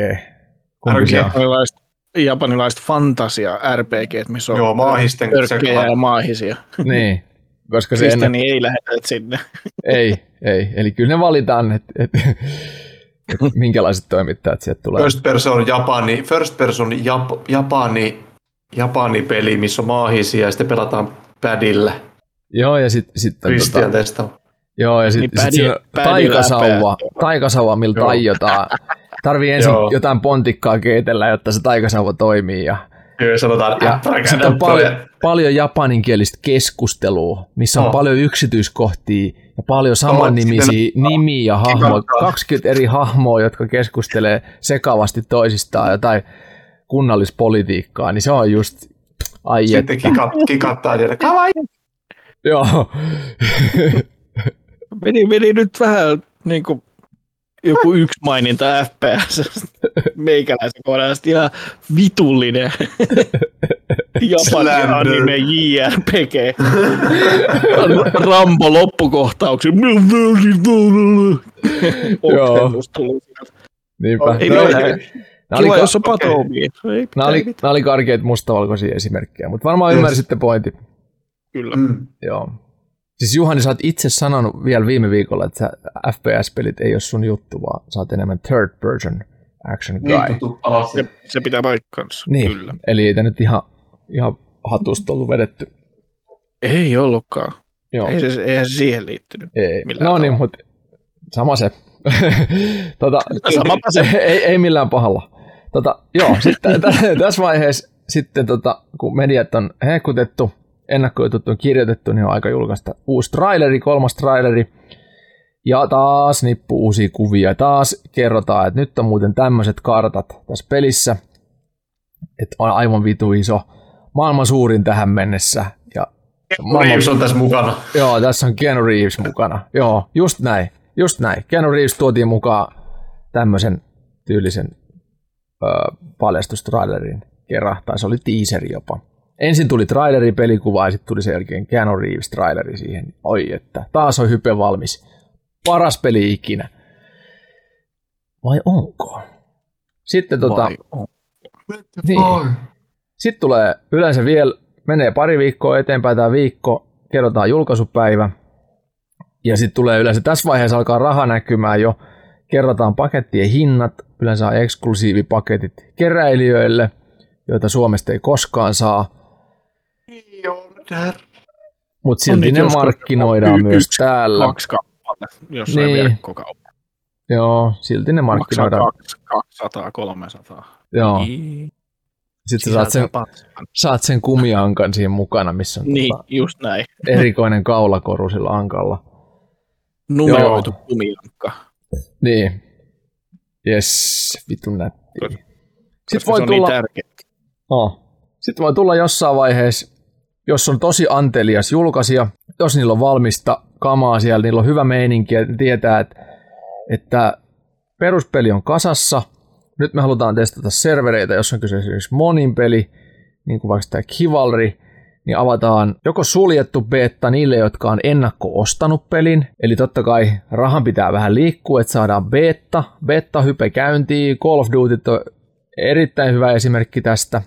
Japanilaiset, japanilaiset fantasia RPG, missä on Joo, maahisten törkkejä ja maahisia. Niin, koska se Kristeni ei lähetetä sinne. Ei, ei. Eli kyllä ne valitaan, että et, et, minkälaiset toimittajat sieltä tulee. First person Japani, first person Jap, Japani, Japani peli, missä on maahisia ja sitten pelataan padillä. Joo, ja sitten sit, Christian tota, testaa. joo, ja sitten Niin sit siinä taikasauva, taikasauva, millä Joo. taiotaan. Tarvii ensin Joo. jotain pontikkaa keitellä, jotta se taikasauva toimii. Ja, Kyllä sanotaan, ja sitten on paljon, paljon japaninkielistä keskustelua, missä on Oh. paljon yksityiskohtia ja paljon samannimisiä nimiä ja hahmoja. kannattaa. 20 eri hahmoa, jotka keskustelee sekavasti toisistaan jotain kunnallispolitiikkaa, niin se on just ai Sitten että. kikat, kikattaa ja kawaii. Joo. Meni, meni nyt vähän niin kuin joku yksi maininta FPS. Meikäläisen kohdalla sitten ihan vitullinen Japanin anime JRPG. Rambo loppukohtauksen. Oksennus tuli sieltä. Niinpä. Ei. Nämä oli, Kiva, ka- jos on okei. patoomia. Ei nämä mitään, oli, nämä karkeat mustavalkoisia esimerkkejä, mutta varmaan Yes. ymmärsitte pointin. Kyllä. Mm. Joo. Siis Juhani, sä oot itse sanonut vielä viime viikolla, että FPS-pelit ei ole sun juttu, vaan sä oot enemmän third person action guy. Niin, tuttu alas. Se, se pitää paikkansa. Niin, Kyllä. eli ei tämä nyt ihan, ihan hatusta ollut vedetty. Ei ollutkaan. Joo. Ei se, eihän se siihen liittynyt. Ei. millään No niin, tavalla. mutta sama se. tota, Samapa se. ei, ei millään pahalla. Tota, joo, sitten tä- tässä vaiheessa sitten tota, kun mediat on hehkutettu, ennakkojutut on kirjoitettu, niin on aika julkaista uusi traileri, kolmas traileri. Ja taas nippu uusia kuvia. Taas kerrotaan, että nyt on muuten tämmöiset kartat tässä pelissä. Että on aivan vitu iso. Maailman suurin tähän mennessä. Ja maailman Reeves on tässä mukana. Joo, tässä on Keanu Reeves mukana. Joo, just näin. Just näin. Keanu Reeves tuotiin mukaan tämmöisen tyylisen ö, paljastustrailerin kerran, tai se oli teaseri jopa. Ensin tuli traileri pelikuva ja sitten tuli sen jälkeen Keanu Reeves traileri siihen. Oi että, taas on hype valmis. Paras peli ikinä. Vai onko? Sitten tota, on. niin. Sitten tulee yleensä vielä, menee pari viikkoa eteenpäin tämä viikko, kerrotaan julkaisupäivä. Ja sitten tulee yleensä, tässä vaiheessa alkaa raha näkymään jo, kerrotaan pakettien hinnat, yleensä on eksklusiivipaketit keräilijöille, joita Suomesta ei koskaan saa, mutta silti ne markkinoidaan myös yksi, täällä. Kaksi kappaletta jossain Niin. niin. verkkokaupassa. Joo, silti ne Maksaa markkinoidaan. kaksi- 200, 300. Joo. Niin. Sitten sä saat sen, saat sen kumiankan siihen mukana, missä on Niin, tota, just näin. erikoinen kaulakoru sillä ankalla. Numeroitu kumilankka. Niin. Yes, vitun nätti. Sitten voi, se on tulla, niin tärkeä. oh. Sitten voi tulla jossain vaiheessa, jos on tosi antelias julkaisija, jos niillä on valmista kamaa siellä, niillä on hyvä meininki ja tietää, että, että peruspeli on kasassa, nyt me halutaan testata servereitä, jos on kyse esimerkiksi monin peli, niin kuin vaikka tämä Kivalry, niin avataan joko suljettu beta niille, jotka on ennakko-ostanut pelin, eli totta kai rahan pitää vähän liikkua, että saadaan beta, beta-hype käyntiin, Call of Duty on erittäin hyvä esimerkki tästä,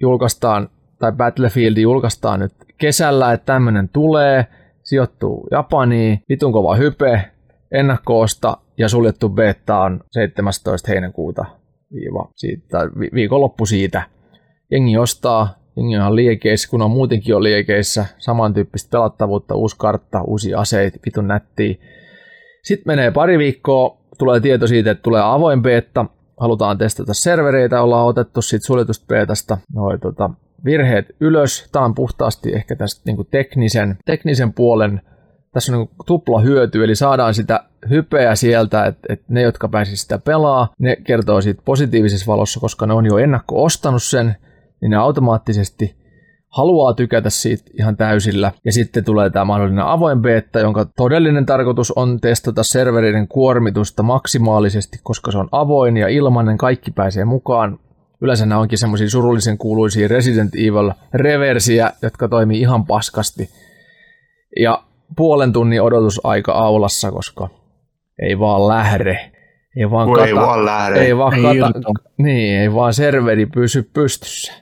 julkaistaan, tai Battlefield julkaistaan nyt kesällä, että tämmöinen tulee, sijoittuu Japaniin, vitun kova hype, ennakkoosta ja suljettu beta on 17. heinäkuuta viiva siitä, vi- viikonloppu siitä. Jengi ostaa, jengi on liekeissä, kun on muutenkin on liekeissä, samantyyppistä pelattavuutta, uusi kartta, uusia aseita, vitun nättiä. Sitten menee pari viikkoa, tulee tieto siitä, että tulee avoin beta, halutaan testata servereitä, ollaan otettu siitä suljetusta betasta noi, tota, virheet ylös. Tämä on puhtaasti ehkä tästä niin teknisen, teknisen puolen tässä on niin tupla hyöty, eli saadaan sitä hypeä sieltä, että, että ne, jotka pääsivät sitä pelaa, ne kertoo siitä positiivisessa valossa, koska ne on jo ennakko ostanut sen, niin ne automaattisesti haluaa tykätä siitä ihan täysillä. Ja sitten tulee tämä mahdollinen avoin beta, jonka todellinen tarkoitus on testata serverien kuormitusta maksimaalisesti, koska se on avoin ja ilmainen, kaikki pääsee mukaan. Yleensä nämä onkin semmoisia surullisen kuuluisia Resident Evil reversiä, jotka toimii ihan paskasti. Ja puolen tunnin odotusaika aulassa, koska ei vaan lähde. Ei vaan, kata, ei vaan lähde. ei vaan Ei kata, niin, ei vaan serveri pysy pystyssä.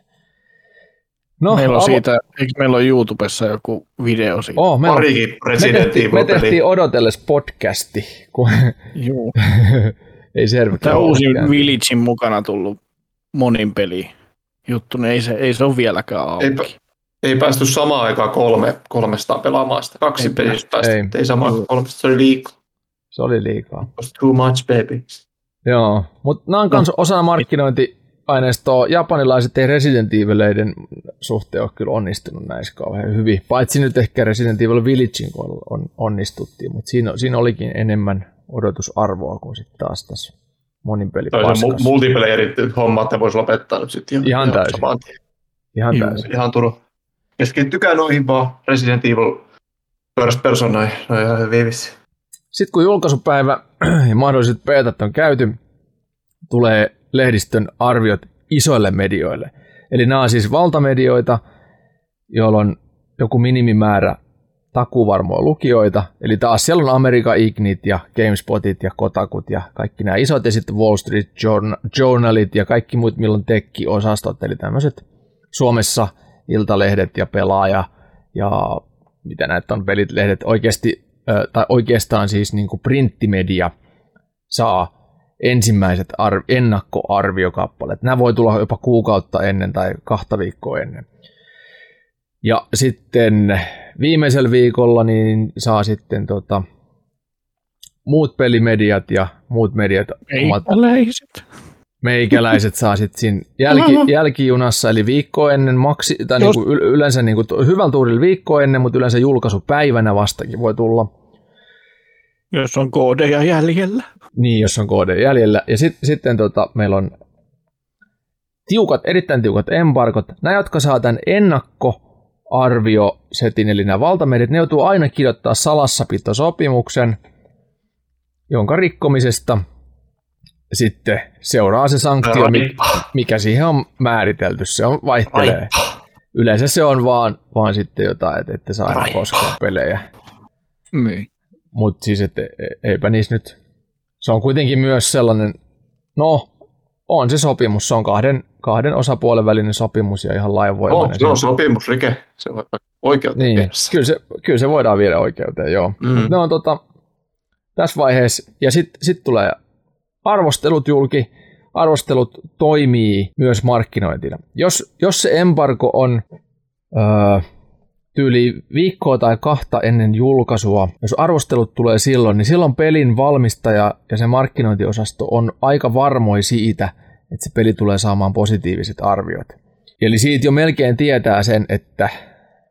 No, meillä on avo- siitä, eikö meillä on YouTubessa joku video siitä? Oh, meillä on- Parikin me tehtiin, me tehtiin odotelles podcasti, kun Joo. ei. Tämä uusi Villagein mukana tullut monin peli juttu, niin ei se, ei se ole vieläkään auki. Eipä, ei päästy samaan aikaan kolme, kolmesta pelaamaan sitä. Kaksi Ei peliä päästy, ei. Ei, samaan aikaan kolmesta. Se oli liikaa. Se oli liikaa. Was too much, baby. Joo, mutta nämä on myös osa markkinointiaineistoa. Japanilaiset ei Resident Evileiden suhteen ole kyllä onnistunut näissä kauhean hyvin. Paitsi nyt ehkä Resident Evil Villagein kohdalla on, onnistuttiin, mutta siinä, siinä olikin enemmän odotusarvoa kuin sitten taas tässä monin peli Toi on mu- multiplayerit homma, että voisi lopettaa nyt sitten Ihan täysin. saman tien. Ihan Joo. täysin. Ihan Turun. Keskittykää noihin vaan Resident Evil first person noin, noin ihan hyvin vissi. Sitten kun julkaisupäivä ja mahdolliset betat on käyty, tulee lehdistön arviot isoille medioille. Eli nämä on siis valtamedioita, joilla on joku minimimäärä takuvarmoa lukijoita. Eli taas siellä on America Ignit ja GameSpotit ja Kotakut ja kaikki nämä isot ja sitten Wall Street Journa- Journalit ja kaikki muut, milloin tekki-osastot, eli tämmöiset Suomessa iltalehdet ja pelaaja ja mitä näitä on pelit, lehdet oikeasti, tai oikeastaan siis niin kuin printtimedia saa ensimmäiset ar- ennakkoarviokappaleet. Nämä voi tulla jopa kuukautta ennen tai kahta viikkoa ennen. Ja sitten viimeisellä viikolla niin saa sitten tota, muut pelimediat ja muut mediat omat Meikäläiset. meikäläiset saa sitten siinä jälki, jälkijunassa, eli viikko ennen, maksi, tai Jos- niinku yl- yleensä niinku hyvällä tuurilla viikko ennen, mutta yleensä julkaisupäivänä vastakin voi tulla. Jos on koodeja jäljellä. Niin, jos on KD jäljellä. Ja sit, sitten tota, meillä on tiukat, erittäin tiukat embargot. Nämä, jotka saa tämän ennakkoarviosetin, eli nämä valtamediat, ne joutuu aina kirjoittaa salassapitosopimuksen, jonka rikkomisesta sitten seuraa se sanktio, mi- mikä siihen on määritelty. Se on vaihtelee. Yleensä se on vaan, vaan sitten jotain, että ette saa enää koskaan pelejä. Niin. Mutta siis, et, e- eipä niissä nyt, se on kuitenkin myös sellainen, no, on se sopimus, se on kahden, kahden osapuolen välinen sopimus ja ihan Oh, lainvoimainen. se on sopimusrike. Se on oikeuteen niin, kyllä se, kyllä se voidaan viedä oikeuteen, joo. Mm. Ne on tota, tässä vaiheessa, ja sitten sit tulee arvostelut julki, arvostelut toimii myös markkinointina. Jos, jos se embargo on öö, tyyli viikkoa tai kahta ennen julkaisua, jos arvostelut tulee silloin, niin silloin pelin valmistaja ja se markkinointiosasto on aika varmoi siitä, että se peli tulee saamaan positiiviset arviot. Eli siitä jo melkein tietää sen, että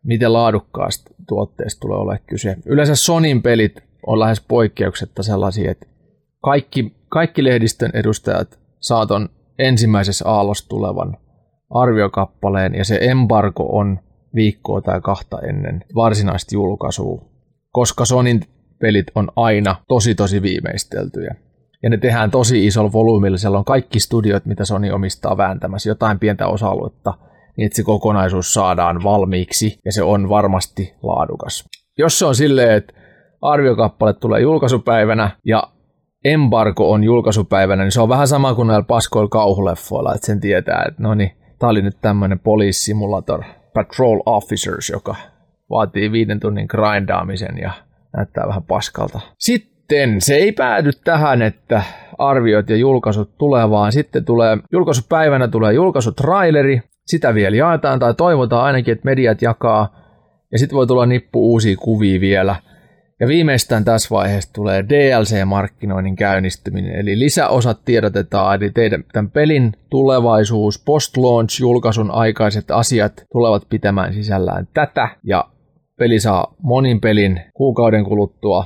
miten laadukkaasta tuotteesta tulee olemaan kyse. Yleensä Sonin pelit on lähes poikkeuksetta sellaisia, että kaikki, kaikki lehdistön edustajat saaton ensimmäisessä aallossa tulevan arviokappaleen ja se embargo on viikkoa tai kahta ennen varsinaista julkaisua, koska Sonin pelit on aina tosi tosi viimeisteltyjä. Ja ne tehdään tosi isolla volyymilla, siellä on kaikki studiot, mitä Sony omistaa vääntämässä, jotain pientä osa-aluetta, niin että se kokonaisuus saadaan valmiiksi ja se on varmasti laadukas. Jos se on silleen, että arviokappale tulee julkaisupäivänä ja embargo on julkaisupäivänä, niin se on vähän sama kuin näillä paskoilla kauhuleffoilla, että sen tietää, että no niin, tää oli nyt tämmönen police simulator patrol officers, joka vaatii viiden tunnin grindaamisen ja näyttää vähän paskalta. Sitten se ei päädy tähän, että arviot ja julkaisut tulee, vaan sitten tulee julkaisupäivänä tulee julkaisutraileri, sitä vielä jaetaan tai toivotaan ainakin, että mediat jakaa, ja sitten voi tulla nippu uusia kuvia vielä. Ja viimeistään tässä vaiheessa tulee DLC-markkinoinnin käynnistyminen, eli lisäosat tiedotetaan, eli teidän tämän pelin tulevaisuus, post-launch julkaisun aikaiset asiat tulevat pitämään sisällään tätä, ja peli saa monin pelin kuukauden kuluttua,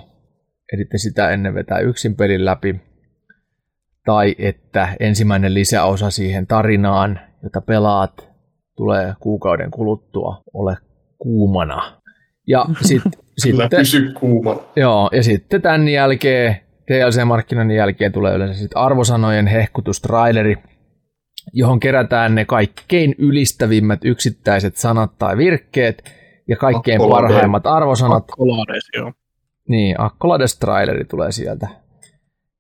eli sitä ennen vetää yksin pelin läpi, tai että ensimmäinen lisäosa siihen tarinaan, jota pelaat, tulee kuukauden kuluttua ole kuumana. Ja sit, Kyllä sitten, pysy kuumana. joo, ja sitten tämän jälkeen, DLC-markkinoinnin jälkeen tulee yleensä sit arvosanojen hehkutustraileri, johon kerätään ne kaikkein ylistävimmät yksittäiset sanat tai virkkeet ja kaikkein Akkolade. parhaimmat arvosanat. Kolades, joo. Niin, Akkolades traileri tulee sieltä.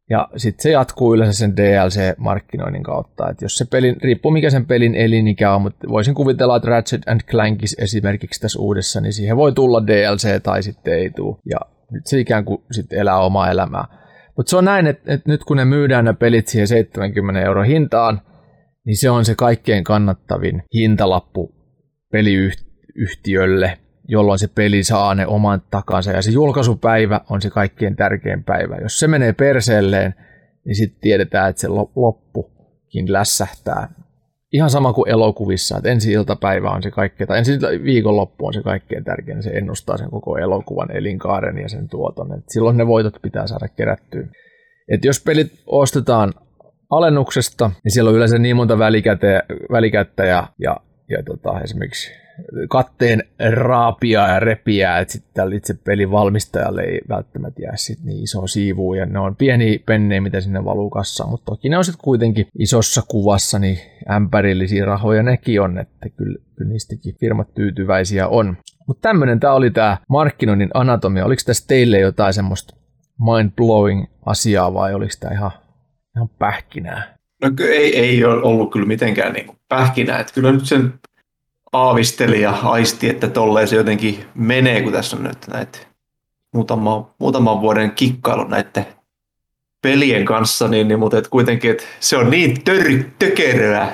Ja sitten se jatkuu yleensä sen DLC-markkinoinnin kautta. Et jos se pelin, riippuu mikä sen pelin elinikä on, mutta voisin kuvitella, että Ratchet and Clankis esimerkiksi tässä uudessa, niin siihen voi tulla DLC tai sitten ei tule. Ja nyt se ikään kuin sitten elää omaa elämää. Mutta se on näin, että, että nyt kun ne myydään ne pelit siihen 70 euro hintaan, niin se on se kaikkein kannattavin hintalappu peliyhtiölle, jolloin se peli saa ne oman takansa. Ja se julkaisupäivä on se kaikkein tärkein päivä. Jos se menee perseelleen, niin sitten tiedetään, että se lo- loppukin lässähtää. Ihan sama kuin elokuvissa, että ensi iltapäivä on se kaikkein, tai ensi viikonloppu on se kaikkein tärkein, se ennustaa sen koko elokuvan elinkaaren ja sen tuoton. Et silloin ne voitot pitää saada kerättyä. Et jos pelit ostetaan alennuksesta, niin siellä on yleensä niin monta välikätä, välikättä ja, ja, ja tota, esimerkiksi katteen raapia ja repiä, että sitten itse pelin valmistajalle ei välttämättä jää sit niin iso siivu, ja ne on pieni pennejä, mitä sinne valuu kassaan, mutta toki ne on sitten kuitenkin isossa kuvassa niin ämpärillisiä rahoja nekin on, että kyllä, kyllä niistäkin firmat tyytyväisiä on. Mutta tämmöinen tämä oli tämä markkinoinnin anatomia. Oliko tässä teille jotain semmoista mind-blowing asiaa vai oliko tämä ihan, ihan pähkinää? No ei, ei ole ollut kyllä mitenkään niin pähkinä. Että kyllä nyt sen aavisteli ja aisti, että tolleen se jotenkin menee, kun tässä on nyt näitä muutama, muutaman vuoden kikkailu näiden pelien kanssa, niin, niin mutta et kuitenkin, että se on niin tör, tökeröä,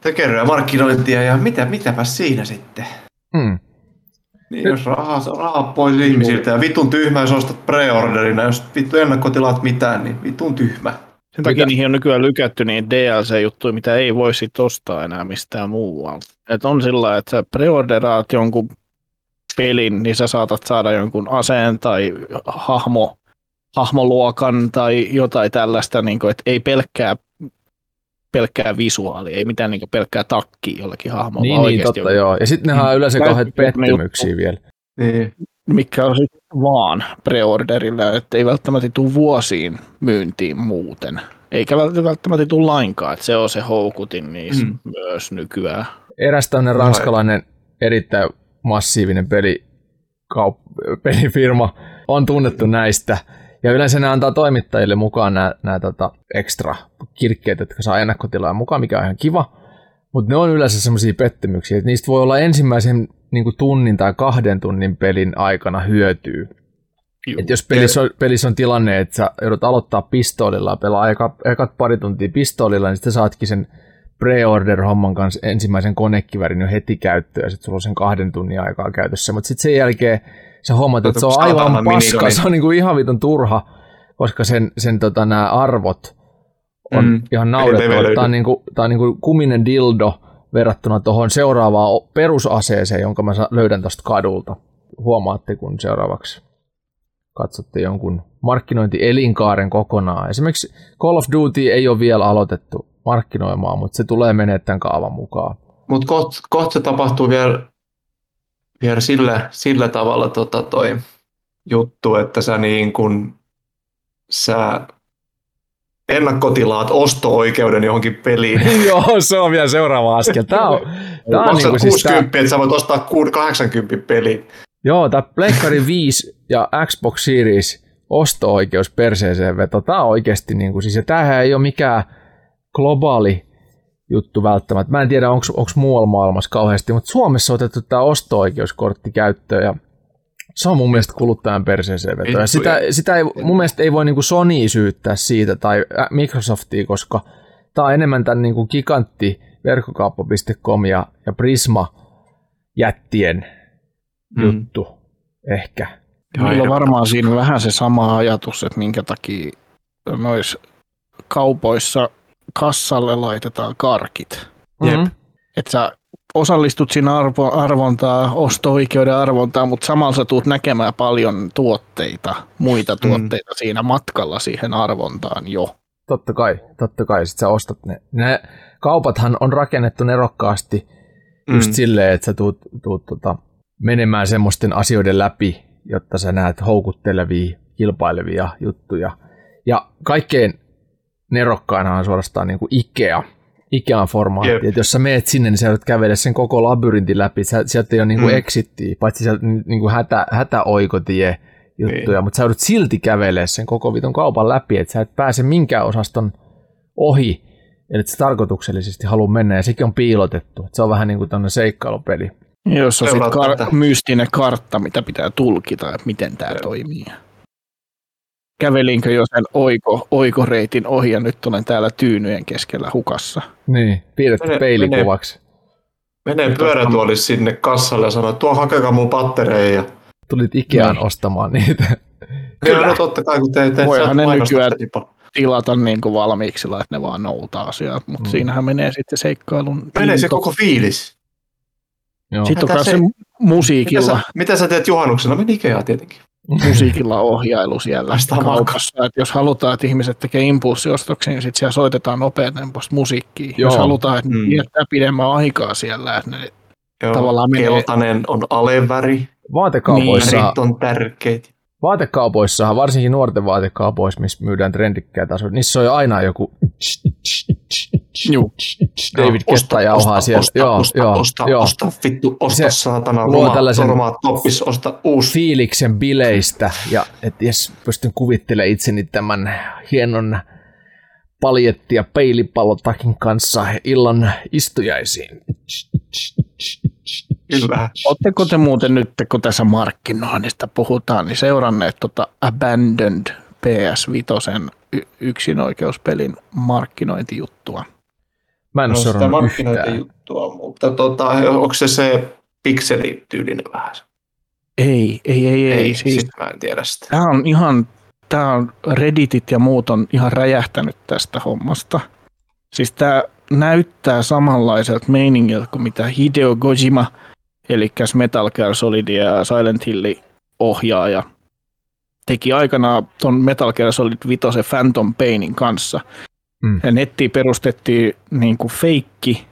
tökeröä markkinointia ja mitä, mitäpä siinä sitten. Hmm. Niin, jos rahaa, rahaa pois ihmisiltä ja vitun tyhmä, jos ostat preorderina, jos vittu ennakkotilaat mitään, niin vitun tyhmä. Sen takia niihin on nykyään lykätty niin DLC-juttuja, mitä ei voi sit ostaa enää mistään muualta. Et on sillä että sä preorderaat jonkun pelin, niin sä saatat saada jonkun aseen tai hahmo, hahmoluokan tai jotain tällaista, niin kuin, että ei pelkkää pelkkää visuaalia, ei mitään niin pelkkää takkia jollekin hahmolla. Niin, niin totta joku- joo. Ja sitten nehän on yleensä kauheat ne pettymyksiä juttu. vielä. Niin. Mikä on sitten vaan preorderilla, että ei välttämättä tule vuosiin myyntiin muuten. Eikä vält- välttämättä tule lainkaan, että se on se houkutin niissä Mm. myös nykyään. Eräs tämmöinen ranskalainen erittäin massiivinen peli, kaup- pelifirma on tunnettu näistä. Ja yleensä ne antaa toimittajille mukaan nämä, nämä tota ekstra kirkkeet, jotka saa ennakkotilaa mukaan, mikä on ihan kiva. Mutta ne on yleensä semmoisia pettymyksiä, että niistä voi olla ensimmäisen niin kuin tunnin tai kahden tunnin pelin aikana hyötyy. Juu. Et jos pelissä on, pelissä on tilanne, että sä joudut aloittaa pistoolilla ja pelaa eka, ekat pari tuntia pistoolilla, niin sitten saatkin sen pre-order-homman kanssa ensimmäisen konekivärin jo heti käyttöön, ja sitten sulla on sen kahden tunnin aikaa käytössä. Mutta sitten sen jälkeen sä huomaat, että se on aivan paska, se on niinku ihan vitun turha, koska sen, sen tota, nämä arvot on Mm. ihan levelöidy. Tämä on, niinku, tää on niinku kuminen dildo verrattuna tuohon seuraavaan perusaseeseen, jonka mä löydän tuosta kadulta. Huomaatte, kun seuraavaksi katsotte jonkun markkinointielinkaaren kokonaan. Esimerkiksi Call of Duty ei ole vielä aloitettu markkinoimaan, mutta se tulee menee tämän kaavan mukaan. Mutta kohta koht se tapahtuu vielä, vielä sillä, sillä tavalla tota toi juttu, että sä niin kun, sä ennakkotilaat osto-oikeuden johonkin peliin. Joo, se on vielä seuraava askel. Tämä on, tää on Maksat niinku siis tää, 60, että sä voit ostaa 80 peliin. Joo, tämä Pleikkari 5 ja Xbox Series osto-oikeus perseeseen veto. Tämä on oikeasti, niin kuin, siis, ja tämähän ei ole mikään globaali juttu välttämättä. Mä en tiedä, onko muualla maailmassa kauheasti, mutta Suomessa on otettu tämä osto-oikeuskortti käyttöön ja se on mun mielestä kuluttajan perseeseen veto. Ja Vittu, sitä, sitä ei, mun mielestä ei voi niinku Sony syyttää siitä tai ä, Microsoftia, koska tämä on enemmän tämän niinku gigantti verkkokauppa.com ja, ja Prisma jättien Mm. juttu ehkä. Meillä on varmaan siinä vähän se sama ajatus, että minkä takia noissa kaupoissa kassalle laitetaan karkit. Jep. Mhm. Että sä osallistut siinä arvo, arvontaa, osto-oikeuden arvontaa, mutta samalla sä tuut näkemään paljon tuotteita, muita tuotteita mm. siinä matkalla siihen arvontaan jo. Totta kai, totta kai, sit sä ostat ne. Ne kaupathan on rakennettu nerokkaasti just Mm. silleen, että sä tuut, tuut tota, menemään semmoisten asioiden läpi, jotta sä näet houkuttelevia, kilpailevia juttuja. Ja kaikkein nerokkaina on suorastaan niin kuin Ikea, Ikean formaatti. Jep. Et jos sä meet sinne, niin sä joudut kävellä sen koko labyrintin läpi. Sä, sieltä ei ole niin kuin Mm. exittiä, paitsi sieltä niin kuin hätä, hätäoikotie juttuja, Niin. mutta sä joudut silti kävelemään sen koko vitun kaupan läpi, että sä et pääse minkään osaston ohi, eli sä tarkoituksellisesti halua mennä, ja sekin on piilotettu. Et se on vähän niin kuin tämmöinen seikkailupeli. Jos on Se on sitten kar- mystinen kartta, mitä pitää tulkita, että miten tämä toimii. Kävelinkö jo sen oiko, oikoreitin ohi ja nyt olen täällä tyynyjen keskellä hukassa. Niin, piirretty Mene- peilikuvaksi. Menee pyörätuolissa sinne kassalle ja sanoo, että tuo hakekaa mun pattereja. Tulit Ikeaan Niin. ostamaan niitä. Kyllä. No totta kai, kun te, te Voihan ne nykyään-. Tilata niin kuin valmiiksi, että ne vaan noutaa sieltä, mutta Mm. siinähän menee sitten seikkailun. Menee se koko fiilis. Joo. Sitten on se se- Mitä musiikilla, sä, mitä sä teet juhannuksena? Meni Ikeaa tietenkin. musiikilla ohjailu siellä kaupassa. Että jos halutaan, että ihmiset tekee impulssiostoksia, niin sitten siellä soitetaan nopeatempoista musiikkia. Joo. Jos halutaan, että Mm. viettää pidemmän aikaa siellä, että ne Joo, Tavallaan menee- keltainen on aleväri. Vaatekaupoissa, Värit on tärkeitä. vaatekaupoissahan, varsinkin nuorten vaatekaupoissa, missä myydään trendikkäitä asioita, niissä on jo aina joku Juu. David Ketta jauhaa siellä. Osta, joo, osta, joo, osta, joo. osta, vittu, osta Se saatana luo roma, tällaisen- roma toppis, osta uusi. fiiliksen bileistä ja että jos pystyn kuvittelemaan itseni tämän hienon paljetti- ja peilipallotakin kanssa illan istujaisiin. Kyllä. Oletteko te muuten nyt, kun tässä markkinoinnista puhutaan, niin seuranneet tota Abandoned PS5 y- yksinoikeuspelin markkinointijuttua? Mä en ole No, sitä seurannut yhtään. markkinointijuttua, mutta tota, onko se se pikselityylinen vähän? Ei, ei, ei, ei. ei siis, sit mä en tiedä sitä. tämä on ihan, tämä on Redditit ja muut on ihan räjähtänyt tästä hommasta. Siis tämä näyttää samanlaiselta meiningiltä kuin mitä Hideo Kojima, eli Metal Gear Solid ja Silent Hill ohjaaja, teki aikanaan ton Metal Gear Solid 5 Phantom Painin kanssa. Mm. Ja nettiin perustettiin niin kuin feikki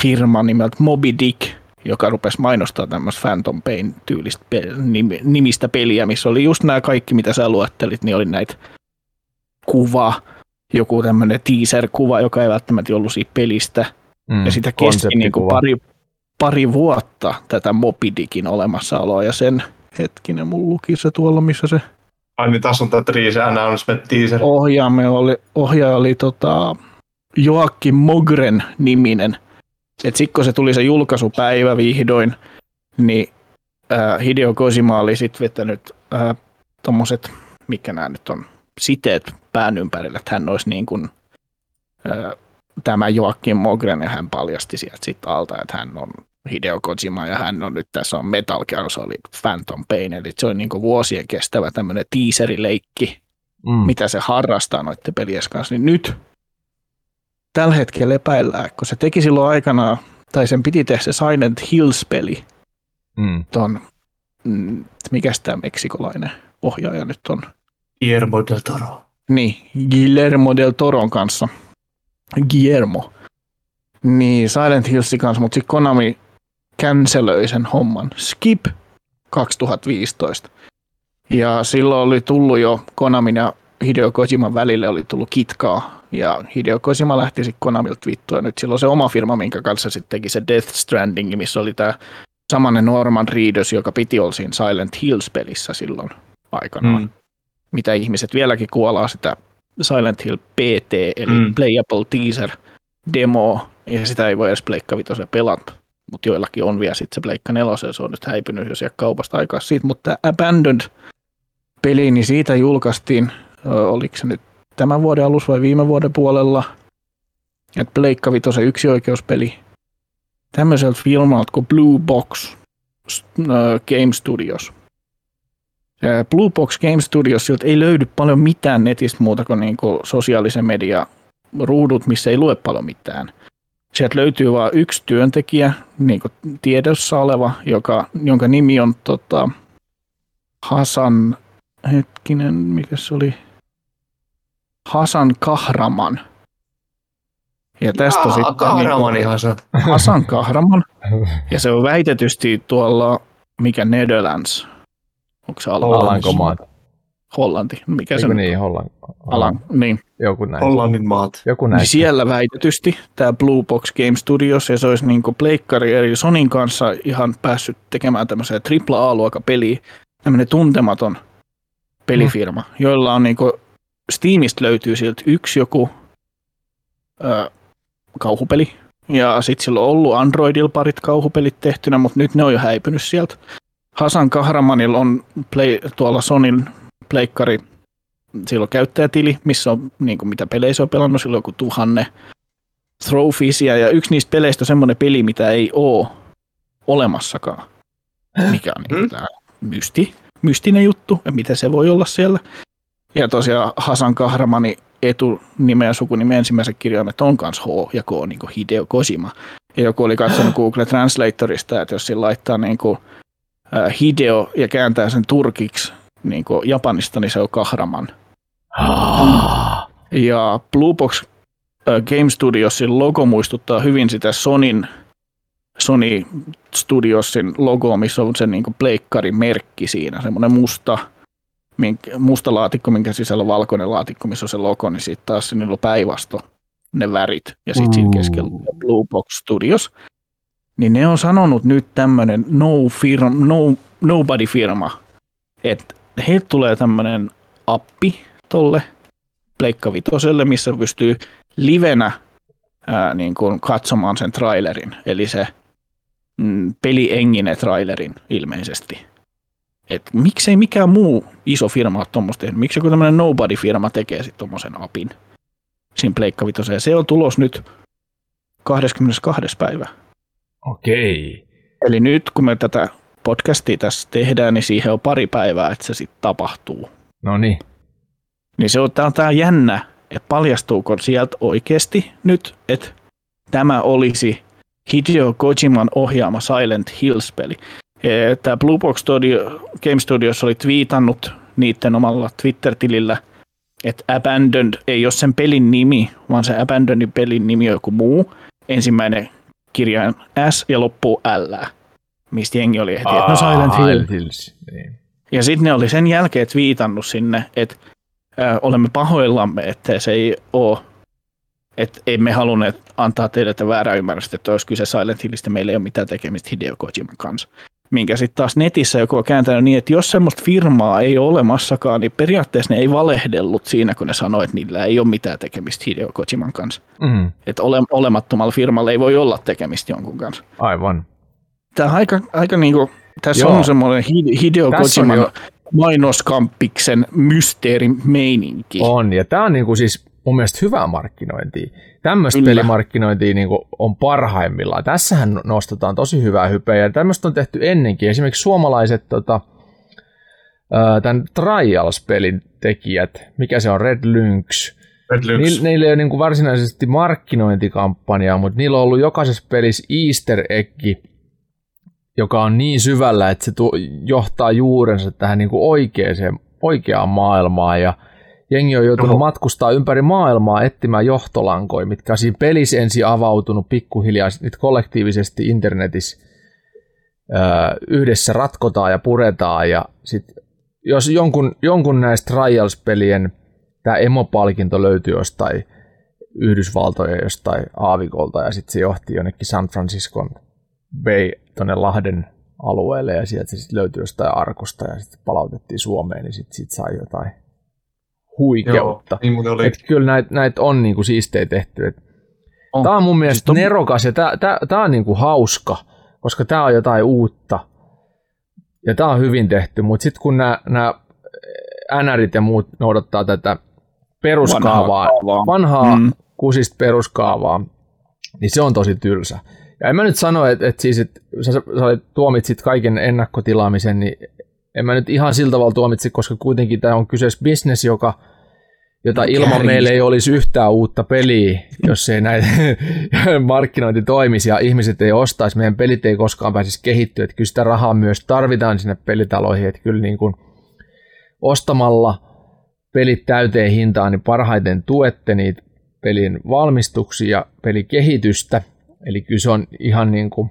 firma nimeltä Moby Dick, joka rupesi mainostaa tämmöistä Phantom Pain tyylistä pe- nim- nimistä peliä, missä oli just nämä kaikki, mitä sä luettelit, niin oli näitä kuva, joku tämmöinen teaser-kuva, joka ei välttämättä ollut siitä pelistä. Mm, Ja sitä kesti niin kuin pari, pari vuotta tätä Moby Dickin olemassaoloa, ja sen hetkinen, mun luki se tuolla, missä se Ai tässä on tämä Trees Announcement teaser. ohjaaja oli, ohjaaja oli tota, Joakim Mogren niminen. Et sit kun se tuli se julkaisupäivä vihdoin, niin äh, Hideo Kojima oli sitten vetänyt äh, tommoset, mikä nämä nyt on, siteet pään ympärille, että hän olisi niin kuin, äh, tämä Joakim Mogren ja hän paljasti sieltä sitten alta, että hän on Hideo Kojima ja hän on nyt tässä on Metal Gear Solid Phantom Pain, eli se on niin kuin vuosien kestävä tämmöinen teaserileikki, Mm. mitä se harrastaa noiden pelien kanssa, niin nyt tällä hetkellä epäillään, kun se teki silloin aikanaan, tai sen piti tehdä se Silent Hills-peli, Mm. ton, mm, mikäs tämä meksikolainen ohjaaja nyt on, Guillermo del Toro. niin, Guillermo del Toron kanssa, Guillermo, niin Silent Hillsin kanssa, mutta sitten Konami cancelöi sen homman, Skip 2015, ja silloin oli tullut jo Konamin ja Hideo Kojiman välille oli tullut kitkaa, ja Hideo Kojima lähti sitten Konamilta vittua, nyt silloin se oma firma, minkä kanssa sitten teki se Death Stranding, missä oli tämä samanen Norman Reedus, joka piti olla siinä Silent Hills-pelissä silloin aikanaan. Mm. Mitä ihmiset vieläkin kuolaa sitä Silent Hill PT, eli Mm. Playable Teaser demo, ja sitä ei voi edes Pleikka pelata. Mutta joillakin on vielä sitten se Pleikka 4, se on nyt häipynyt jo sieltä kaupasta aikaa siitä, mutta Abandoned peli, niin siitä julkaistiin, oliko se nyt tämän vuoden alussa vai viime vuoden puolella, että Pleikka Vitosen yksi oikeuspeli tämmöiseltä filmalta kuin Blue Box Game Studios. Blue Box Game Studios, siltä ei löydy paljon mitään netistä muuta kuin, niinku sosiaalisen media ruudut, missä ei lue paljon mitään. Sieltä löytyy vain yksi työntekijä, niin kuin tiedossa oleva, joka, jonka nimi on tota, Hasan, hetkinen, mikä se oli? Hasan Kahraman. Ja tästä Jaa, sitten Kahramani Hasan. niin, Hasan Kahraman. Ja se on väitetysti tuolla, mikä Netherlands. Onko se Alan- Alankomaat. Hollanti. Mikä se Eikö nyt niin, Hollan... Alan, niin. Joku näin. Hollannin maat. Joku näin. Niin siellä väitetysti tämä Blue Box Game Studios, ja se olisi niin pleikkari eli Sonin kanssa ihan päässyt tekemään tämmöisiä AAA-luokan peliä, tämmöinen tuntematon pelifirma, mm. joilla on niin Steamista löytyy sieltä yksi joku ö, kauhupeli, ja sitten sillä on ollut Androidilla parit kauhupelit tehtynä, mutta nyt ne on jo häipynyt sieltä. Hasan Kahramanilla on play, tuolla Sonin pleikkari sillä on käyttäjätili, missä on niin kuin, mitä pelejä se on pelannut, on joku tuhanne trophysia, ja yksi niistä peleistä on semmoinen peli, mitä ei ole olemassakaan. Mikä on niin tämä mysti, mystinen juttu, ja mitä se voi olla siellä. Ja tosiaan Hasan Kahramani etunimen ja sukunimen ensimmäiset kirjaimet on kanssa H ja K, niin kuin Hideo Kojima. Ja joku oli katsonut Google Translatorista, että jos sillä laittaa niin kuin, äh, Hideo ja kääntää sen turkiksi niin kuin Japanista, niin se on Kahraman. Ja Blue Box Game Studiosin logo muistuttaa hyvin sitä Sonin Sony Studiosin logoa, missä on se niin pleikkarin merkki siinä, semmoinen musta, musta laatikko, minkä sisällä on valkoinen laatikko, missä on se logo, niin sitten taas niillä on päinvasto ne värit, ja sitten siinä keskellä on Blue Box Studios. Niin ne on sanonut nyt tämmöinen no firm, no, nobody firma, että heiltä tulee tämmöinen appi tolle Pleikka Vitoselle, missä pystyy livenä ää, niin kuin katsomaan sen trailerin, eli se mm, peliengine trailerin ilmeisesti. Et miksei mikään muu iso firma ole tuommoista tehnyt? Miksi joku tämmöinen nobody-firma tekee sitten tuommoisen apin siinä Pleikka Vitoseen? Se on tulos nyt 22. päivä. Okei. Eli nyt kun me tätä podcastia tässä tehdään, niin siihen on pari päivää, että se sitten tapahtuu. No niin. Niin se on tää, on tää jännä, että paljastuuko sieltä oikeasti nyt, että tämä olisi Hideo Kojiman ohjaama Silent Hills-peli. Tämä Blue Box Studio, Game Studios oli twiitannut niiden omalla Twitter-tilillä, että Abandoned ei ole sen pelin nimi, vaan se Abandonedin pelin nimi on joku muu. Ensimmäinen kirjain S ja loppuu L, mistä jengi oli heti, että no. Silent Hills. Niin. Ja sitten ne oli sen jälkeen viitannut sinne, että ää, olemme pahoillamme, että se ei ole, että emme halunneet antaa teille tätä väärää ymmärrystä, että olisi kyse Silent Hillistä, meillä ei ole mitään tekemistä Hideo Kojiman kanssa. Minkä sitten taas netissä joku on kääntänyt niin, että jos semmoista firmaa ei ole olemassakaan, niin periaatteessa ne ei valehdellut siinä, kun ne sanoi, että niillä ei ole mitään tekemistä Hideo Kojiman kanssa. Mm, Että ole, olemattomalla firmalla ei voi olla tekemistä jonkun kanssa. aivan. Tämä on aika, aika niinku, tässä Joo. on semmoinen Hide- Hideo Tässä on Kojiman jo- mainoskampiksen mysteerimeininki. On, ja tämä on niinku siis mun mielestä hyvää markkinointia. Tämmöistä pelimarkkinointia niinku on parhaimmillaan. Tässähän nostetaan tosi hyvää hypeä, ja tämmöistä on tehty ennenkin. Esimerkiksi suomalaiset tota, tämän Trials-pelin tekijät, mikä se on, Red Lynx, Red Lynx. Niillä, niillä ei ole niinku varsinaisesti markkinointikampanjaa, mutta niillä on ollut jokaisessa pelissä easter eggi, joka on niin syvällä, että se tuo, johtaa juurensa tähän niinku oikeaan, oikeaan maailmaan. Ja jengi on joutunut Oho. matkustaa ympäri maailmaa etsimään johtolankoja, mitkä on siinä pelissä ensin avautunut pikkuhiljaa, niitä kollektiivisesti internetissä öö, yhdessä ratkotaan ja puretaan. Ja sit, jos jonkun, jonkun näistä Trials-pelien tämä emopalkinto löytyi jostain Yhdysvaltojen jostain aavikolta ja sitten se johti jonnekin San Franciscon Bay tuonne Lahden alueelle ja sieltä se sitten löytyi jostain arkosta ja sitten palautettiin Suomeen, niin sitten sit sai jotain huikeutta. niin muuten oli. Et kyllä näitä näit on niinku siistejä tehty. Et On. Tämä on mun mielestä Siis ton- nerokas ja tämä on niinku hauska, koska tämä on jotain uutta. Ja tämä on hyvin tehty, mutta sitten kun nämä NRit ja muut noudattaa tätä peruskaavaa, Vanhaa kaavaa. vanhaa Mm. kusista peruskaavaa, niin se on tosi tylsä. Ja en mä nyt sano, että, että siis, että sä, sä tuomitsit kaiken ennakkotilaamisen, niin en mä nyt ihan sillä tavalla tuomitsi, koska kuitenkin tämä on kyseessä business, joka, jota No, ilman kärjistä. meillä ei olisi yhtään uutta peliä, jos ei näitä markkinointi toimisi ja ihmiset ei ostaisi, meidän pelit ei koskaan pääsisi kehittyä, että kyllä sitä rahaa myös tarvitaan sinne pelitaloihin, että kyllä niin kuin ostamalla pelit täyteen hintaan, niin parhaiten tuette niitä pelin valmistuksia ja pelikehitystä, eli kyllä se on ihan niin kuin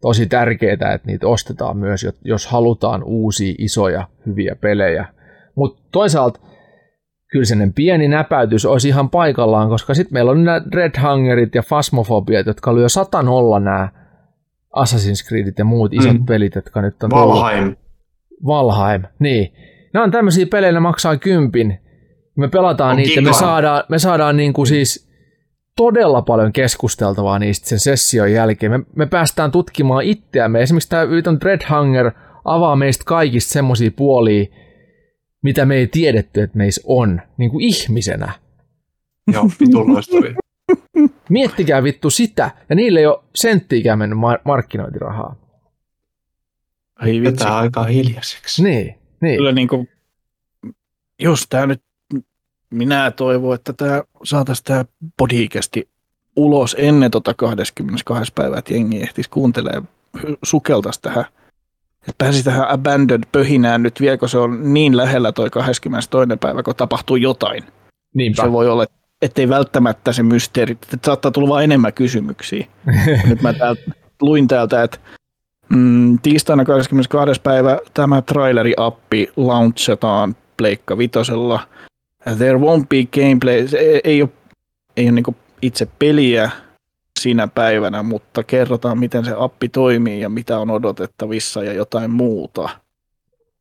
tosi tärkeää, että niitä ostetaan myös, jos halutaan uusia isoja hyviä pelejä. Mutta toisaalta kyllä sellainen pieni näpäytys olisi ihan paikallaan, koska sitten meillä on nämä Red Hungerit ja Phasmophobiat, jotka lyö satan olla nämä Assassin's Creedit ja muut isot Mm. pelit, jotka nyt on tullut. Valheim. Valheim, niin. Nämä on tämmöisiä pelejä, ne maksaa kympin. Me pelataan On niitä me saadaan, me saadaan niin kuin siis todella paljon keskusteltavaa niistä sen session jälkeen. Me, me päästään tutkimaan itseämme. Esimerkiksi tämä Viton Dreadhanger avaa meistä kaikista semmoisia puolia, mitä me ei tiedetty, että meissä on, niin kuin ihmisenä. Joo, vitun loistavia. Miettikää vittu sitä, ja niille ei ole senttiikään mennyt mar- markkinointirahaa. Ai vitsi. Aikaa hiljaiseksi. Niin, niin. Kyllä niin kuin, jos tämä nyt, minä toivon, että tämä saataisiin tämä podcasti ulos ennen tota 22. päivää, että jengi ehtisi kuuntelemaan, sukeltaisi tähän, että pääsi tähän Abandoned pöhinään nyt vielä, kun se on niin lähellä toi 22. päivä, kun tapahtuu jotain. Niinpä. Se voi olla, ettei välttämättä se mysteeri, että saattaa tulla vaan enemmän kysymyksiä. Nyt mä täältä, luin täältä, että mm, tiistaina 22. päivä tämä traileri-appi launchataan Pleikka Vitosella. There won't be gameplay. Se ei, ei ole, ei ole niin itse peliä sinä päivänä, mutta kerrotaan, miten se appi toimii ja mitä on odotettavissa ja jotain muuta.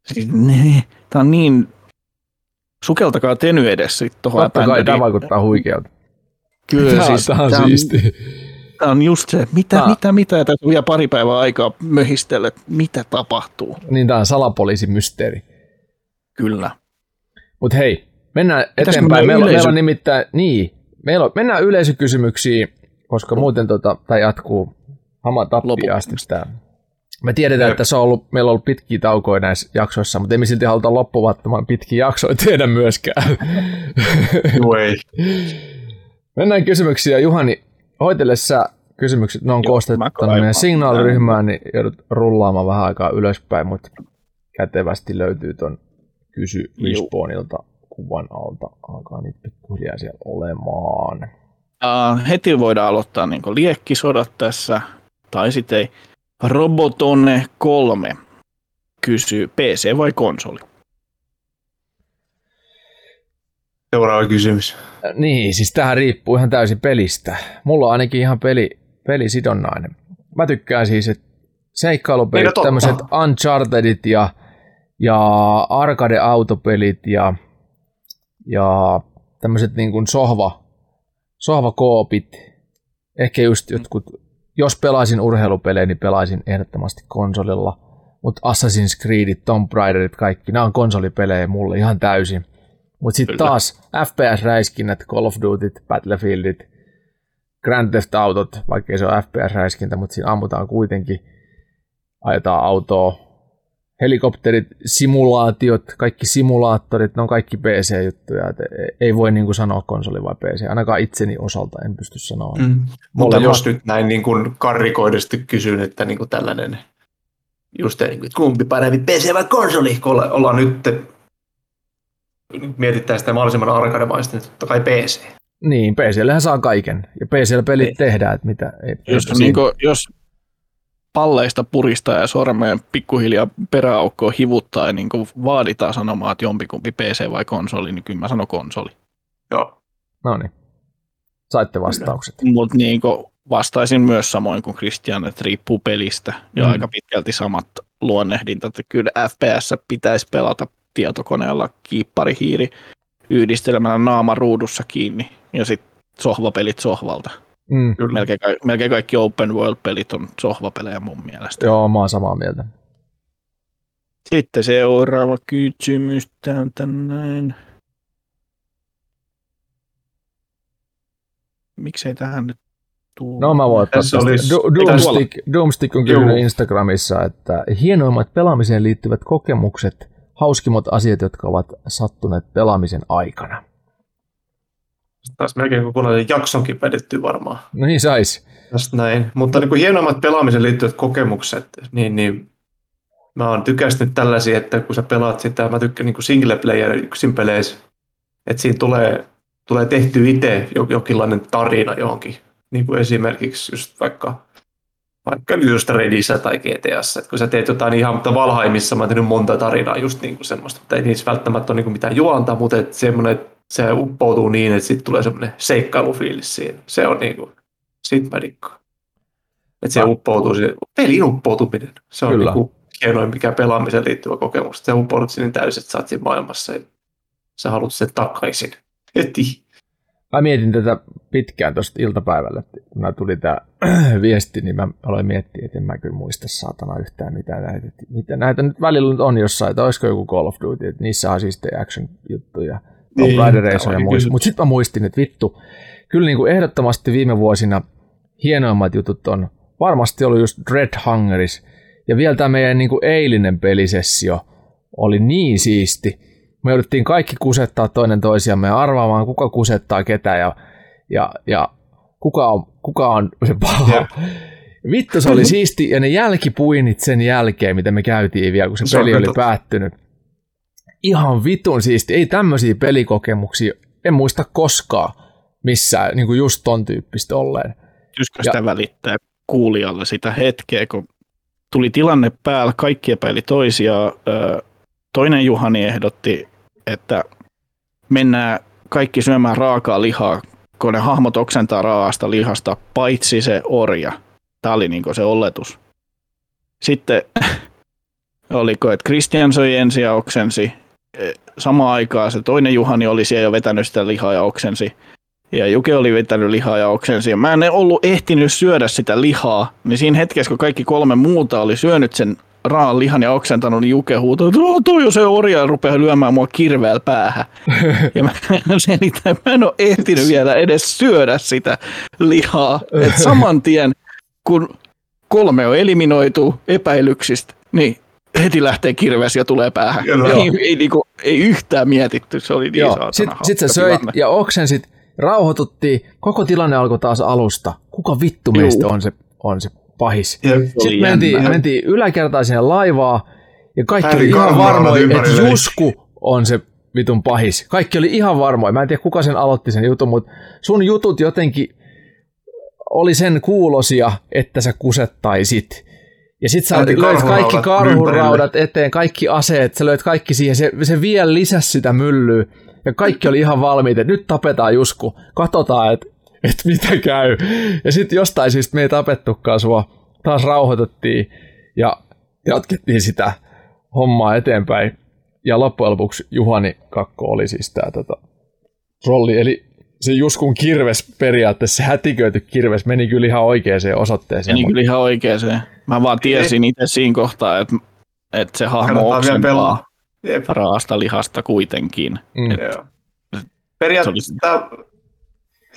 Siis, ne, tämä on niin... Sukeltakaa teny edes sitten tuohon Totta kai tämä vaikuttaa huikealta. Kyllä, Tämä, siis, tämä on on- siisti. Tämä on just se, mitä, Tää- mitä, mitä, tässä on vielä pari päivää aikaa möhistellä, mitä tapahtuu. Niin tämä on salapoliisimysteeri. Kyllä. Mutta hei, mennään Mitäs eteenpäin. meillä Meillä, on meillä yleisö? on nimittäin, niin, meillä on, mennään yleisökysymyksiin, koska muuten tota, tämä jatkuu hama tappia asti tämä. Me tiedetään, että se on ollut, meillä on ollut pitkiä taukoja näissä jaksoissa, mutta emme silti haluta loppuvattoman pitkiä jaksoja tehdä myöskään. Joo ei. Mennään kysymyksiin ja Juhani, hoitele sä kysymykset, ne on Joo, koostettu kaivaan. signaaliryhmään, niin joudut rullaamaan vähän aikaa ylöspäin, mutta kätevästi löytyy ton kysy. Respawnilta kuvan alta. Alkaa niitä pikkuhiljaa siellä olemaan. Uh, heti voidaan aloittaa niin liekkisodat tässä, tai sitten ei. Robotone 3 kysyy PC vai konsoli? Seuraava kysymys. Niin, siis tähän riippuu ihan täysin pelistä. Mulla on ainakin ihan peli, pelisidonnainen. Mä tykkään siis, että seikkailupelit, Eikö totta? tämmöiset Unchartedit ja, ja arcade-autopelit ja, ja tämmöiset niin kuin sohva, sohvakoopit. Ehkä just jotkut, jos pelaisin urheilupelejä, niin pelaisin ehdottomasti konsolilla. Mutta Assassin's Creedit, Tomb Raiderit, kaikki, nämä on konsolipelejä mulle ihan täysin. Mutta sitten taas FPS-räiskinnät, Call of Dutyt, Battlefieldit, Grand Theft Autot, vaikka se on FPS-räiskintä, mutta siinä ammutaan kuitenkin, ajetaan autoa, helikopterit, simulaatiot, kaikki simulaattorit, ne on kaikki PC-juttuja, et ei voi niinku sanoa konsoli vai PC, ainakaan itseni osalta en pysty sanoa. Mm. Mutta jos nyt näin niin kuin karrikoidusti kysyn, että niin kuin tällainen, just niin kuin, että kumpi parempi PC vai konsoli, kun olla- ollaan nyt, nyt mietitään sitä mahdollisimman arkademaista, niin totta kai PC. Niin, PCllähän saa kaiken, ja PCllä-pelit Niin. tehdään, että mitä ei. Jos, niin kuin, jos palleista puristaa ja sormeen pikkuhiljaa peräaukkoa hivuttaa ja niin kuin vaaditaan sanomaan, että jompikumpi PC vai konsoli, niin kyllä mä sanon konsoli. Joo. No niin, saitte vastaukset. Mutta niin vastaisin myös samoin kuin Christian, että riippuu pelistä ja Mm. aika pitkälti samat luonnehdintat. Että kyllä FPS pitäisi pelata tietokoneella kiipparihiiri yhdistelemällä naama ruudussa kiinni ja sitten sohvapelit sohvalta. Mm. Kyllä. Melkein, ka- melkein kaikki open world-pelit on sohvapelejä mun mielestä. Joo, mä oon samaa mieltä. Sitten seuraava kysymys täältä näin. Miksei tähän nyt tuu? No mä voin Tässä olisi- Doomstick, Doomstick on Juu. Instagramissa, että hienoimmat pelaamiseen liittyvät kokemukset, hauskimmat asiat, jotka ovat sattuneet pelaamisen aikana. Taas melkein kokonaisen jaksonkin vedetty varmaan. No niin sais. Tästä näin. Mutta niin kuin hienoimmat pelaamiseen liittyvät kokemukset, niin, niin mä oon tykästynyt tällaisia, että kun sä pelaat sitä, mä tykkään niin single player yksin peleissä, että siinä tulee, tulee tehty itse jokinlainen tarina johonkin. Niin kuin esimerkiksi just vaikka, vaikka just Redissä tai GTAssa, että kun sä teet jotain ihan, mutta Valhaimissa mä oon tehnyt monta tarinaa just niin kuin semmoista, mutta ei niissä välttämättä ole niin kuin mitään juonta, mutta että semmoinen, se uppoutuu niin, että sitten tulee semmoinen seikkailufiilis siinä. Se on niin kuin, sit mä dikkaan. Että se uppoutuu, se pelin uppoutuminen. Se on Kyllä. niin hienoin mikä pelaamiseen liittyvä kokemus. Se uppoudut sinne täysin, että sä oot siinä maailmassa ja sä haluat sen takaisin. Heti. Mä mietin tätä pitkään tuosta iltapäivällä, kun nämä tuli tämä viesti, niin mä aloin miettiä, että en mä kyllä muista saatana yhtään mitään näitä. Mitä näitä nyt välillä nyt on jossain, että olisiko joku Call of Duty, että niissä on siis action-juttuja, Tomb Niin, Raider Race ja muista. Mutta sitten mä muistin, että vittu, kyllä niin kuin ehdottomasti viime vuosina hienoimmat jutut on varmasti ollut just Dread Hungeris, ja vielä tämä meidän niin kuin eilinen pelisessio oli niin siisti. Me jouduttiin kaikki kusettaa toinen toisiamme ja arvaamaan, kuka kusettaa ketä ja, ja, ja kuka, on, kuka on se paha. Jep. Vittu se oli siisti ja ne jälkipuinit sen jälkeen, mitä me käytiin vielä, kun se, Se peli oli totta. päättynyt. Ihan vitun siisti. Ei tämmöisiä pelikokemuksia, en muista koskaan missään niin kuin just ton tyyppistä olleen. Ja- sitä välittää kuulijalle sitä hetkeä, kun tuli tilanne päällä, kaikki epäili toisiaan. Toinen Juhani ehdotti, että mennään kaikki syömään raakaa lihaa, kun ne hahmot oksentaa raasta lihasta, paitsi se orja. Tämä oli niin se oletus. Sitten oliko, että Christian söi ensin ja oksensi. Samaan aikaan se toinen Juhani oli siellä jo vetänyt sitä lihaa ja oksensi. Ja Juke oli vetänyt lihaa ja oksensi. Ja mä en ollut ehtinyt syödä sitä lihaa. Niin siinä hetkessä, kun kaikki kolme muuta oli syönyt sen raan lihan ja oksentanut, niin Juke huutoi, että "Oo, toi on se orja ja rupeaa lyömään mua kirveellä päähän. ja mä selitän, mä en ole ehtinyt vielä edes syödä sitä lihaa. Et saman tien, kun kolme on eliminoitu epäilyksistä, niin heti lähtee kirves ja tulee päähän. Kyllä. Ei, ei, niinku, ei yhtään mietitty, se oli niin Sitten sit sä söit tilanne. ja oksensit, rauhoituttiin, koko tilanne alkoi taas alusta. Kuka vittu Juu. meistä on se, on se pahis? Ja, Sitten mentiin, jännä. mentiin yläkertaan sinne laivaa ja kaikki Häiri oli ihan varmoja, että. Jusku on se vitun pahis. Kaikki oli ihan varmoja. Mä en tiedä kuka sen aloitti sen jutun, mutta sun jutut jotenkin oli sen kuulosia, että sä kusettaisit. Ja sit sä löit kaikki karhuraudat karhuraudat eteen, kaikki aseet, sä löit kaikki siihen, se, se vielä lisäsi sitä myllyä. Ja kaikki oli ihan valmiita, että nyt tapetaan Jusku, katsotaan, että et mitä käy. Ja sitten jostain syystä me ei tapettukaan sua, taas rauhoitettiin ja jatkettiin sitä hommaa eteenpäin. Ja loppujen lopuksi Juhani Kakko oli siis tämä tota, trolli, eli se Juskun kirves periaatteessa, se hätiköity kirves meni kyllä ihan oikeaan osoitteeseen. Meni kyllä ihan oikeeseen. Mä vaan tiesin itse siinä kohtaa, että, että se hahmo oksentaa pelaa. Jep. raasta lihasta kuitenkin. Mm. Joo. Periaatteessa, tää-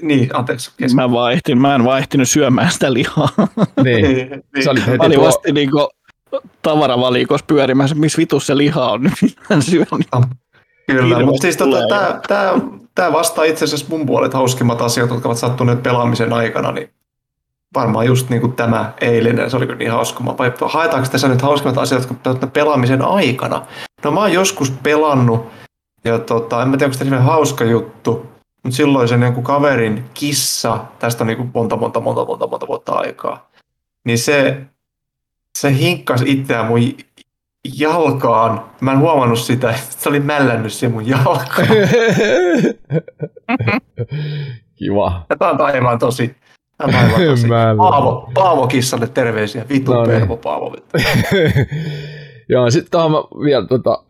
niin, anteeksi. Mä, vaan ehtin, mä en vaan ehtinyt syömään sitä lihaa. Niin. niin, niin. Se oli Mä heti olin tuo, vasta niin tavaravalikossa pyörimässä, missä vitus se liha on mitä mä syön. Kyllä, Hirveästi mutta siis tota, tämä, tämä, tämä vastaa itse asiassa mun puolet hauskimmat asiat, jotka ovat sattuneet pelaamisen aikana, niin varmaan just niin kuin tämä eilinen, se oli kyllä niin hauska. Mä vai haetaanko tässä nyt hauskimmat asiat, ovat pelaamisen aikana? No mä oon joskus pelannut, ja tota, en mä tiedä, onko tämä hauska juttu, mutta silloin sen jonkun kaverin kissa, tästä on niin kuin monta, monta, monta, monta, monta vuotta aikaa, niin se, se hinkkasi itseään mun jalkaan. Mä en huomannut sitä, että se oli mällännyt siihen mun jalkaan. kiva. Ja tää on aivan tosi. Paavo, Paavo kissalle terveisiä. Vitu No niin. pervo Paavo. Joo, sitten tuohon mä vielä tota,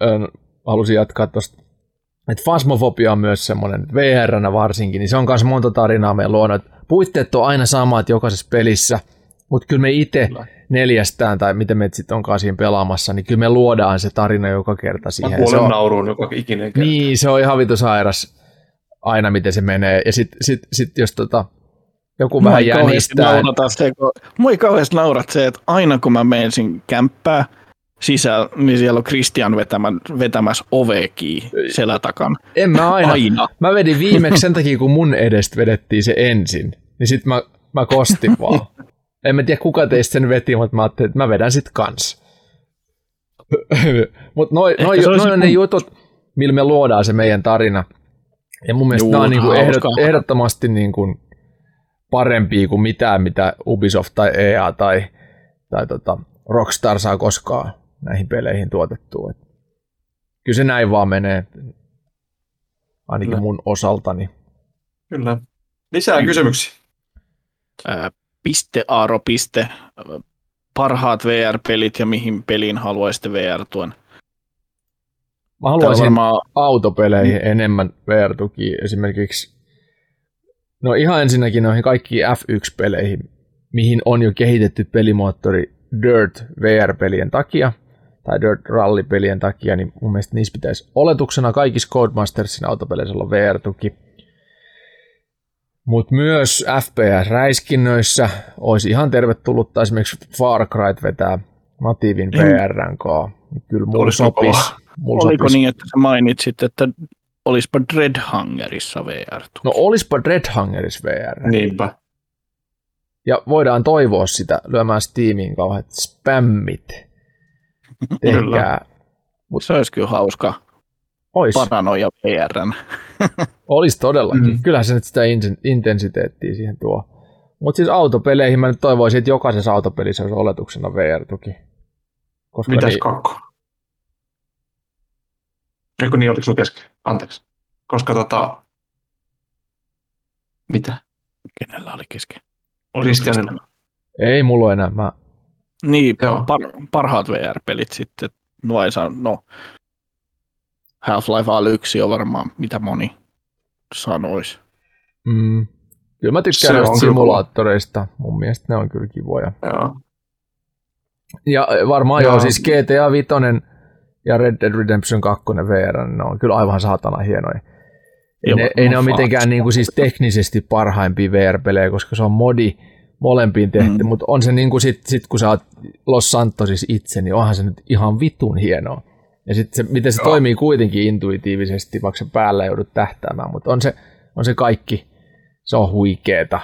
halusin jatkaa tuosta, että Fasmofobia on myös semmoinen, VR varsinkin, niin se on myös monta tarinaa meidän luona. että Puitteet on aina samat jokaisessa pelissä, mutta kyllä me itse neljästään, tai miten me sitten onkaan siinä pelaamassa, niin kyllä me luodaan se tarina joka kerta Mä siihen. Se kuolen on, nauruun joka ikinen kerta. niin, se on ihan vitu sairas aina, miten se menee. Ja sitten sit, sit, jos tota, joku vähän jänistää, se, kun, mua ei kauheasti naurat se, että aina kun mä menen sinne kämppää, sisällä, niin siellä on Christian vetämän, vetämässä oveki selätakan. En mä aina. Aina. Mä vedin viimeksi sen takia, kun mun edestä vedettiin se ensin. Niin sit mä, mä kostin vaan. En mä tiedä kuka teistä sen veti, mutta mä ajattelin, että mä vedän sit kans. mutta noin noi, olisi noi on ne jutut, millä me luodaan se meidän tarina. Ja mun mielestä Juu, nämä on niinku ehdot, ehdottomasti niinku parempia kuin mitään, mitä Ubisoft tai EA tai, tai tota Rockstar saa koskaan näihin peleihin tuotettua. Et kyllä se näin vaan menee, ainakin Kyllä. mun osaltani. Kyllä. Lisää kysymyksiä. Ää, piste Aaro, piste, parhaat VR-pelit ja mihin peliin haluaisitte VR-tuen. Mä Täällä haluaisin varmaan autopeleihin mm. enemmän VR-tukia esimerkiksi. No ihan ensinnäkin noihin kaikkiin F1-peleihin, mihin on jo kehitetty pelimoottori Dirt VR-pelien takia, tai Dirt Rally-pelien takia, niin mun mielestä niissä pitäisi oletuksena kaikissa Codemastersin autopeleissä olla VR-tuki. Mutta myös FPS-räiskinnöissä olisi ihan tervetullutta esimerkiksi Far Cry vetää natiivin VRn kanssa. Kyllä mulla sopisi. Mulla Oliko sopisi niin, että sä mainitsit, että olispa Dreadhangerissa VR? No olispa Dreadhangeris VR. Niinpä. Ja voidaan toivoa sitä lyömään Steamiin kauheat spämmit. Tehkää. Se olisi kyllä hauska Ois, paranoja VRn. olis todellakin. Mm. Kyllähän se nyt sitä in- intensiteettiä siihen tuo. Mutta siis autopeleihin mä nyt toivoisin, että jokaisessa autopelissä olisi oletuksena VR-tuki. Koska Mitäs niin, kakko? Eikö niin, oliko sulla kesken? Anteeksi. Koska tota... Mitä? Kenellä oli kesken? Christianilla. ei mulla enää. Mä, Niin, Joo. par, parhaat VR-pelit sitten. No, ei saa, no Half-Life Alyx on varmaan mitä moni sanoisi. mm, kyllä mä tykkään on noista kyllä simulaattoreista. Mun mielestä ne on kyllä kivoja. Joo. Ja varmaan joo, Joo. siis GTA 5 ja Red Dead Redemption 2 VR, ne on kyllä aivan saatana hienoja. Ei ne, ei ne ole mitenkään niin kuin siis teknisesti parhaimpia VR-pelejä, koska se on modi molempiin tehty, Mm. mutta on se niin kuin sit, sit, kun sä oot Los Santosissa itse, niin onhan se nyt ihan vitun hienoa. Ja sitten se, miten se Joo. toimii kuitenkin intuitiivisesti, vaikka se päällä joudut tähtäämään, mutta on se, on se kaikki, se on huikeeta.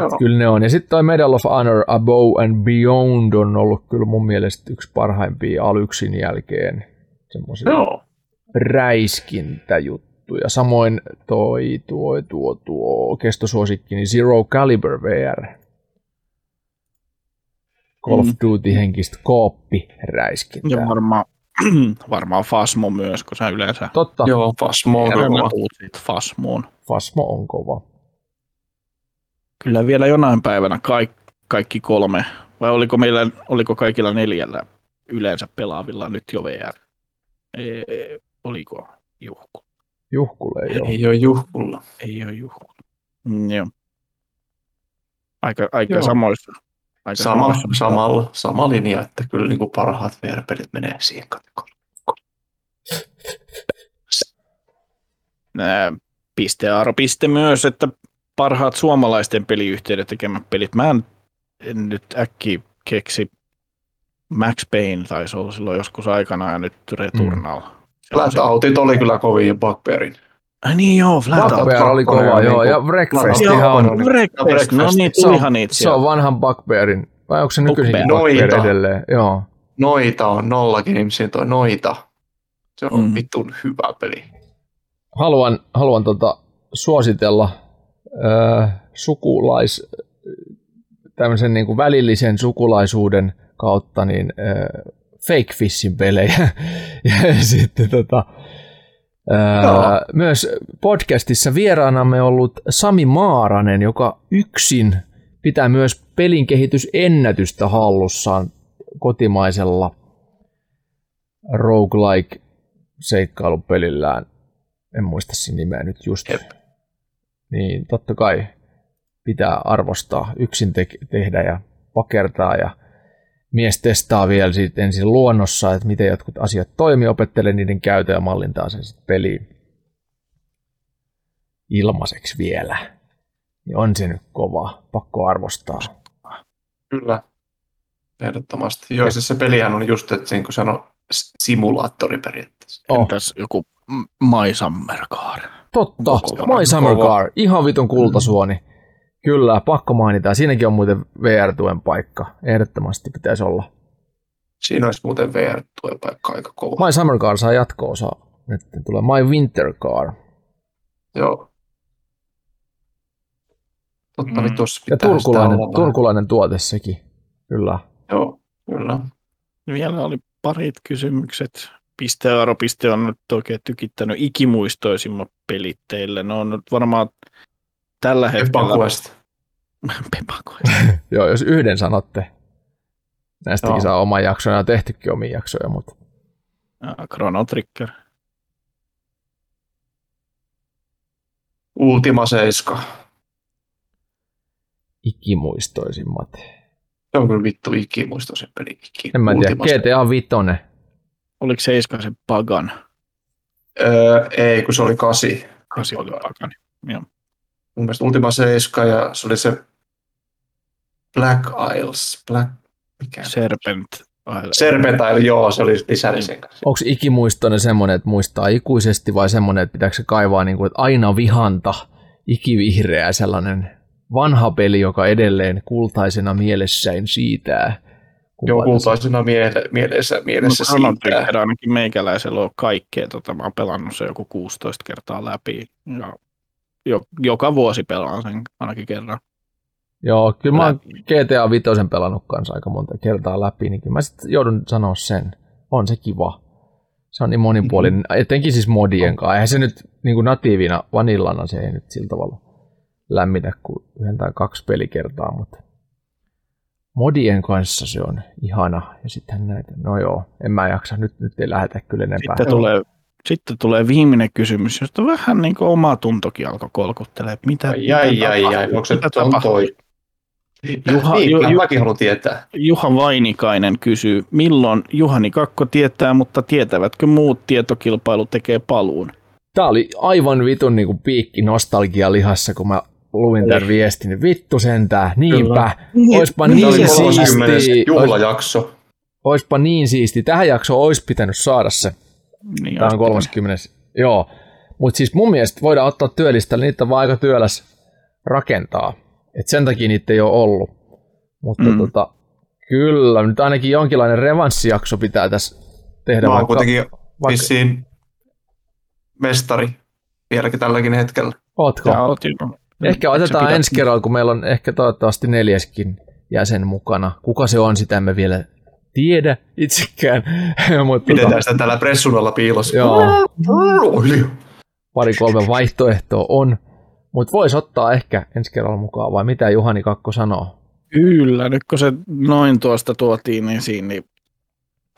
Joo. Kyllä ne on. Ja sitten toi Medal of Honor Above and Beyond on ollut kyllä mun mielestä yksi parhaimpia Alyksin jälkeen. Semmoisia Joo. räiskintäjuttuja. Samoin toi tuo, tuo, tuo kestosuosikki, niin Zero Caliber VR. Call of Mm. Duty henkistä kooppiräiskintää. Ja varmaan, varmaan Fasmo myös, kun sä yleensä Totta, Joo, Fasmo on kova. Fasmoon. Fasmo on kova. Kyllä vielä jonain päivänä kaikki, kaikki kolme, vai oliko, meillä, oliko kaikilla neljällä yleensä pelaavilla nyt jo VR? Ei, oliko juhku? Juhkulle ei ole. Ei ole juhkulla. Ei ole juhku. Mm, joo. Aika, aika Joo. samoissa. Aika Sama, samoissa. samalla, sama linja, että kyllä niin kuin parhaat VR-pelit menee siihen kategoriaan. Nää, piste myös, että parhaat suomalaisten peliyhtiöiden tekemät pelit. Mä en, en nyt äkki keksi. Max Payne taisi olla silloin joskus aikana ja nyt Returnal. Se se- Flatoutit oli kyllä kovin ja Bugbearin. Ai niin joo, Flatout. Bugbear oli kova, on joo. Ja Breakfast ihan on- on. Breakfast, no niin, Se tulihan on, niitä se on vanhan Bugbearin, vai onko se nykyisinkin Bugbear. Edelleen? Joo. Noita on Nolla Gamesin toi Noita. Se on Mm. mm. vitun hyvä peli. haluan, haluan tota, suositella äh, sukulais, tämmöisen niin kuin välillisen sukulaisuuden kautta niin äh, Fake Fishin pelejä. ja sitten tota, ää, Joo. myös podcastissa vieraanamme ollut Sami Maaranen, joka yksin pitää myös pelin kehitysennätystä hallussaan kotimaisella roguelike seikkailupelillään. En muista sen nimeä nyt just. Jep. Niin totta kai pitää arvostaa, yksin te- tehdä ja pakertaa ja mies testaa vielä siitä ensin luonnossa, että miten jotkut asiat toimii, opettelee niiden käytön ja mallintaa sen sitten peliin ilmaiseksi vielä. Niin on se nyt kova, pakko arvostaa. Kyllä. Ehdottomasti. Joo, siis se pelihän on just, että siinä, kun se on s- simulaattori periaatteessa. Oh. Entäs joku M- My Summer Car? Totta. My Summer Kova. Car, ihan vitun kultasuoni. Kyllä, pakko mainita. Siinäkin on muuten VR-tuen paikka. Ehdottomasti pitäisi olla. Siinä olisi muuten VR-tuen paikka aika kova. My Summer Car saa jatko-osaa. Nyt tulee My Winter Car. Joo. Totta, Mm. mm. tuossa Ja pitää turkulainen, sitä olla vähän. turkulainen tuote sekin. Kyllä. Joo, kyllä. Vielä oli parit kysymykset. Pistearo, piste on nyt oikein tykittänyt ikimuistoisimmat pelit teille. Ne on nyt varmaan tällä hetkellä... Pepaquest. Joo, jos yhden sanotte. Näistäkin Joo. saa oman jakson ja tehtykin omia jaksoja, mutta Ja Chrono Trigger. Ultima 7. ikimuistoisimmat. Se on kyllä vittu ikimuistoisin peli. Iki. En mä tiedä, Ultima 7. GTA 5. Oliko Seiska se Pagan? Öö, ei, kun se oli 8. Kasi oli Pagan. Joo. Mun mielestä Ultima 7 ja se oli se Black Isles. Black... Mikä? Serpent. Isle. Serpentile, joo, se oli lisäli sen kanssa. Onko ikimuistoinen semmoinen, että muistaa ikuisesti vai semmoinen, että pitääkö se kaivaa niin kuin, että aina vihanta, ikivihreä sellainen vanha peli, joka edelleen kultaisena mielessäin siitää. Se- kultaisena miele- mielessä, No, mielessä Chrono siitä. Trigger ainakin meikäläisellä on kaikkea. Tota, mä oon pelannut sen joku 16 kertaa läpi. Ja jo, joka vuosi pelaan sen ainakin kerran. Joo, kyllä mä oon GTA 5 pelannut kanssa aika monta kertaa läpi, niin kyllä mä sitten joudun sanoa sen. On se kiva. Se on niin monipuolinen, mm-hmm. etenkin siis modien kanssa. Eihän se nyt niin kuin natiivina vanillana se ei nyt sillä tavalla lämmitä kuin yhden tai kaksi pelikertaa, mutta modien kanssa se on ihana. Ja sitten näitä, no joo, en mä jaksa, nyt, nyt ei lähetä kyllä enempää. Sitten tulee, sitten tulee viimeinen kysymys, josta vähän niin kuin oma tuntokin alkoi kolkuttelee. että Mitä, Ai, ai, mitä ai, ai, tapahtuu? onko se Mitä on tapahtuu? toi? Juha- niin, Ju- mäkin haluan tietää. Juha Vainikainen kysyy, milloin Juhani Kakko tietää, mutta tietävätkö muut tietokilpailu tekee paluun? Tää oli aivan vitun niin kuin piikki nostalgia lihassa, kun mä luin tämän viestin. niin Vittu sentään, niinpä. Oispa Tämä niin oli 30. siisti. Ois, juhlajakso. oispa niin siisti. Tähän jaksoon olisi pitänyt saada se. Niin Tämä on 30. Joo. Mutta siis mun mielestä voidaan ottaa työlistalle, niitä on vaan aika työläs rakentaa. Et sen takia niitä ei ole ollut. Mutta mm. Tota, kyllä, nyt ainakin jonkinlainen revanssijakso pitää tässä tehdä. Mä oon vaikka- kuitenkin vaikka- vissiin mestari vieläkin tälläkin hetkellä. Ootko? Sä oot Ehkä Sä otetaan ensi kerralla, kun meillä on ehkä toivottavasti neljäskin jäsen mukana. Kuka se on, sitä emme vielä tiedä itsekään. Mutta Pidetään sitä täällä pressun alla piilossa. Joo. Hiljaa. pari kolme vaihtoehtoa on. Mutta voisi ottaa ehkä ensi kerralla mukaan, vai mitä Juhani Kakko sanoo? Kyllä, nyt kun se noin tuosta tuotiin esiin, niin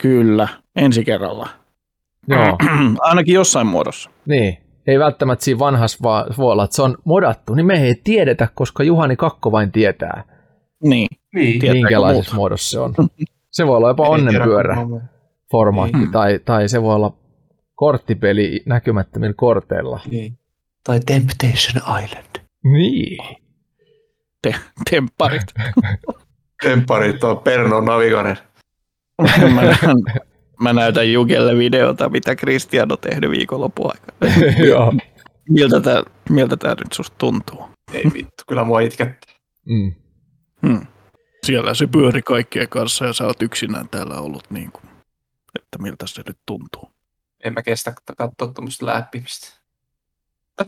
kyllä, ensi kerralla. Joo, Ainakin jossain muodossa. niin. Ei välttämättä siinä vanhassa, vaan voi olla, että se on modattu. Niin me ei tiedetä, koska Juhani Kakko vain tietää, Niin, Niin. Minkälaisessa muut? muodossa se on. Se voi olla jopa onnenpyörä formaatti, Niin. tai, tai se voi olla korttipeli näkymättömillä korteilla. Niin. Tai Temptation Island. Niin. te, tempparit. Tempparit on Perno Naviganen. mä, näytän, Jukelle videota, mitä Kristian on tehnyt viikonlopun aikana. Joo. Miltä tämä miltä tää nyt susta tuntuu? Ei vittu, kyllä mua itkettää. Mm. Hmm. Siellä se pyöri kaikkien kanssa ja sä oot yksinään täällä ollut niin kuin, että miltä se nyt tuntuu. En mä kestä katsoa tuommoista läppimistä.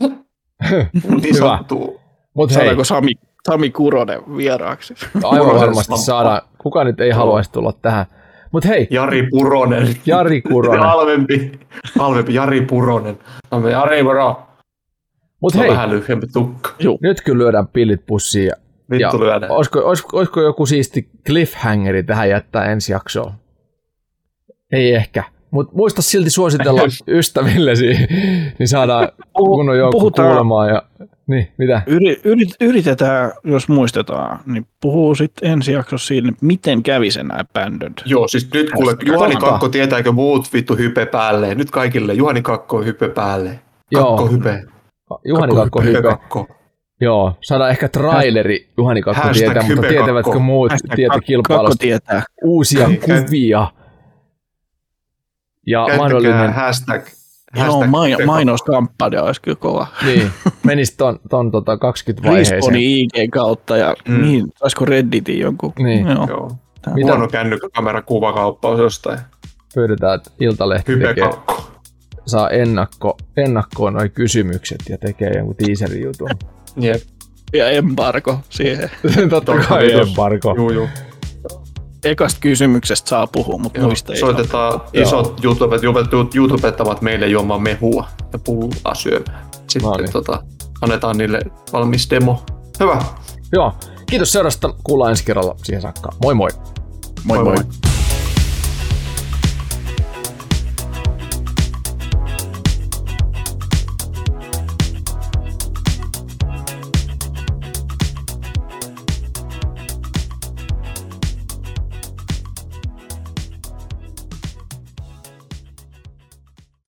niin Hyvä. sattuu. Mutta hei, Saadaanko Sami, Sami Kuronen vieraaksi? aivan Kuronen varmasti saada. Kuka nyt ei haluaisi tulla tähän. Mutta hei, Jari Puronen. Jari Kuronen. Halvempi. Halvempi. Jari Puronen. Halvempi. Jari Puro. Mutta Se on hei, vähän lyhyempi tukka. nyt kyllä lyödään pillit pussiin. Ja, ja Vittu lyödään. olisiko, olisiko, olisiko joku siisti cliffhangeri tähän jättää ensi jaksoon? Ei ehkä. Mutta muista silti suositella ystävillesi, niin saadaan kunnon joukko kuulemaan. Ja, niin, mitä? Yri, yrit, yritetään, jos muistetaan, niin puhuu sitten ensi jaksossa siinä, miten kävi se nämä Abandoned. Joo, siis nyt kuule, Katsotaan. Juhani Kakko tietääkö muut vittu hype päälle. Nyt kaikille, Juhani Kakko hype päälle. Joo. Kakko hype. Juhani Kakko hype. Kakko. Joo, saadaan ehkä traileri Juhani Kakko Hashtag tietää, mutta hype tietävätkö kakko. muut Hashtag tietä kakko kilpailusta tietää. uusia kuvia ja Käyttäkää mahdollinen, hashtag, Joo, hashtag mai- hype mainoskampanja olisi kyllä kova. niin, menisi ton, ton tota 20 vaiheeseen. Respawnin IG kautta ja Mm. niin, saisiko Redditin jonkun. Niin. Joo. Joo. Mitä? Huono kännykkäkamera kuvakauppaus jostain. Pyydetään, että Iltalehti Hype tekee, kakko. saa ennakko, ennakkoon noin kysymykset ja tekee jonkun teaserin jutun. Jep. Ja embargo siihen. Totta kai embargo. Juu, juu. Ekasta kysymyksestä saa puhua, mutta Joo. muista ei. Soitetaan isot YouTubet, YouTubet- YouTubettavat meille juomaan mehua ja pullaa syömään. Sitten No niin. tota, annetaan niille valmis demo. Hyvä. Joo, kiitos seurasta. Kuullaan ensi kerralla siihen saakka. Moi moi. Moi moi. moi.